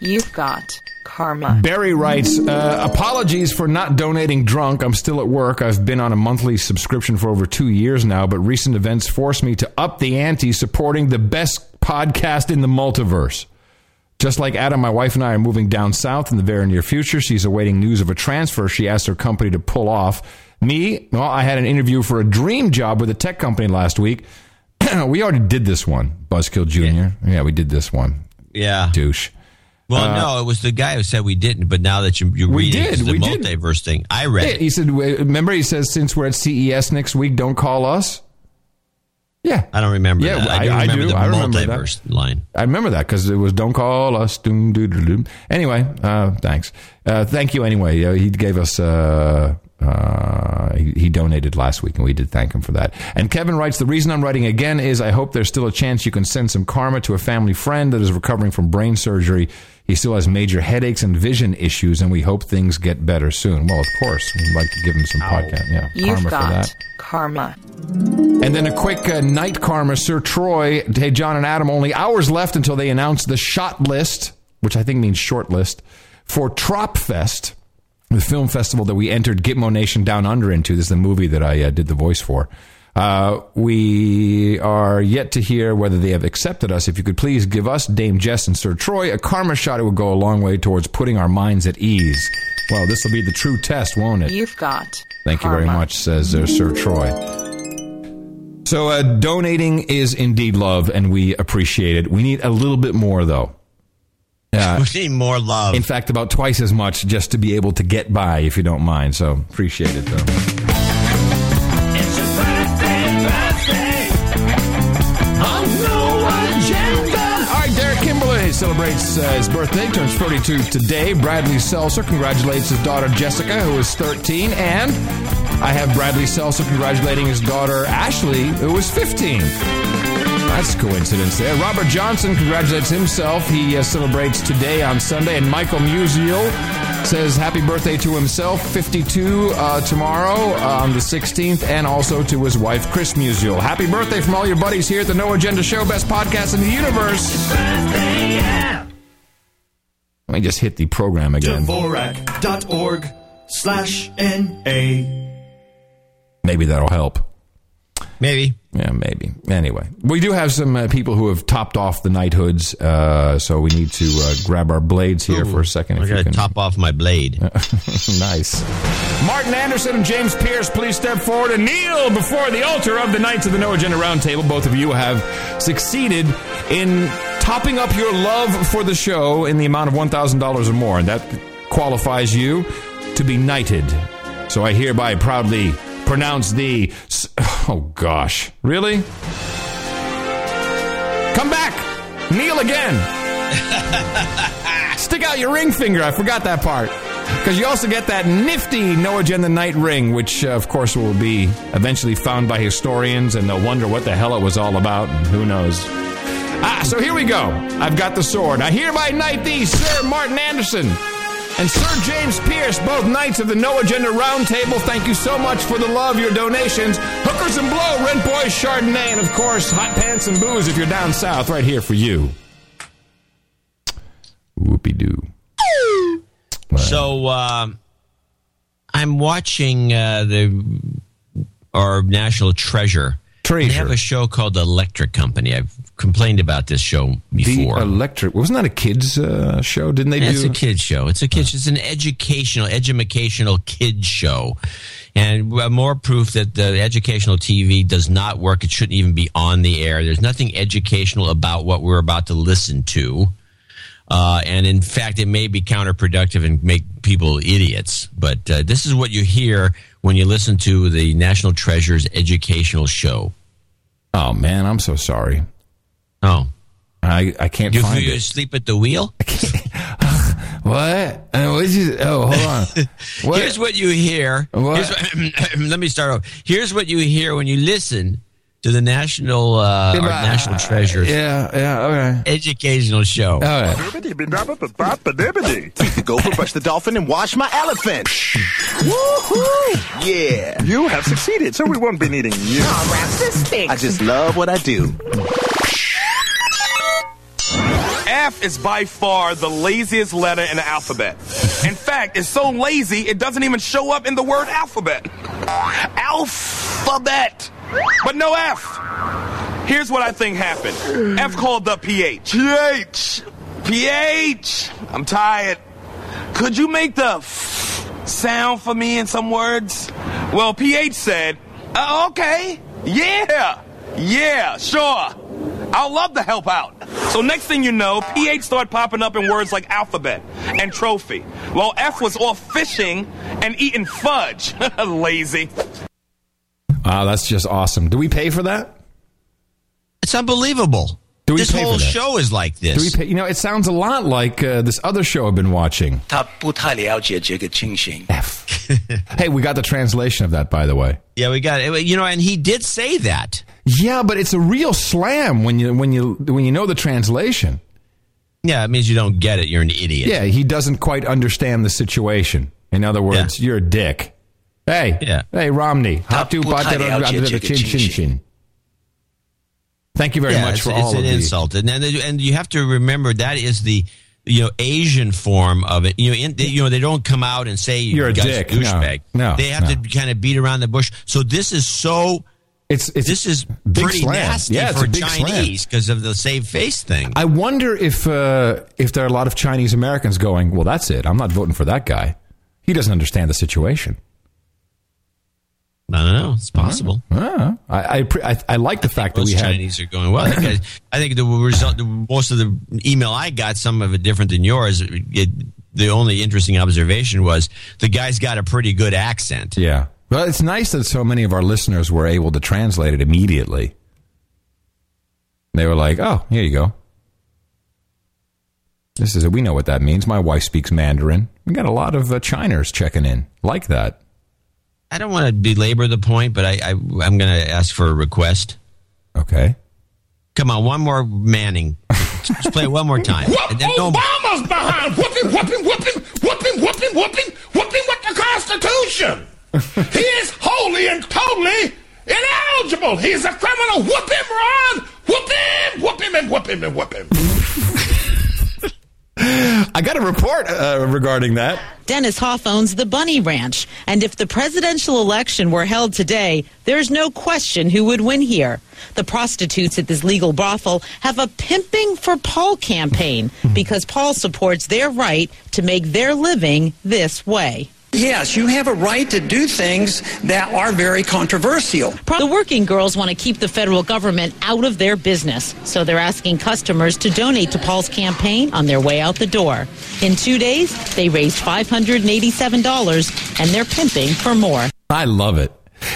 You've got karma. Barry writes, uh, apologies for not donating drunk. I'm still at work. I've been on a monthly subscription for over two years now, but recent events forced me to up the ante supporting the best podcast in the multiverse. Just like Adam, my wife and I are moving down south in the very near future. She's awaiting news of a transfer she asked her company to pull off. Me, well, I had an interview for a dream job with a tech company last week. we already did this one, Buzzkill Jr. Yeah. we did this one. Yeah. Douche. Well, Uh, no, it was the guy who said we didn't. But now that you, you're We reading did, the we did. multiverse thing, I read Yeah, it. he said, remember, he says, since we're at CES next week, don't call us. Yeah. I don't remember. Yeah, that. I, do I remember do. the I remember multiverse that. line. I remember that because it was "Don't call us." Doom, doo, doo, doo. Anyway, uh, thanks. Uh, thank you. Anyway, uh, he gave us. Uh, uh, he, he donated last week, and we did thank him for that. And Kevin writes, "The reason I'm writing again is I hope there's still a chance you can send some karma to a family friend that is recovering from brain surgery. He still has major headaches and vision issues, and we hope things get better soon. Well, of course, we'd like to give him some podcast. Yeah, You've karma for got that. karma. And then a quick uh, night karma, Sir Troy. Hey, John and Adam, only hours left until they announce the shot list, which I think means short list, for Tropfest, the film festival that we entered Gitmo Nation Down Under into. This is the movie that I uh, did the voice for. Uh, we are yet to hear whether they have accepted us. If you could please give us, Dame Jess and Sir Troy, a karma shot, it would go a long way towards putting our minds at ease. Well, this will be the true test, won't it? You've got. Thank you very much, says uh, Sir Troy. So, uh, donating is indeed love, and we appreciate it. We need a little bit more, though. Uh, we need more love. in fact, about twice as much just to be able to get by, if you don't mind. So, appreciate it, though. Celebrates uh, his birthday, turns 32 today. Bradley Seltzer congratulates his daughter Jessica, who is 13. And I have Bradley Seltzer congratulating his daughter Ashley, who is 15. That's coincidence there. Robert Johnson congratulates himself. He uh, celebrates today on Sunday. And Michael Musial says happy birthday to himself, 52 uh, tomorrow uh, on the 16th, and also to his wife, Chris Musial. Happy birthday from all your buddies here at the No Agenda Show, best podcast in the universe. Let me just hit the program again. Dvorak.org slash N-A. Maybe that'll help. Maybe. Yeah, maybe. Anyway, we do have some uh, people who have topped off the knighthoods, uh, so we need to uh, grab our blades here for a second. I if you gotta top off my blade. nice. Martin Anderson and James Pierce, please step forward and kneel before the altar of the Knights of the No Agenda Roundtable. Both of you have succeeded in topping up your love for the show in the amount of $1,000 or more, and that qualifies you to be knighted. So I hereby proudly pronounce the. Oh, gosh. Really? Come back! Kneel again! Stick out your ring finger. I forgot that part. Because you also get that nifty No Agenda Night ring, which, uh, of course, will be eventually found by historians, and they'll wonder what the hell it was all about, and who knows. Ah, so here we go. I've got the sword. I hereby knight thee, Sir Martin Anderson and Sir James Pierce, both knights of the No Agenda Roundtable. Thank you so much for the love, your donations. Hookers and Blow, Rent Boys, Chardonnay, and of course, Hot Pants and Booze if you're down south, right here for you. Whoopie doo. So uh, I'm watching uh, the our national treasure. Treasure. They have a show called Electric Company. I've complained about this show before. The Electric. Wasn't that a kids' uh, show? Didn't they it's do? a kids show. It's a kids. It's an educational, educational kids show, and uh, more proof that the educational TV does not work. It shouldn't even be on the air. There's nothing educational about what we're about to listen to, uh, and in fact, it may be counterproductive and make people idiots. But uh, this is what you hear when you listen to the National Treasures educational show. Oh man, I'm so sorry. Oh, I I can't you, find you it. asleep at the wheel? What? Uh, what'd you, oh, hold on. What? Here's what you hear. What? What- let me start off. Here's what you hear when you listen to the national uh, Yeah, or but- national treasures Yeah, yeah, okay. educational show. All right. Go for brush the dolphin and wash my elephant. Woohoo! Yeah. You have succeeded, so we won't be needing you. I just love what I do. F is by far the laziest letter in the alphabet. In fact, it's so lazy it doesn't even show up in the word alphabet. Alphabet. But no F. Here's what I think happened. F called the PH. PH. PH. I'm tired. Could you make the f sound for me in some words? Well, PH said, uh, okay. Yeah. Yeah, sure. I'll love to help out. So next thing you know, PH started popping up in words like alphabet and trophy. While F was off fishing and eating fudge. Lazy. Ah, that's just awesome. Do we pay for that? It's unbelievable. Do we this pay whole for that? show is like this. Do we pay? You know, it sounds a lot like uh, this other show I've been watching. 他不太了解这个情形。 Hey, we got the translation of that, by the way. Yeah, we got it. You know, and he did say that. Yeah, but it's a real slam when you when you when you know the translation. Yeah, it means you don't get it. You're an idiot. Yeah, he doesn't quite understand the situation. In other words, you're a dick. Hey, Yeah. hey, Romney. 他 Hatu 不太了解这个 chin 情 chin 形。 chin. Thank you very Yeah, much it's, for it's all an of the insult, and then and you have to remember that is the you know Asian form of it. You know, in, they, you know they don't come out and say You're a "You guys dick." douchebag. No, no, they have no. to kind of beat around the bush. So this is so It's, it's this is pretty slam. nasty Yeah, for a big slam. Chinese because of the save face thing. I wonder if uh, if there are a lot of Chinese Americans going, well, that's it. I'm not voting for that guy. He doesn't understand the situation. I don't know. It's possible. I, I, I I like the fact that we had. Chinese are going well. I think, I think the result, the, most of the email I got, some of it different than yours. It, the only interesting observation was the guy's got a pretty good accent. Yeah. Well, it's nice that so many of our listeners were able to translate it immediately. They were like, "Oh, here you go. This is it. We know what that means. My wife speaks Mandarin. We got a lot of uh, Chiners checking in like that. I don't want to belabor the point, but I, I I'm going to ask for a request. Okay. Come on, one more Manning. Just play it one more time. Whoop And then no- Obama's behind whooping, whooping, whooping, whooping, whooping, whooping, whooping with the Constitution. he is wholly and totally ineligible. He's a criminal. Whoop him, Ron. Whoop him, whoop him, and whoop him, and whoop him. I got a report uh, regarding that. Dennis Hof owns the Bunny Ranch, and if the presidential election were held today, there's no question who would win here. The prostitutes at this legal brothel have a pimping for Paul campaign because Paul supports their right to make their living this way. Yes, you have a right to do things that are very controversial. The working girls want to keep the federal government out of their business, so they're asking customers to donate to Paul's campaign on their way out the door. In two days, they raised $587, and they're pimping for more. I love it.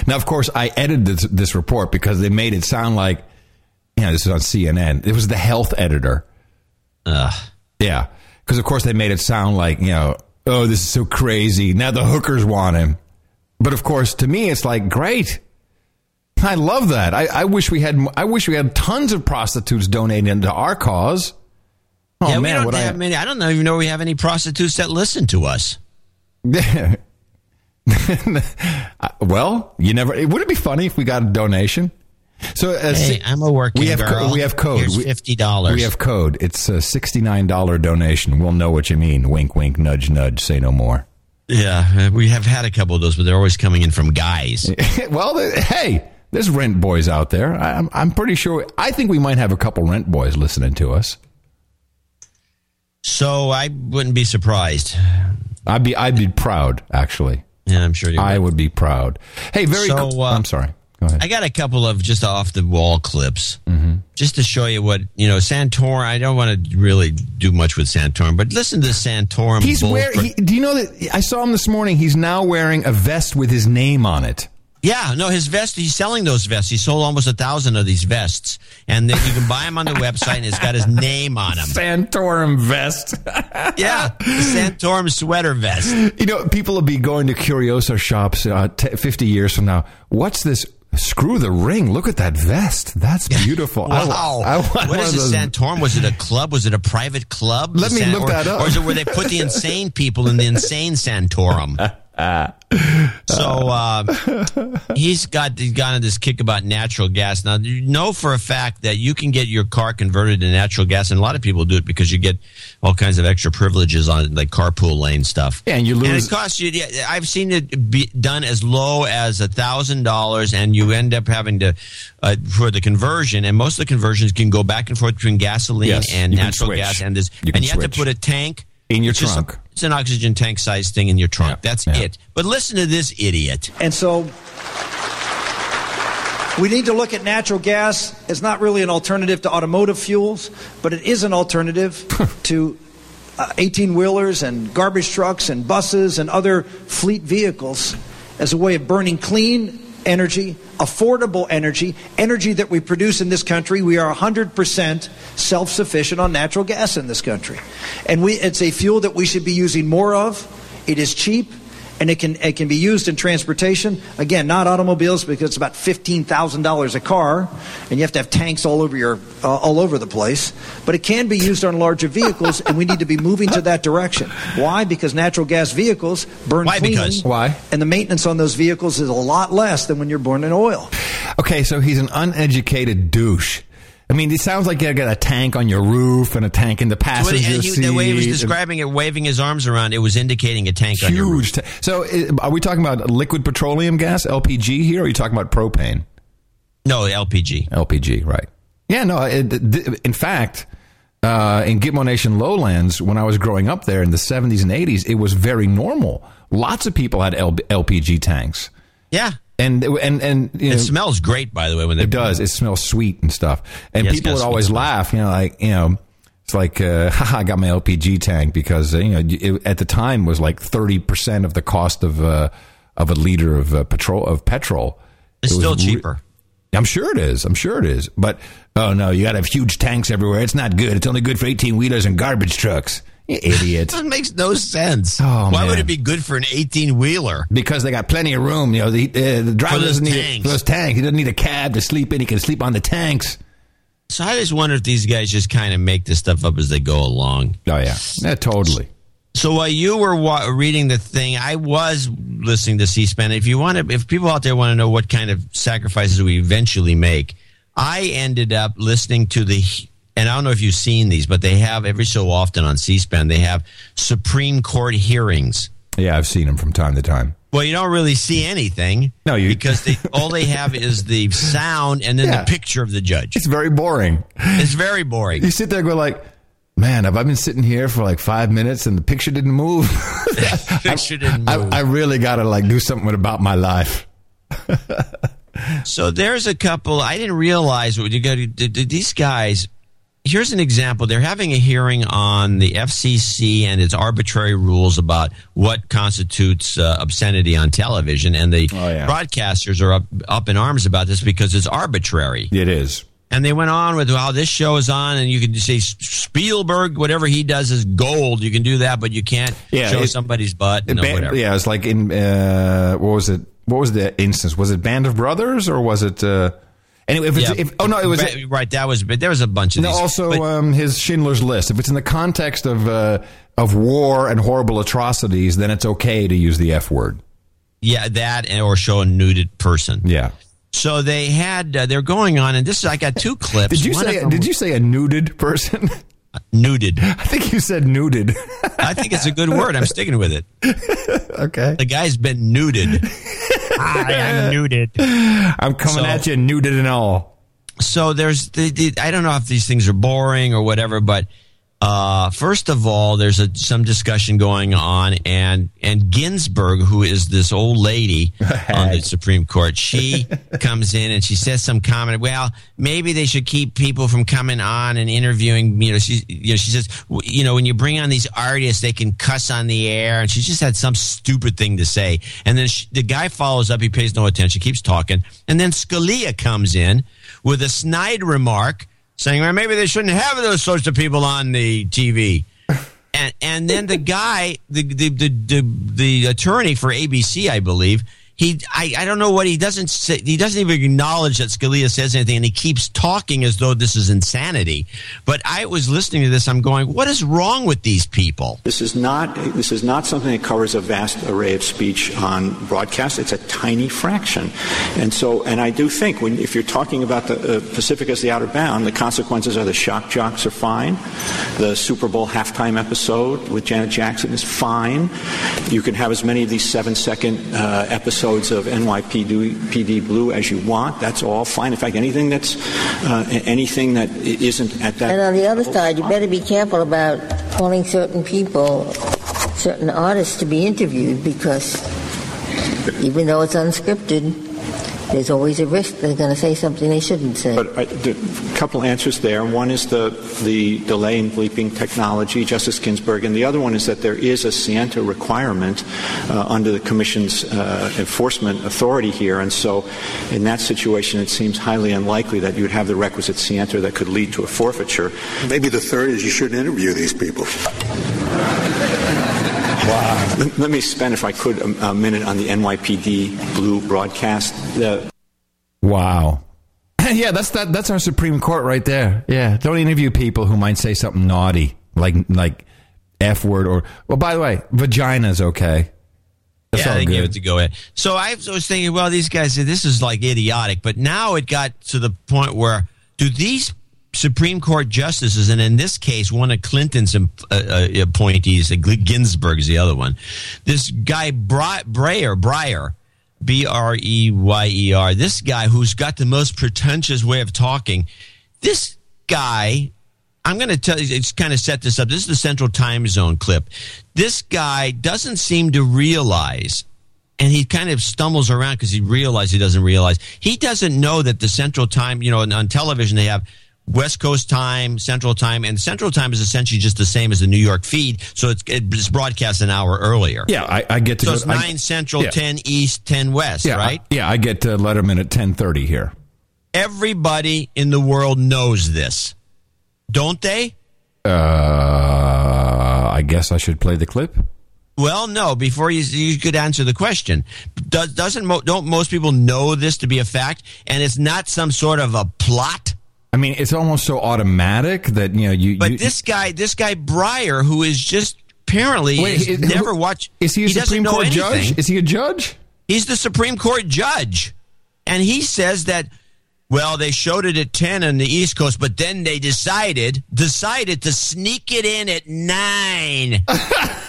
Now, of course, I edited this, this report because they made it sound like, you know, this is on CNN. It was the health editor. Ugh. Yeah. Because, of course, they made it sound like, you know, oh, this is so crazy. Now the hookers want him. But, of course, to me, it's like, great. I love that. I, I wish we had. I wish we had tons of prostitutes donating to our cause. Oh yeah, we man, don't would I have many. I don't even know we have any prostitutes that listen to us. well, you never. Would it be funny if we got a donation? So, uh, Hey, I'm a working we have girl. we have code. Here's We- $50. We have code. It's a sixty nine dollar donation. We'll know what you mean. Wink, wink, nudge, nudge. Say no more. Yeah, uh, we have had a couple of those, but they're always coming in from guys. well, hey, there's rent boys out there. I'm I'm pretty sure. I think we might have a couple rent boys listening to us. So I wouldn't be surprised. I'd be I'd be proud actually. Yeah, I'm sure you I would be proud. Hey, very. So, cool. uh, I'm sorry. Go ahead. I got a couple of just off the wall clips, Mm-hmm. just to show you what you know. Santorum. I don't want to really do much with Santorum, but listen to Santorum. He's wearing. He, do you know that I saw him this morning? He's now wearing a vest with his name on it. Yeah, no, his vest. He's selling those vests. He sold almost a thousand of these vests, and you can buy them on the website, and it's got his name on them. Santorum vest. yeah, Santorum sweater vest. You know, people will be going to Curioso shops uh, t- 50 years from now. What's this? Screw the ring. Look at that vest. That's beautiful. I- Wow. I, want what one a Santorum? Was it a club? Was it a private club? Let The me look or, that up. Or is it where they put the insane people in the insane Santorum? So uh, he's got he's got on this kick about natural gas. Now you know for a fact that you can get your car converted to natural gas, and a lot of people do it because you get all kinds of extra privileges on like carpool lane stuff. Yeah, and you lose. And lose. it costs you. yeah, I've seen it be done as low as a thousand dollars, and you end up having to uh, for the conversion. And most of the conversions can go back and forth between gasoline Yes, and natural switch. gas, and this, You and you have to put a tank In your It's just a- trunk. it's an oxygen tank sized thing in your trunk. That's it. But listen to this idiot. And so we need to look at natural gas as not really an alternative to automotive fuels, but it is an alternative to uh, 18 wheelers and garbage trucks and buses and other fleet vehicles as a way of burning clean energy, affordable energy, energy that we produce in this country. We are 100% self sufficient on natural gas in this country. And we, it's a fuel that we should be using more of. It is cheap. And it can it can be used in transportation. Again, not automobiles because it's about fifteen thousand dollars a car, and you have to have tanks all over your uh, all over the place. But it can be used on larger vehicles, and we need to be moving to that direction. Why? Because natural gas vehicles burn Why? clean. Because- Why? And the maintenance on those vehicles is a lot less than when you're burning oil. Okay, so he's an uneducated douche. I mean, it sounds like you got a tank on your roof and a tank in the passenger he- seat. the way he was describing it, waving his arms around, it was indicating a tank on your roof. huge. Ta- so, are we talking about liquid petroleum gas (LPG) here, or are you talking about propane? No, LPG. LPG, right? Yeah, no. It, th- in fact, uh, in Gitmo Nation lowlands, when I was growing up there in the seventies and eighties, it was very normal. Lots of people had L- LPG tanks. Yeah. And and and you know, It smells great, by the way. When they it does. It smells sweet and stuff. And Yes, people would always laugh, you know, like you know, it's like, uh, haha, I got my LPG tank because uh, you know it, at the time was like thirty percent of the cost of uh, of a liter of uh, petrol of petrol. It's It still re- cheaper. I'm sure it is. I'm sure it is. But oh no, you got to have huge tanks everywhere. It's not good. It's only good for eighteen wheelers and garbage trucks. You idiot. That makes no sense. Oh, Why man. would it be good for an 18 wheeler? because they got plenty of room. You know, the, uh, the driver doesn't need tanks. for those tanks. He doesn't need a cab to sleep in. He can sleep on the tanks. So I just wonder if these guys just kind of make this stuff up as they go along. Oh yeah, yeah, totally. So while you were wa- reading the thing, I was listening to C-SPAN. If you want to, if people out there want to know what kind of sacrifices we eventually make, I ended up listening to the, and I don't know if you've seen these, but they have every so often on C-SPAN they have Supreme Court hearings. Yeah, I've seen them from time to time. Well, you don't really see anything. No, you- because they all they have is the sound and then Yeah. the picture of the judge. It's very boring. It's very boring. You sit there and go like, man, have I been sitting here for like five minutes and the picture didn't move? picture didn't move. I, I really got to like do something about my life. So there's a couple. I didn't realize what you got. to- th- th- These guys. Here's an example. They're having a hearing on the FCC and its arbitrary rules about what constitutes uh, obscenity on television, and the Oh, yeah. broadcasters are up up in arms about this because it's arbitrary. It is. And they went on with how this show is on, and you can say Spielberg, whatever he does is gold. You can do that, but you can't Yeah, show it- somebody's butt. It No, ban- whatever. yeah, it's like in uh, what was it? What was the instance? Was it Band of Brothers or was it? Uh, anyway, if it's Yeah. if, oh no, it was right, right. That was, but there was a bunch of no, these. also But- um, his Schindler's List. If it's in the context of uh, of war and horrible atrocities, then it's okay to use the F word. Yeah, that and- or show a nuded person. Yeah. So they had uh, they're going on, and this is I got two clips. Did you One say? Did you say a nuded person? nuded? I think you said nuded. I think it's a good word. I'm sticking with it. okay. The guy's been nuded. I am nuded. I'm coming So- at you, nuded and all. So there's the, the I don't know if these things are boring or whatever, but uh, first of all, there's a, some discussion going on, and and Ginsburg, who is this old lady on the Supreme Court, she comes in and she says some comment. Well, maybe they should keep people from coming on and interviewing. You know, she you know she says, you know, when you bring on these artists, they can cuss on the air, and she just had some stupid thing to say. And then she, the guy follows up. He pays no attention, keeps talking, and then Scalia comes in with a snide remark saying, well, maybe they shouldn't have those sorts of people on the TV. And, and then the guy, the, the, the, the, the attorney for ABC, I believe, he, I, I don't know what he doesn't say. He doesn't even acknowledge that Scalia says anything, and he keeps talking as though this is insanity. But I was listening to this. I'm going, what is wrong with these people? This is not this is not something that covers a vast array of speech on broadcast. It's a tiny fraction, and so and I do think when if you're talking about the uh, Pacific as the outer bound, the consequences are the shock jocks are fine, the Super Bowl halftime episode with Janet Jackson is fine. You can have as many of these seven second uh, episodes of NYPD PD Blue as you want. That's all fine. In fact, anything that's uh, anything that isn't at that And on the other side, you better be careful about calling certain people, certain artists to be interviewed because even though it's unscripted, there's always a risk they're going to say something they shouldn't say. But uh, there a couple answers there. One is the the delay in bleeping technology, Justice Ginsburg, and the other one is that there is a scienter requirement uh, under the Commission's uh, enforcement authority here, and so in that situation, it seems highly unlikely that you would have the requisite scienter that could lead to a forfeiture. Maybe the third is you shouldn't interview these people. Wow. Let, let me spend, if I could, a, a minute on the NYPD Blue broadcast. The, Wow. yeah, that's that. That's our Supreme Court right there. Yeah, don't interview people who might say something naughty, like like f word or. Well, by the way, vagina's okay. That's yeah, they good. gave it to go ahead. So I was thinking, well, these guys, this is like idiotic. But now it got to the point where do these Supreme Court justices, and in this case, one of Clinton's uh, uh, appointees, uh, Ginsburg is the other one. This guy Breyer, Breyer, B R E Y E R. This guy who's got the most pretentious way of talking. This guy, I'm going to tell you, it's kind of set this up. This is the Central Time Zone clip. This guy doesn't seem to realize, and he kind of stumbles around because he realizes he doesn't realize. He doesn't know that the Central Time, you know, on television they have West Coast time, Central time, and Central time is essentially just the same as the New York feed. So it's, it's broadcast an hour earlier. Yeah, I, I get to So go. it's I- nine Central, yeah. ten East, ten West, yeah, right? I, yeah, I get uh, Letterman at ten thirty here. Everybody in the world knows this, don't they? Uh, I guess I should play the clip. Well, no. Before you, you could answer the question, Does, doesn't mo- don't most people know this to be a fact, and it's not some sort of a plot? I mean, it's almost so automatic that you know you. But you, this guy, this guy Breyer, who is just apparently Wait, is- never watched. is he a doesn't Supreme Court anything. judge? Is he a judge? He's the Supreme Court judge, and he says that. Well, they showed it at ten on the East Coast, but then they decided decided to sneak it in at nine.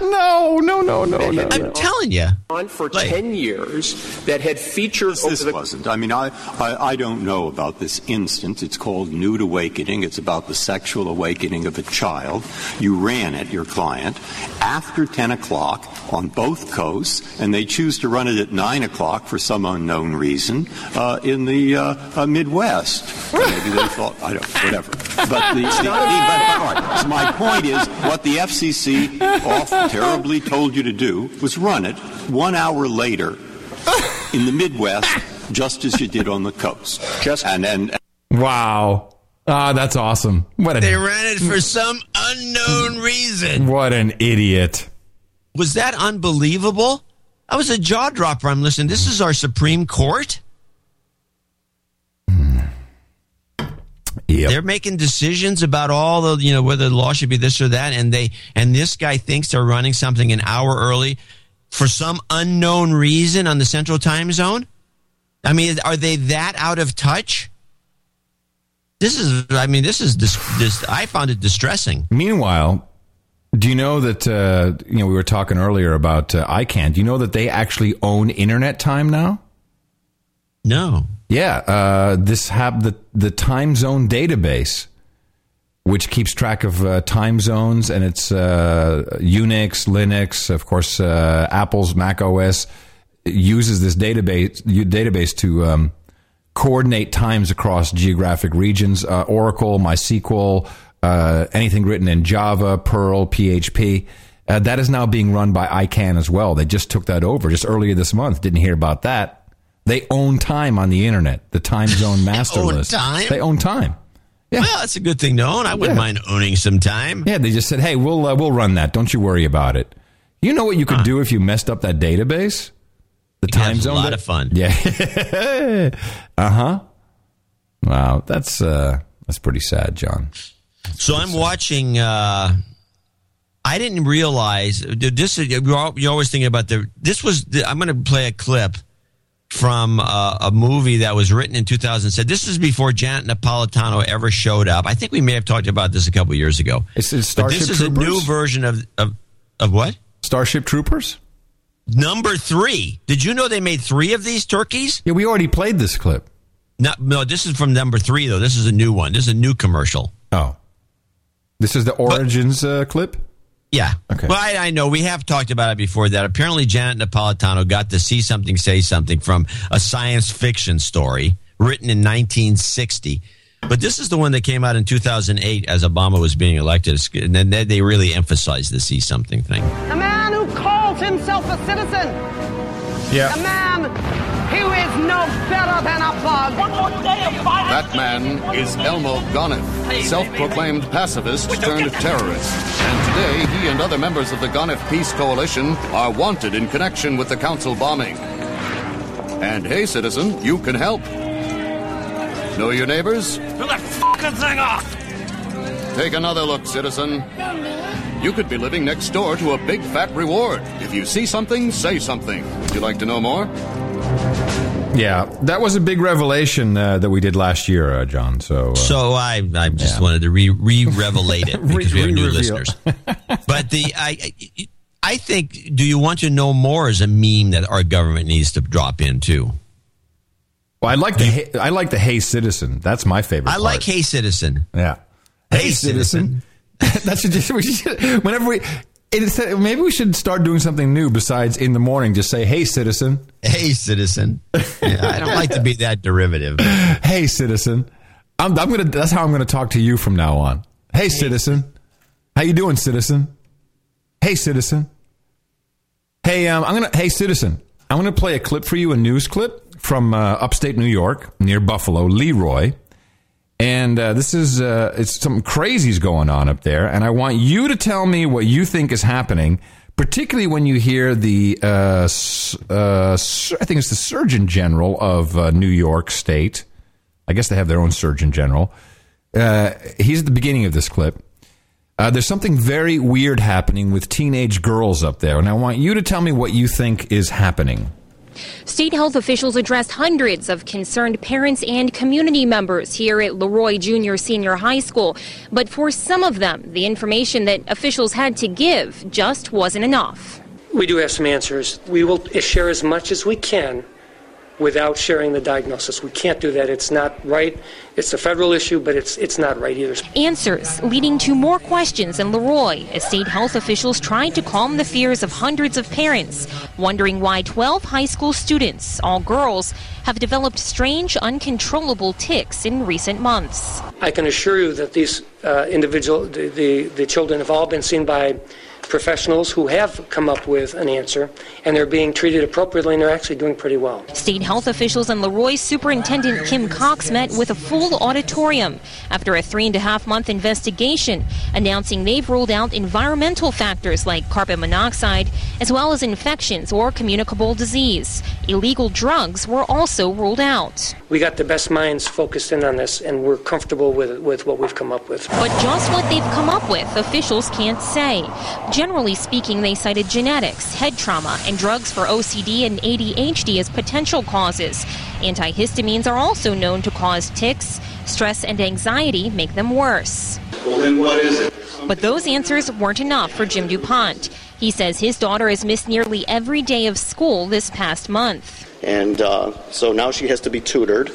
no, no, no, no, no. I'm telling you. on for 10 years that had features. This wasn't. I mean, I, I, I don't know about this instance. It's called Nude Awakening. It's about the sexual awakening of a child. You ran it, your client, after 10 o'clock on both coasts, and they choose to run it at 9 o'clock for some unknown reason uh, in the uh, uh, Midwest. Or maybe they thought, I don't, whatever. But the, the, the- but, all right. So my point is, what the FCC off terribly told you to do was run it one hour later in the Midwest, just as you did on the coast. Just and then. Wow. Ah, that's awesome. What a They ran it for some unknown reason. what an idiot. Was that unbelievable? That was a jaw dropper. I'm listening. This is our Supreme Court. They're making decisions about all the, you know, whether the law should be this or that, and they and this guy thinks they're running something an hour early for some unknown reason on the Central Time Zone. I mean, are they that out of touch? This is, I mean, this is this. this I found it distressing. Meanwhile, do you know that uh, you know we were talking earlier about uh, ICANN? Do you know that they actually own internet time now? No. Yeah, uh, this have the the time zone database, which keeps track of uh, time zones, and it's uh, Unix, Linux, of course, uh, Apple's Mac OS uses this database database to um, coordinate times across geographic regions. Uh, Oracle, MySQL, uh, anything written in Java, Perl, PHP. Uh, that is now being run by ICANN as well. They just took that over just earlier this month. Didn't hear about that. They own time on the internet. The time zone master own list. time? They own time. Yeah. Well, that's a good thing to own. I wouldn't Yeah. mind owning some time. Yeah, they just said, "Hey, we'll uh, we'll run that. Don't you worry about it." You know what you could do if you messed up that database? The time zone. a lot of fun. Yeah. uh huh. Wow, that's uh that's pretty sad, John. So I'm watching. Uh, I didn't realize this. is- You're always thinking about the. This was. The, I'm going to play a clip from uh, a movie that was written in 2007. This is before Janet Napolitano ever showed up. I think we may have talked about this a couple years ago. It's, it's But Starship this is a new version of of of what? Starship Troopers. Number three. Did you know they made three of these turkeys? Yeah, we already played this clip. No, no. This is from number three though. This is a new one. This is a new commercial. Oh, this is the origins uh, clip. Yeah. Okay. Well, I, I know we have talked about it before that apparently Janet Napolitano got to see something, say something from a science fiction story written in 1960. But this is the one that came out in 2008 as Obama was being elected. And then they- they really emphasized the see something thing. A man who calls himself a citizen. Yeah. A man who is no better than a bug. One more day of That man is Elmo Gonif, self-proclaimed pacifist turned terrorist. And today, he and other members of the Gonif Peace Coalition are wanted in connection with the council bombing. And hey, citizen, you can help. Know your neighbors? Turn that fucking thing off. Take another look, citizen. You could be living next door to a big fat reward. If you see something, say something. Would you like to know more? Yeah, that was a big revelation uh, that we did last year, uh, John. So, uh, So I, I just wanted to re re revelate it because we have new listeners. But the I, I think. Do you want to know more? Is a meme that our government needs to drop into. Well, I like the hey, I like the Hey Citizen. That's my favorite. I part. like Hey Citizen. Yeah. Hey, Citizen. that should just we should, whenever we. It's, maybe we should start doing something new besides in the morning. Just say, "Hey, citizen." Hey, citizen. Yeah, I don't like to be that derivative. hey, citizen. I'm, I'm gonna. That's how I'm gonna talk to you from now on. Hey, citizen. How you doing, citizen? Hey, citizen. Hey, um, I'm gonna. Hey, citizen. I'm gonna play a clip for you, a news clip from uh, upstate New York, near Buffalo, Leroy. And uh, this is uh, it's something crazy's going on up there, and I want you to tell me what you think is happening, particularly when you hear the uh, uh, I think it's the Surgeon General of uh, New York State. I guess they have their own Surgeon General. Uh, he's at the beginning of this clip. There's something very weird happening with teenage girls up there, and I want you to tell me what you think is happening. State health officials addressed hundreds of concerned parents and community members here at Leroy Junior Senior High School. But for some of them, the information that officials had to give just wasn't enough. We do have some answers. We will share as much as we can without sharing the diagnosis. We can't do that. It's not right. It's a federal issue, but it's it's not right either. Answers leading to more questions in Leroy as state health officials tried to calm the fears of hundreds of parents, wondering why 12 high school students, all girls, have developed strange, uncontrollable tics in recent months. I can assure you that these uh, individual, the, the the children have all been seen by professionals who have come up with an answer, and they're being treated appropriately, and they're actually doing pretty well. State health officials and Leroy Superintendent Kim Cox met with a full auditorium after a three and a half month investigation, announcing they've ruled out environmental factors like carbon monoxide, as well as infections or communicable disease. Illegal drugs were also ruled out. We got the best minds focused in on this, and we're comfortable with with what we've come up with. But just what they've come up with, officials can't say. Generally speaking, they cited genetics, head trauma, and drugs for OCD and ADHD as potential causes. Antihistamines are also known to cause tics. Stress and anxiety make them worse. Well, then what is it? But those answers weren't enough for Jim DuPont. He says his daughter has missed nearly every day of school this past month. And uh, so now she has to be tutored.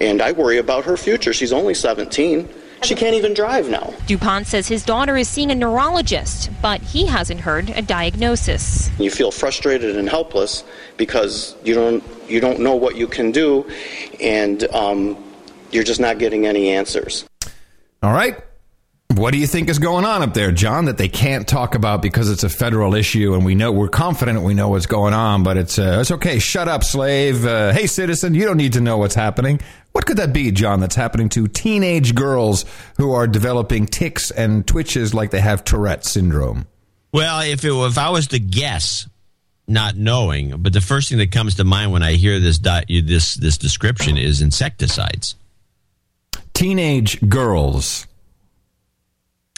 And I worry about her future. She's only 17. She can't even drive now. DuPont says his daughter is seeing a neurologist, but he hasn't heard a diagnosis. You feel frustrated and helpless because you don't you don't know what you can do, and um, you're just not getting any answers. All right. What do you think is going on up there, John, that they can't talk about because it's a federal issue and we know we're confident we know what's going on, but it's uh, it's okay. Shut up, slave. Uh, hey, citizen, you don't need to know what's happening. What could that be, John, that's happening to teenage girls who are developing tics and twitches like they have Tourette syndrome? Well, if it, if I was to guess, not knowing, but the first thing that comes to mind when I hear this di- this this description is insecticides. Teenage girls.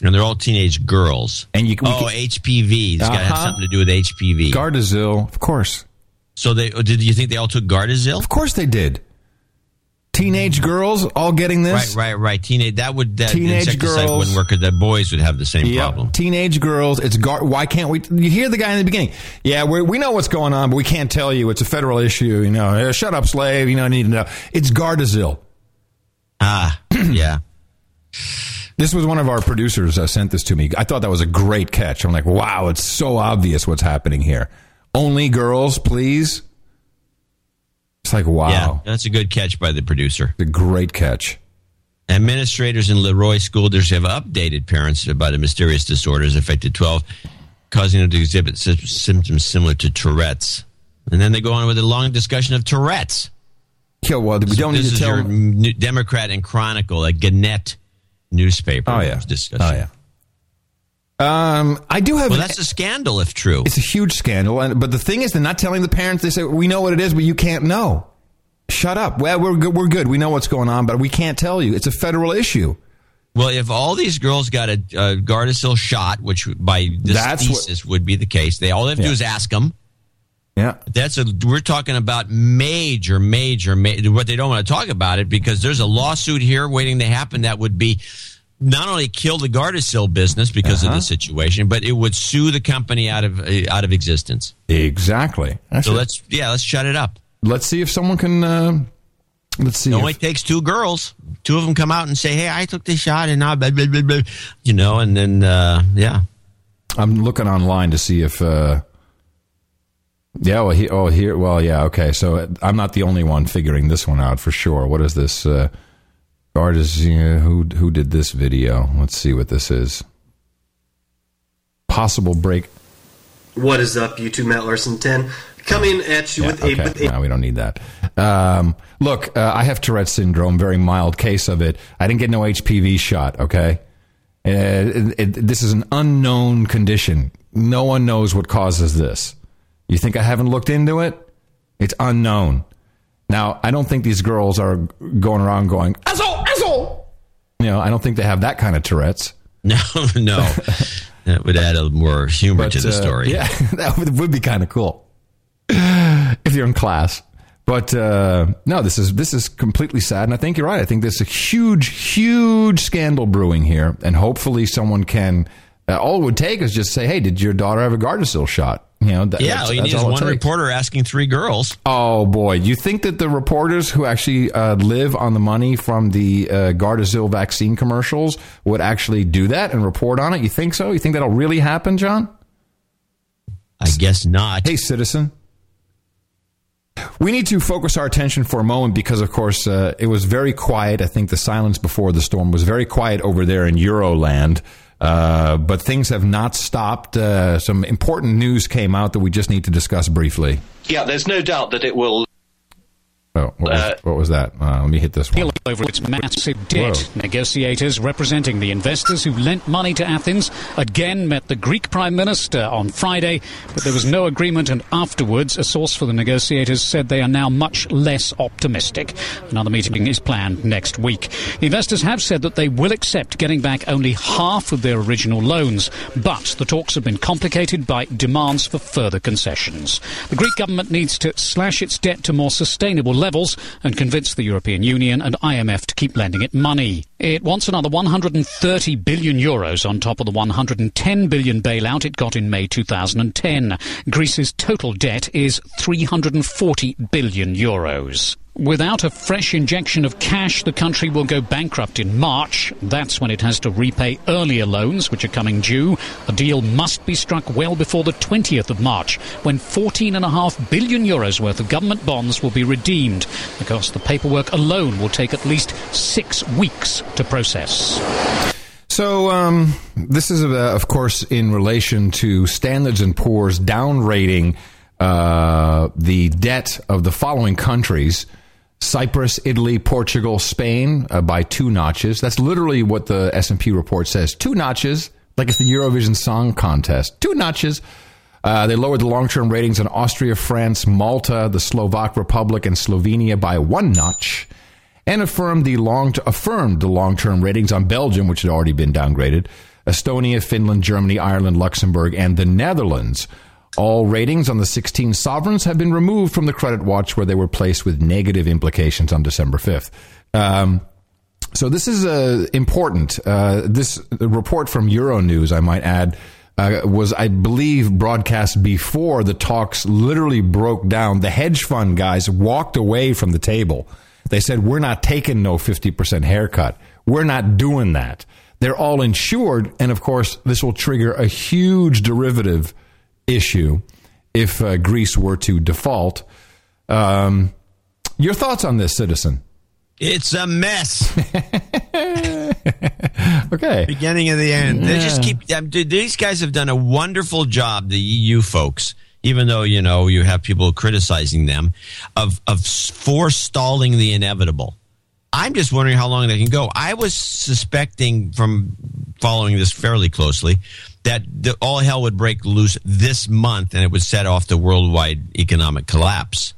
And they're all teenage girls. And you can, oh HPV. It's got to have Uh-huh. something to do with HPV. Gardasil, of course. So they oh, did you think they all took Gardasil? Of course they did. Teenage girls all getting this. Right, right, right. Teenage that would that Teenage insecticide girls. wouldn't work the boys would have the same Yep. problem. Teenage girls. It's gar- why can't we? You hear the guy in the beginning. Yeah, we we know what's going on, but we can't tell you. It's a federal issue. You know, shut up, slave. You know, I need to know. It's Gardasil. Ah, yeah. This was one of our producers uh, sent this to me. I thought that was a great catch. I'm like, wow, it's so obvious what's happening here. Only girls, please. It's like, wow, Yeah, that's a good catch by the producer. a great catch. Administrators in Leroy School District have updated parents about the mysterious disorders affected 12, causing them to exhibit sy- symptoms similar to Tourette's. And then they go on with a long discussion of Tourette's. Yeah, well, we don't need to tell. your Democrat and Chronicle, a Gannett newspaper. Oh, yeah. was discussing. Oh, yeah. Um, I do have. Well, that's a scandal if true. It's a huge scandal, and but the thing is, they're not telling the parents. They say we know what it is, but you can't know. Shut up. Well, we're good. We're good. We know what's going on, but we can't tell you. It's a federal issue. Well, if all these girls got a, a Gardasil shot, which by this That's what- thesis would be the case, they all they have to do is ask them. Yeah. That's a we're talking about major, major, ma- what they don't want to talk about it because there's a lawsuit here waiting to happen that would be not only kill the Gardasil business because Uh-huh. of the situation, but it would sue the company out of uh, out of existence. Exactly. That's so it. let's yeah, let's shut it up. Let's see if someone can. Uh, let's see. It if- only takes two girls. Two of them come out and say, "Hey, I took this shot," and now, blah, blah, blah. you know, and then uh, yeah, I'm looking online to see if. Uh, yeah. Well. He, oh. Here. Well. Yeah. Okay. So I'm not the only one figuring this one out for sure. What is this? Uh, artist. Uh, who who did this video? Let's see what this is. Possible break. What is up, YouTube? Matt Larson 10 coming at you Yeah, with a, with okay. a No, we don't need that. Um, look, uh, I have Tourette's syndrome, very mild case of it. I didn't get no HPV shot. Okay, uh, it, it, this is an unknown condition. No one knows what causes this. You think I haven't looked into it? It's unknown. Now, I don't think these girls are going around going, Asshole, asshole. you know, I don't think they have that kind of Tourette's. no, no, that would add a more humor to the uh, story. yeah, that would, would be kind of cool if you're in class. But uh, no, this is this is completely sad, and I think you're right. I think there's a huge, huge scandal brewing here, and hopefully someone can. Uh, all it would take is just say, "Hey, did your daughter have a Gardasil shot?" You know, that, Yeah, that's- all you need all it one takes. reporter asking three girls. Oh boy, you think that the reporters who actually uh, live on the money from the uh, Gardasil vaccine commercials would actually do that and report on it? You think so? You think that'll really happen, John? I guess not. Hey, citizen. We need to focus our attention for a moment because, of course, uh, it was very quiet. I think the silence before the storm was very quiet over there in Euroland. Uh, but things have not stopped. Uh, some important news came out that we just need to discuss briefly. Yeah, there's no doubt that it will. Oh, what was, what was that? Uh, let me hit this one. over its massive debt. Negotiators representing the investors who lent money to Athens again met the Greek Prime Minister on Friday, but there was no agreement, and afterwards, a source for the negotiators said they are now much less optimistic. Another meeting is planned next week. The investors have said that they will accept getting back only half of their original loans, but the talks have been complicated by demands for further concessions. The Greek government needs to slash its debt to more sustainable levels and convince the European Union and IMF to keep lending it money. It wants another 130 billion euros on top of the 110 billion bailout it got in May 2010. Greece's total debt is 340 billion euros. Without a fresh injection of cash, the country will go bankrupt in March. That's when it has to repay earlier loans, which are coming due. A deal must be struck well before the 20th of March, when 14.5 billion euros worth of government bonds will be redeemed. Because the paperwork alone will take at least six weeks to process. So um, this is, uh, of course, in relation to Standards and Poor's downrating uh, the debt of the following countries: Cyprus, Italy, Portugal, Spain uh, by two notches. That's literally what the S and P report says: two notches, like it's the Eurovision Song Contest. Two notches. Uh, they lowered the long-term ratings on Austria, France, Malta, the Slovak Republic, and Slovenia by one notch and affirmed the long affirmed the long term ratings on Belgium, which had already been downgraded, Estonia, Finland, Germany, Ireland, Luxembourg, and the Netherlands. All ratings on the 16 sovereigns have been removed from the credit watch, where they were placed with negative implications on December 5th. Um, so this is uh, important. Uh, this report from Euronews, I might add, uh, was, I believe, broadcast before the talks literally broke down. The hedge fund guys walked away from the table. They said, We're not taking no 50% haircut. We're not doing that. They're all insured. And of course, this will trigger a huge derivative issue if uh, Greece were to default. Um, your thoughts on this, citizen? It's a mess. okay. Beginning of the end. They just keep. um, dude, These guys have done a wonderful job. The EU folks, even though you know you have people criticizing them, of of forestalling the inevitable. I'm just wondering how long they can go. I was suspecting from following this fairly closely that the, all hell would break loose this month and it would set off the worldwide economic collapse.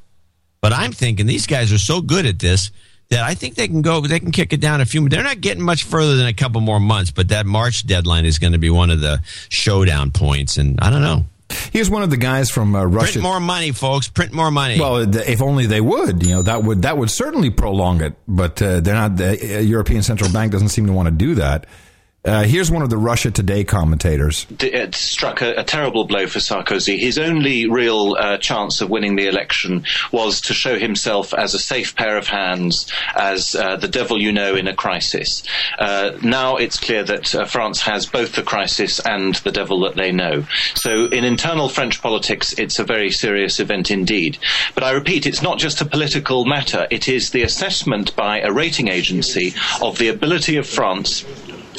But I'm thinking these guys are so good at this that I think they can go, they can kick it down a few. They're not getting much further than a couple more months, but that March deadline is going to be one of the showdown points. And I don't know. Here's one of the guys from uh, Russia. Print more money, folks. Print more money. Well, th- if only they would, you know, that would that would certainly prolong it. But uh, they're not. The uh, European Central Bank doesn't seem to want to do that. Uh, here's one of the Russia Today commentators. it struck a, a terrible blow for Sarkozy. His only real uh, chance of winning the election was to show himself as a safe pair of hands, as uh, the devil you know in a crisis. Uh, now it's clear that uh, France has both the crisis and the devil that they know. So in internal French politics, it's a very serious event indeed. But I repeat, it's not just a political matter. It is the assessment by a rating agency of the ability of France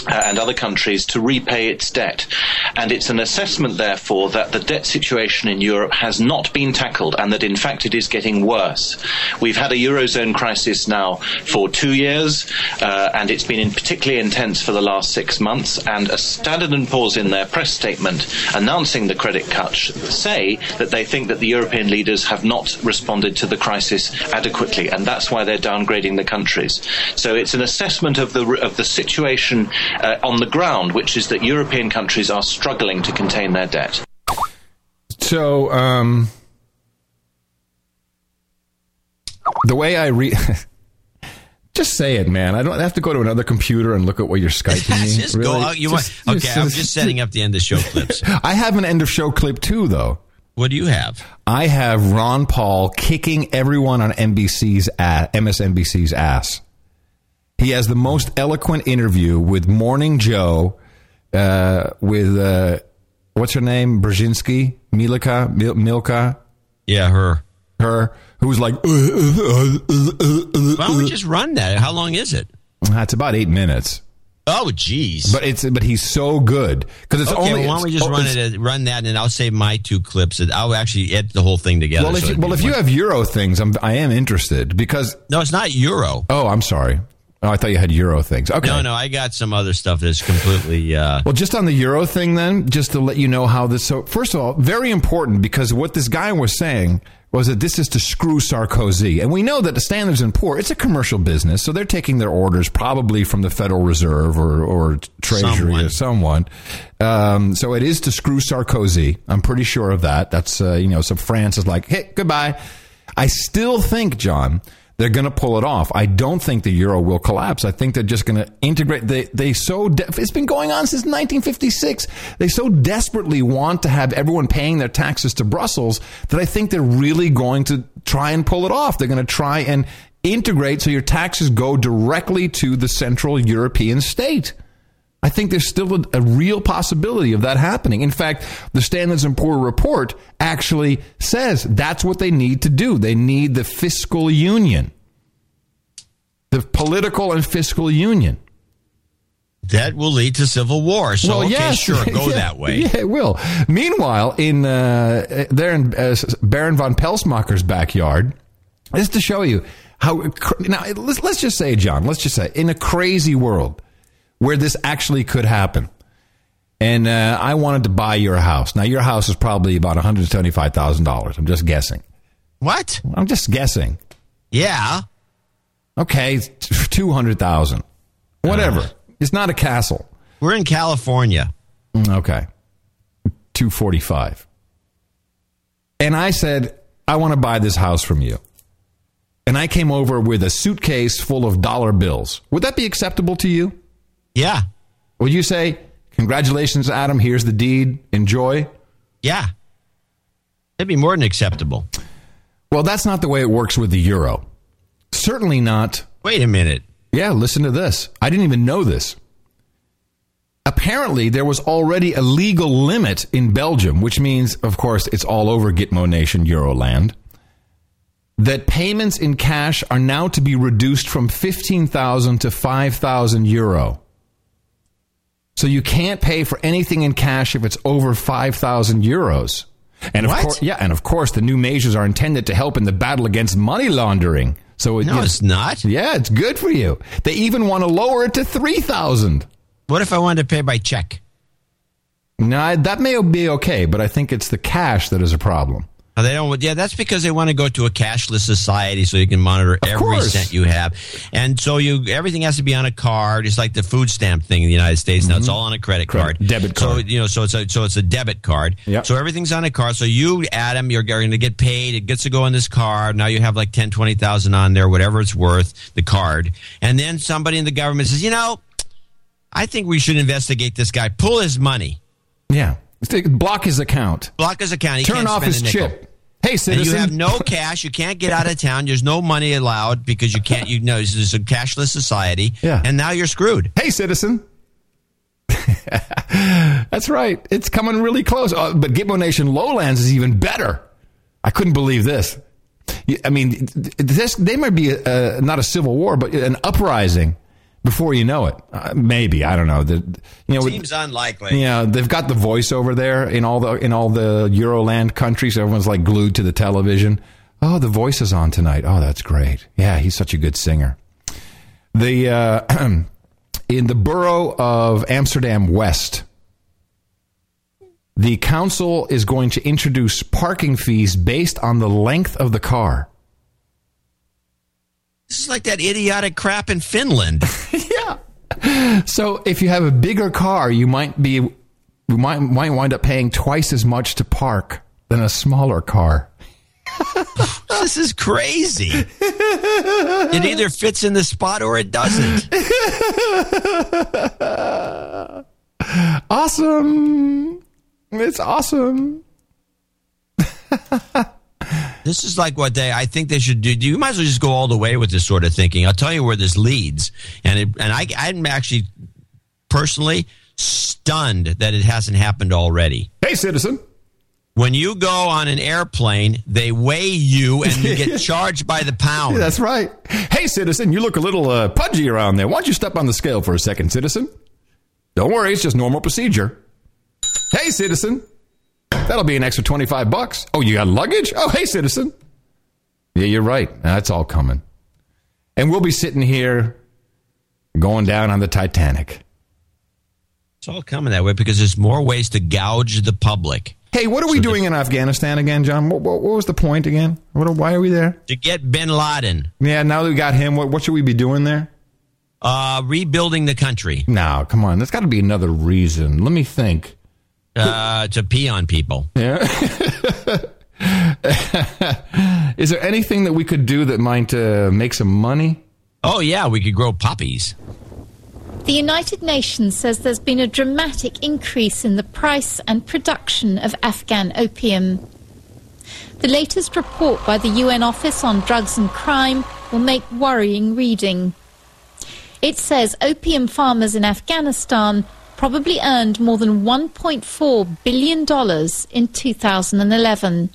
uh, and other countries to repay its debt. And it's an assessment, therefore, that the debt situation in Europe has not been tackled and that, in fact, it is getting worse. We've had a Eurozone crisis now for two years, uh, and it's been in particularly intense for the last six months. And a Standard & Poor's in their press statement announcing the credit cuts say that they think that the European leaders have not responded to the crisis adequately, and that's why they're downgrading the countries. So it's an assessment of the, of the situation uh, on the ground, which is that European countries are struggling to contain their debt. So, um, the way I read. Just say it, man. I don't have to go to another computer and look at what you're skyping me. just really? go out. You Just- want, okay, just- I'm just setting up the end of show clips. I have an end of show clip too, though. What do you have? I have Ron Paul kicking everyone on NBC's ass, MSNBC's ass. He has the most eloquent interview with Morning Joe, uh, with uh, what's her name, Brzezinski, Milka, Mil- Milka. Yeah, her. Her, who's like, uh, uh, uh, Why don't we just run that? How long is it? It's about eight minutes. Oh, jeez. But it's but he's so good because it's okay, only. well, why don't we just oh, run it? Run that, and then I'll save my two clips. And I'll actually edit the whole thing together. Well, if so you, well, if you have Euro things, I'm I am interested because no, it's not Euro. Oh, I'm sorry. Oh, I thought you had Euro things. Okay. No, no, I got some other stuff that's completely. Uh, Well, just on the Euro thing, then, just to let you know how this. So, first of all, very important because what this guy was saying was that this is to screw Sarkozy, and we know that the Standards and Poor it's a commercial business, so they're taking their orders probably from the Federal Reserve or, or Treasury Someone. or someone. Um, so it is to screw Sarkozy. I'm pretty sure of that. That's uh, you know, so France is like, hey, goodbye. I still think, John, they're going to pull it off. I don't think the euro will collapse. I think they're just going to integrate. They they so de- it's been going on since 1956. They so desperately want to have everyone paying their taxes to Brussels that I think they're really going to try and pull it off. They're going to try and integrate so your taxes go directly to the Central European state. I think there's still a, a real possibility of that happening. In fact, the Standards and Poor report actually says that's what they need to do. They need the fiscal union, the political and fiscal union. that will lead to civil war. So, okay, yes. sure, go Yeah, that way. Yeah, it will. Meanwhile, in uh, there in uh, Baron von Pelsmacher's backyard, just to show you how. Now, let's, let's just say, John, let's just say, in a crazy world where this actually could happen, and uh, I wanted to buy your house. Now, your house is probably about one hundred seventy-five thousand dollars. I'm just guessing. What? I'm just guessing. Yeah. Okay, two hundred thousand. Whatever. it's not a castle. We're in California. Okay. 245. And I said, I want to buy this house from you. And I came over with a suitcase full of dollar bills. Would that be acceptable to you? Yeah. Would you say, Congratulations, Adam, here's the deed, enjoy? Yeah. That'd be more than acceptable. Well, that's not the way it works with the euro. Certainly not. Wait a minute. Yeah, listen to this. I didn't even know this. Apparently, there was already a legal limit in Belgium, which means, of course, it's all over Gitmo Nation Euroland, that payments in cash are now to be reduced from 15,000 to 5,000 euro. So you can't pay for anything in cash if it's over 5,000 euros. And of What? course, yeah, and of course, the new measures are intended to help in the battle against money laundering. So it, No, it's not. Yeah, it's good for you. They even want to lower it to 3,000. What if I wanted to pay by check? Now, that may be okay, but I think it's the cash that is a problem. They don't. Yeah, that's because they want to go to a cashless society so you can monitor every course. cent you have, and so you everything has to be on a card. It's like the food stamp thing in the United States. Now it's all on a credit card, Mm-hmm. Credit- debit So card. you know, so it's a so it's a debit card. Yep. So everything's on a card. So you, Adam, you're going to get paid. It gets to go on this card. Now you have like ten, twenty thousand on there, whatever it's worth, the card. And then somebody in the government says, you know. I think we should investigate this guy. Pull his money. Yeah. Block his account. Block his account. He Turn off his chip. Hey, And citizen. you have no cash. You can't get out of town. There's no money allowed because you can't. You know, this is a cashless society. Yeah. And now you're screwed. Hey, citizen. That's right. It's coming really close. Uh, but Gitmo Nation Lowlands is even better. I couldn't believe this. I mean, this they might be a, not a civil war, but an uprising before you know it. Uh, maybe I don't know. The, you know, with- Seems unlikely. yeah, they've got the voice over there in all the in all the Euroland countries. Everyone's like glued to the television. Oh, the voice is on tonight. Oh, that's great. Yeah, he's such a good singer. The uh, in the borough of Amsterdam West, the council is going to introduce parking fees based on the length of the car. This is like that idiotic crap in Finland. Yeah. So if you have a bigger car, you might be you might might wind up paying twice as much to park than a smaller car. this is crazy. it either fits in the spot or it doesn't. awesome. It's awesome. This is like what they. I think they should do. You might as well just go all the way with this sort of thinking. I'll tell you where this leads, and it, and I, I'm actually personally stunned that it hasn't happened already. Hey, citizen. When you go on an airplane, they weigh you and you get charged by the pound. That's right. Hey, citizen, you look a little uh, pudgy around there. Why don't you step on the scale for a second, citizen? Don't worry, it's just normal procedure. Hey, citizen. That'll be an extra 25 bucks. Oh, you got luggage? Oh, hey, citizen. Yeah, you're right. That's all coming. And we'll be sitting here going down on the Titanic. It's all coming that way because there's more ways to gouge the public. Hey, what are we doing in Afghanistan again, John? What, what, what was the point again? What, why are we there? To get Bin Laden, Yeah, now that we got him, what, what should we be doing there? uh, rebuilding the country, No, come on. There's got to be another reason. Let me think. Uh, to pee on people. Yeah. Is there anything that we could do that might uh, make some money? Oh yeah, we could grow poppies. The United Nations says there's been a dramatic increase in the price and production of Afghan opium. The latest report by the UN Office on Drugs and Crime will make worrying reading. It says opium farmers in Afghanistan probably earned more than $1.4 billion in 2011.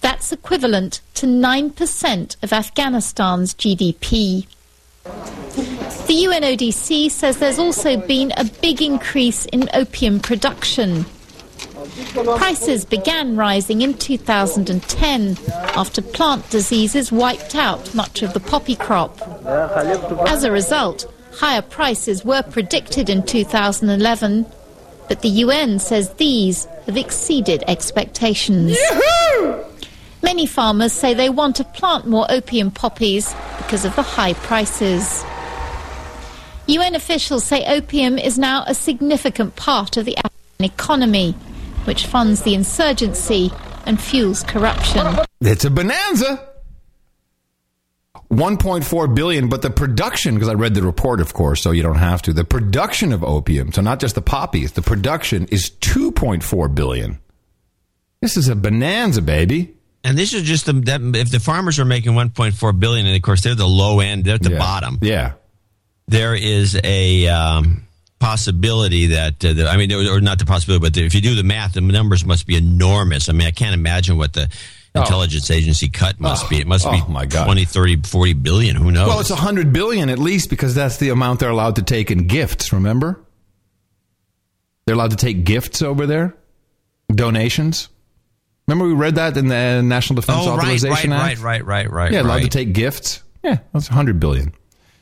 That's equivalent to 9% of Afghanistan's GDP. The UNODC says there's also been a big increase in opium production. Prices began rising in 2010 after plant diseases wiped out much of the poppy crop. As a result, higher prices were predicted in 2011, but the UN says these have exceeded expectations. Many farmers say they want to plant more opium poppies because of the high prices. UN officials say opium is now a significant part of the Afghan economy, which funds the insurgency and fuels corruption. It's a bonanza. 1.4 billion, but the production, because I read the report, of course, so you don't have to. The production of opium, so not just the poppies, the production is 2.4 billion. This is a bonanza, baby. And this is just the, that, if the farmers are making 1.4 billion, and of course they're the low end, they're at the Yeah. bottom. Yeah. There is a um, possibility that, uh, the, I mean, or not the possibility, but if you do the math, the numbers must be enormous. I mean, I can't imagine what the intelligence agency cut must be. It must be Oh, my God. 20, 30, 40 billion. Who knows? Well, it's 100 billion at least because that's the amount they're allowed to take in gifts, remember? They're allowed to take gifts over there, donations. Remember we read that in the National Defense oh, right, right, Authorization right, right, right, right. yeah, allowed right. to take gifts. Yeah, that's 100 billion.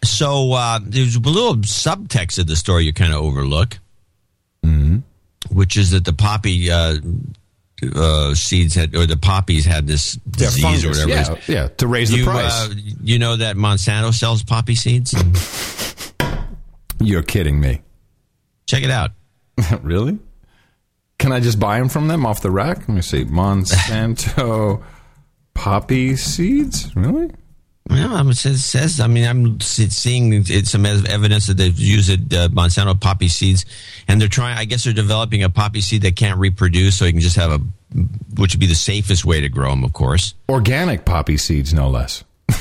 So uh, there's a little subtext of the story you kind of overlook, Mm-hmm. which is that the poppy uh, uh, seeds had, or the poppies had this They're disease or whatever. yeah, is. yeah, to raise the price. Uh, you know that Monsanto sells poppy seeds. You're kidding me. Check it out. really? Can I just buy them from them off the rack? Let me see. Monsanto poppy seeds? Really? Well, it says, says, I mean, I'm seeing some evidence that they've used uh, Monsanto poppy seeds, and they're trying. I guess they're developing a poppy seed that can't reproduce, so you can just have a, which would be the safest way to grow them, of course. Organic poppy seeds, no less.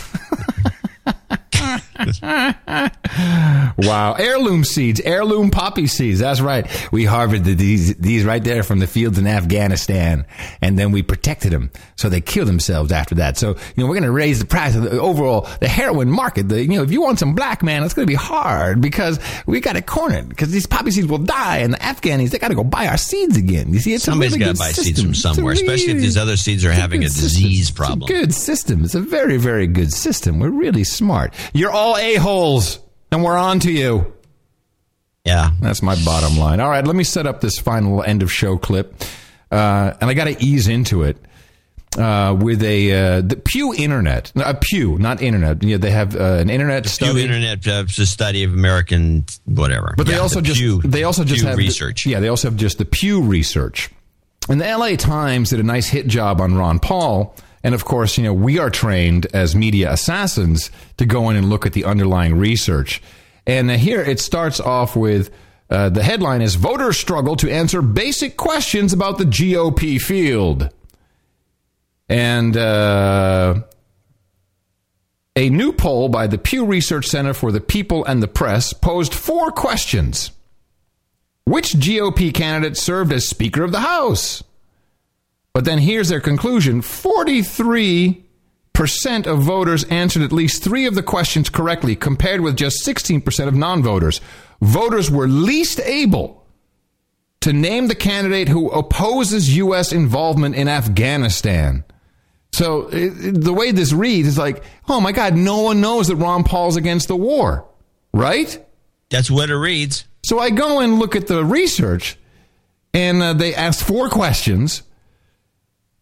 wow. Heirloom seeds, heirloom poppy seeds. That's right. We harvested these, these right there from the fields in Afghanistan. And then we protected them. So they killed themselves after that. So, you know, we're going to raise the price of the overall, the heroin market. The, you know, if you want some black man, it's going to be hard because we got to corn it because these poppy seeds will die and the Afghanis, they got to go buy our seeds again. You see, it's Somebody's got to buy system. seeds from somewhere, really, especially if these other seeds are having a disease system. problem. A good system. It's a very, very good system. We're really smart. You're all a-holes, and we're on to you. Yeah. That's my bottom line. All right, let me set up this final end of show clip. Uh, and I got to ease into it uh, with a uh, the Pew Internet, a Pew, not Internet. You know, they have uh, an Internet study. Pew Internet uh, it's a study of American whatever. But they also the just Pew- they also just Pew have the- research. yeah, they also have just the Pew research. And the LA Times did a nice hit job on Ron Paul. And of course, you know, we are trained as media assassins to go in and look at the underlying research. And here it starts off with uh, the headline is Voters Struggle to Answer Basic Questions About the GOP Field. And uh, a new poll by the Pew Research Center for the People and the Press posed four questions. Which GOP candidate served as Speaker of the House? But then here's their conclusion 43% of voters answered at least three of the questions correctly, compared with just 16% of non voters. Voters were least able to name the candidate who opposes U.S. involvement in Afghanistan. So it, it- the way this reads is like, oh my God, no one knows that Ron Paul's against the war, right? That's what it reads. So I go and look at the research, and uh, they asked four questions.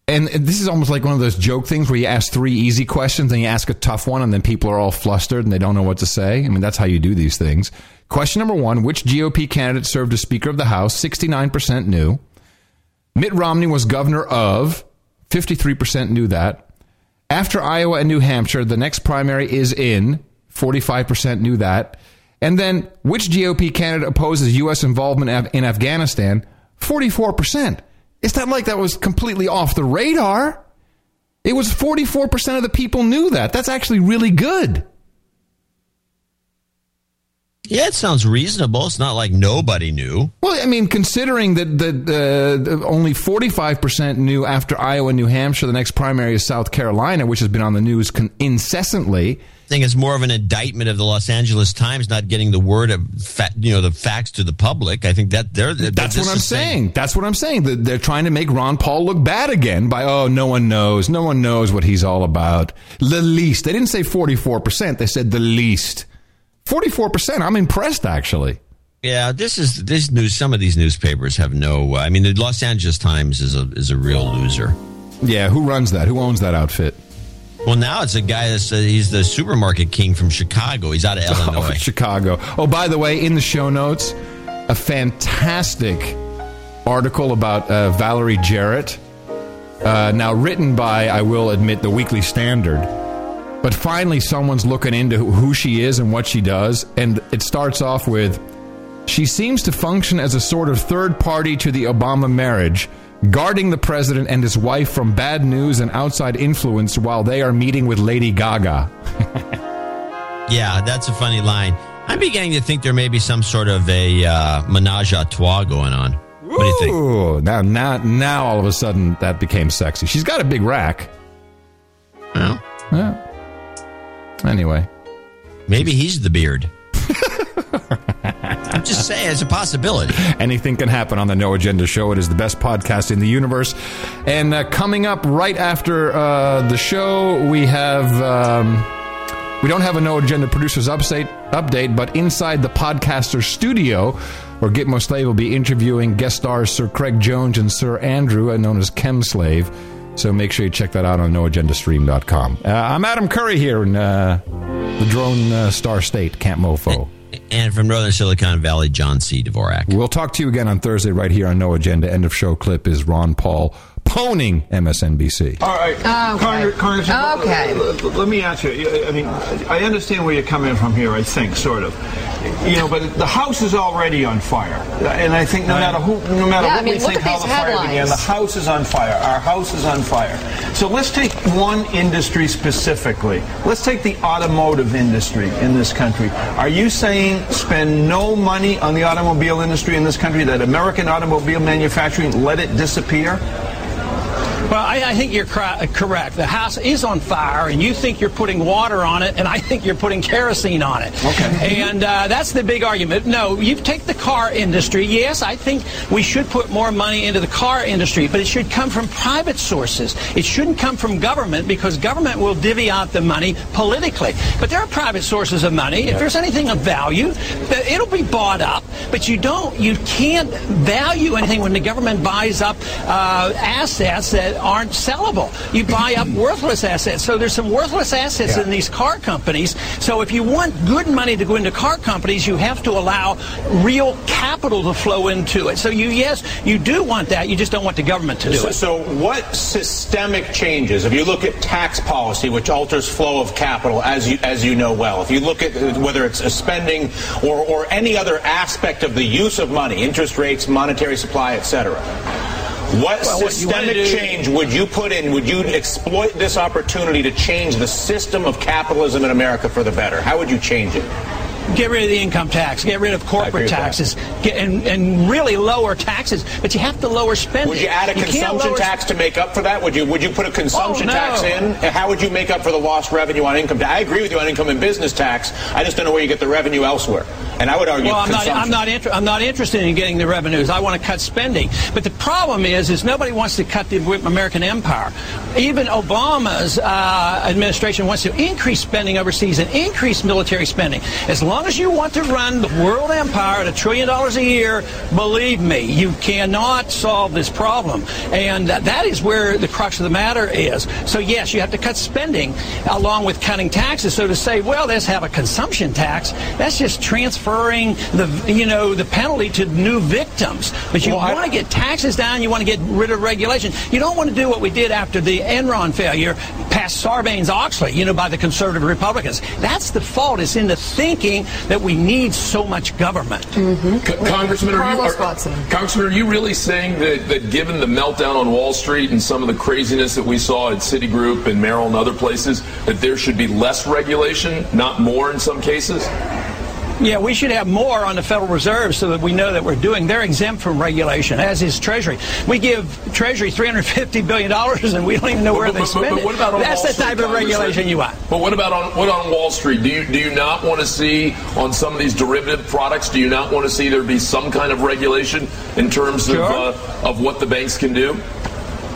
And this is almost like one of those joke things where you ask three easy questions and you ask a tough one, and then people are all flustered and they don't know what to say. I mean, that's how you do these things. Question number one Which GOP candidate served as Speaker of the House? 69% knew. Mitt Romney was governor of, 53% knew that. After Iowa and New Hampshire, the next primary is in, 45% knew that. And then, which GOP candidate opposes U.S. involvement in Afghanistan? 44%. It's not like that was completely off the radar. It was 44% of the people knew that. That's actually really good. Yeah, it sounds reasonable. It's not like nobody knew. Well, I mean, considering that that uh, only 45% knew after Iowa and New Hampshire, the next primary is South Carolina, which has been on the news con- incessantly. I think it's more of an indictment of the Los Angeles Times not getting the word of fa- you know the facts to the public. I think that they're That's what I'm saying. That's what I'm saying. They're trying to make Ron Paul look bad again by oh, no one knows, no one knows what he's all about. The least. They didn't say 44 percent. They said the least. 44 percent. I'm impressed actually. Yeah, this is this news. Some of these newspapers have no. Uh, I mean, the Los Angeles Times is a is a real loser. Yeah, who runs that? Who owns that outfit? Well, now it's a guy that's uh, he's the supermarket king from Chicago. He's out of Oh, Illinois. Chicago. Oh, by the way, in the show notes, a fantastic article about uh, Valerie Jarrett. Uh, now written by, I will admit, the Weekly Standard. But finally, someone's looking into who she is and what she does. And it starts off with She seems to function as a sort of third party to the Obama marriage, guarding the president and his wife from bad news and outside influence while they are meeting with Lady Gaga. Yeah, that's a funny line. I'm beginning to think there may be some sort of a uh, menage a trois going on. What do you think? Ooh, now, now, now, all of a sudden, that became sexy. She's got a big rack. Well, Yeah. Anyway, maybe he's the beard. I'm just saying, it's a possibility. anything can happen on the No Agenda Show. It is the best podcast in the universe. And uh, coming up right after uh, the show, we have. Um, we don't have a No Agenda Producers update, update, but inside the podcaster studio, where Gitmo Slave will be interviewing guest stars Sir Craig Jones and Sir Andrew, uh, known as Chem Slave. So make sure you check that out on noagendastream.com. Uh, I'm Adam Curry here in uh, the drone uh, star state, Camp Mofo. And from Northern Silicon Valley, John C. Dvorak. We'll talk to you again on Thursday right here on No Agenda. End of show clip is Ron Paul cloning MSNBC. All right, Congress, Congressman, Okay. Let, oh, let me ask you. I mean, I understand where you're coming from here. I think, sort of. You know, but the house is already on fire, and I think no matter who, no matter Yeah, what I mean, we look think how these the fire began, the house is on fire. Our house is on fire. So let's take one industry specifically. Let's take the automotive industry in this country. Are you saying spend no money on the automobile industry in this country? That American automobile manufacturing let it disappear? Well, I, I think you're cor- correct. The house is on fire, and you think you're putting water on it, and I think you're putting kerosene on it. Okay. And uh, that's the big argument. No, you take the car industry. Yes, I think we should put more money into the car industry, but it should come from private sources. It shouldn't come from government because government will divvy out the money politically. But there are private sources of money. If there's anything of value, it'll be bought up. But you don't, you can't value anything when the government buys up uh, assets that aren't sellable. You buy up worthless assets. So there's some worthless assets in these car companies. So if you want good money to go into car companies, you have to allow real capital to flow into it. So you, yes, you do want that. You just don't want the government to do So, it. so what systemic changes, if you look at tax policy, which alters flow of capital, as you, as you know well, if you look at whether it's a spending or, or any other aspect of the use of money, interest rates, monetary supply, etc., what Well, what systemic do- change would you put in? Would you exploit this opportunity to change the system of capitalism in America for the better? How would you change it? Get rid of the income tax. Get rid of corporate taxes. Get, and, and really lower taxes. But you have to lower spending. Would you add a can't consumption tax to make up for that? Would you would you put a consumption Oh, no. tax in? How would you make up for the lost revenue on income? I agree with you on income and business tax. I just don't know where you get the revenue elsewhere. And I would argue Well, I'm not. I'm not. Inter- I'm not interested in getting the revenues. I want to cut spending. But the problem is, is nobody wants to cut the American empire. Even Obama's uh, administration wants to increase spending overseas and increase military spending. As long as long as you want to run the world empire at a trillion dollars a year, believe me, you cannot solve this problem. And that is where the crux of the matter is. So yes, you have to cut spending along with cutting taxes. So to say, well, let's have a consumption tax, that's just transferring the you know the penalty to new victims. But you want to get taxes down. You want to get rid of regulation. You don't want to do what we did after the Enron failure, pass Sarbanes-Oxley, you know, by the conservative Republicans. That's the fault. It's in the thinking that we need so much government. Mm-hmm. Co- Congressman, are you, are, Congressman, are you really saying that, that given the meltdown on Wall Street and some of the craziness that we saw at Citigroup and Merrill and other places, that there should be less regulation, not more in some cases? Yeah, we should have more on the Federal Reserve so that we know that we're doing. They're exempt from regulation, as is Treasury. We give Treasury $350 billion and we don't even know where But- they but- but- spend but it. what about on That's the Street, type of regulation you want. But what about on what on Wall Street? Do you do you not want to see on some of these derivative products? Do you not want to see there be some kind of regulation in terms Sure. of uh, of what the banks can do?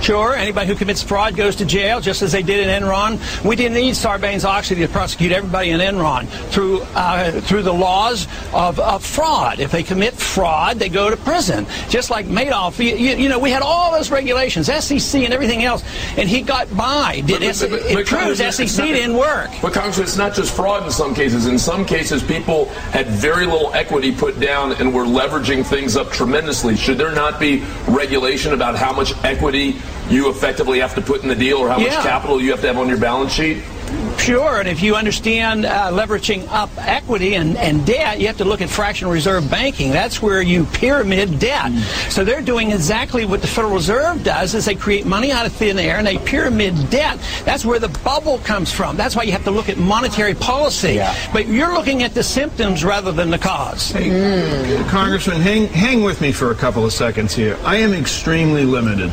Sure, anybody who commits fraud goes to jail, just as they did in Enron. We didn't need Sarbanes-Oxley to prosecute everybody in Enron through uh, through the laws of, of fraud. If they commit fraud, they go to prison. Just like Madoff, you, you, you know, we had all those regulations, SEC and everything else, and he got by. Did But- but- but- it but proves SEC not- didn't work. But Congressman, it's not just fraud in some cases. In some cases, people had very little equity put down and were leveraging things up tremendously. Should there not be regulation about how much equity you effectively have to put in the deal or how Yeah. much capital you have to have on your balance sheet? Sure, and if you understand uh, leveraging up equity and, and debt, you have to look at fractional reserve banking. That's where you pyramid debt. So they're doing exactly what the Federal Reserve does is they create money out of thin air and they pyramid debt. That's where the bubble comes from. That's why you have to look at monetary policy. But you're looking at the symptoms rather than the cause. Congressman, hang, hang with me for a couple of seconds here. I am extremely limited.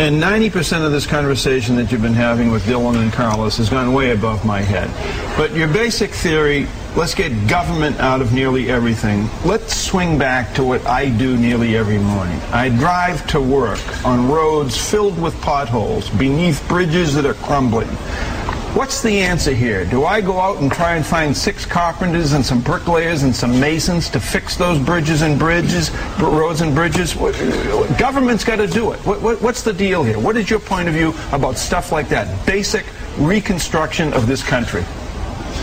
And 90% of this conversation that you've been having with Dylan and Carlos has gone way above my head. But your basic theory let's get government out of nearly everything. Let's swing back to what I do nearly every morning. I drive to work on roads filled with potholes, beneath bridges that are crumbling. What's the answer here? Do I go out and try and find six carpenters and some bricklayers and some masons to fix those bridges and bridges, roads and bridges? Government's got to do it. What, what, what's the deal here? What is your point of view about stuff like that? Basic reconstruction of this country.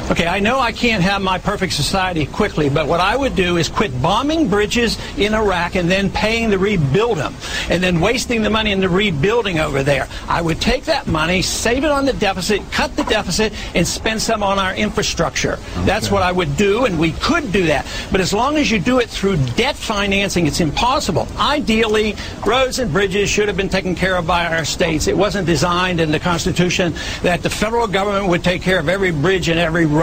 Okay, I know I can't have my perfect society quickly, but what I would do is quit bombing bridges in Iraq and then paying to rebuild them, and then wasting the money in the rebuilding over there. I would take that money, save it on the deficit, cut the deficit, and spend some on our infrastructure. Okay. That's what I would do, and we could do that. But as long as you do it through debt financing, it's impossible. Ideally, roads and bridges should have been taken care of by our states. It wasn't designed in the Constitution that the federal government would take care of every bridge and every road.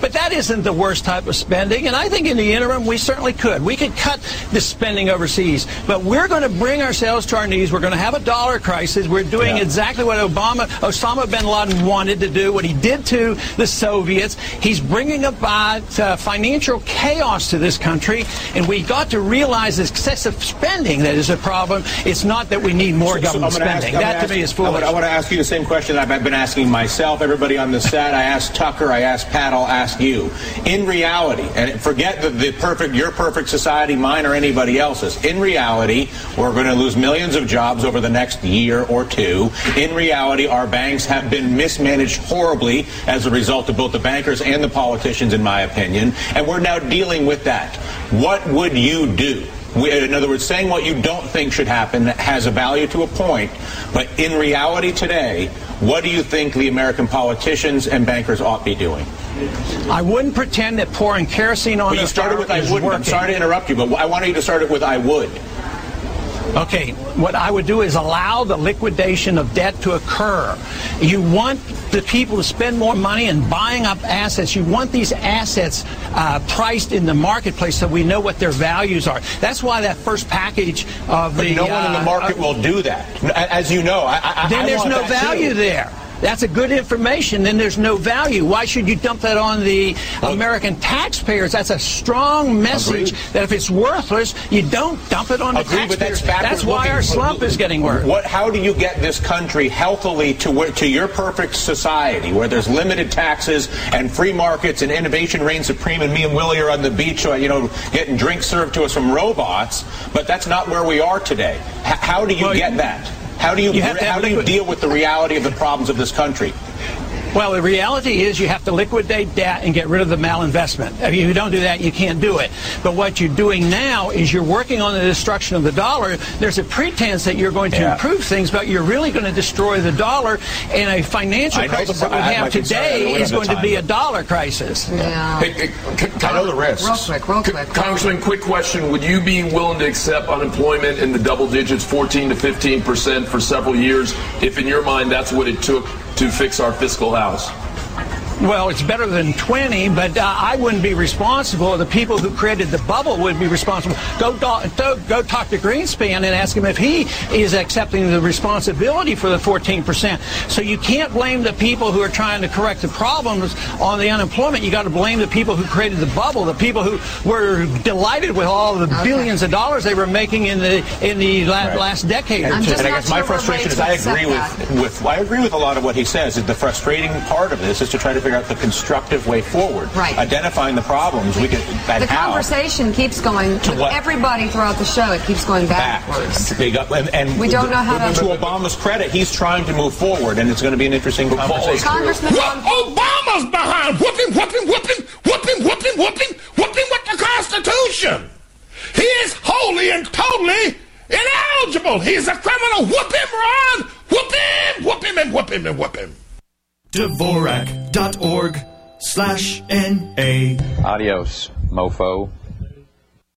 But that isn't the worst type of spending, and I think in the interim we certainly could. We could cut the spending overseas, but we're going to bring ourselves to our knees. We're going to have a dollar crisis. We're doing yeah. exactly what Obama, Osama bin Laden wanted to do, what he did to the Soviets. He's bringing about uh, financial chaos to this country, and we got to realize excessive spending that is a problem. It's not that we need more so, government so spending. Ask, that to ask, me is foolish. I want to ask you the same question I've been asking myself, everybody on the set. I asked Tucker. I asked Pat. I'll ask you. In reality, and forget the, the perfect, your perfect society, mine or anybody else's. In reality, we're going to lose millions of jobs over the next year or two. In reality, our banks have been mismanaged horribly as a result of both the bankers and the politicians, in my opinion. And we're now dealing with that. What would you do? In other words, saying what you don't think should happen has a value to a point, but in reality today, what do you think the American politicians and bankers ought to be doing? I wouldn't pretend that pouring kerosene on well, you started with I would. I'm sorry to interrupt you, but I wanted you to start it with I would. Okay, what I would do is allow the liquidation of debt to occur. You want the people to spend more money in buying up assets. You want these assets uh, priced in the marketplace so we know what their values are. That's why that first package of but the. no one in the uh, market uh, will do that. As you know, I, I, then I there's no value too. there that's a good information, then there's no value. Why should you dump that on the American taxpayers? That's a strong message Agreed. that if it's worthless, you don't dump it on the Agreed, taxpayers. That's, that's, why our slump is getting worse. What, how do you get this country healthily to where, to your perfect society where there's limited taxes and free markets and innovation reigns supreme and me and Willie are on the beach, uh, you know, getting drinks served to us from robots, but that's not where we are today. H- how do you well, get that? How do you, you how do you deal with the reality of the problems of this country? Well, the reality is you have to liquidate debt and get rid of the malinvestment. If you don't do that, you can't do it. But what you're doing now is you're working on the destruction of the dollar. There's a pretense that you're going to yeah. improve things, but you're really going to destroy the dollar. And a financial crisis the, that we have today is going time, to be a dollar crisis. Yeah. Hey, hey, I know the risks. Real quick, real quick. Congressman, quick question. Would you be willing to accept unemployment in the double digits, 14 to 15 percent for several years, if in your mind that's what it took to fix our fiscal house? Well, it's better than 20, but uh, I wouldn't be responsible. The people who created the bubble would be responsible. Go, go, go talk to Greenspan and ask him if he is accepting the responsibility for the 14%. So you can't blame the people who are trying to correct the problems on the unemployment. You got to blame the people who created the bubble, the people who were delighted with all the okay. billions of dollars they were making in the in the la- right. last decade. And, and I guess my frustration is I agree with, with I agree with a lot of what he says. The frustrating part of this is to try to figure out the constructive way forward. Right. Identifying the problems, we can. The conversation keeps going. To what, everybody throughout the show, it keeps going backwards. Back. And, and we don't know how to. To Obama's credit, he's trying to move forward, and it's going to be an interesting conversation. Congressman Obama's behind whooping, whooping, whooping, whooping, whooping, whooping, whooping with the Constitution. He is wholly and totally ineligible. He's a criminal. Whoop him, Ron. Whoop him, whoop him, and whoop him, and whoop him. Dvorak.org slash N-A. Adios, mofo.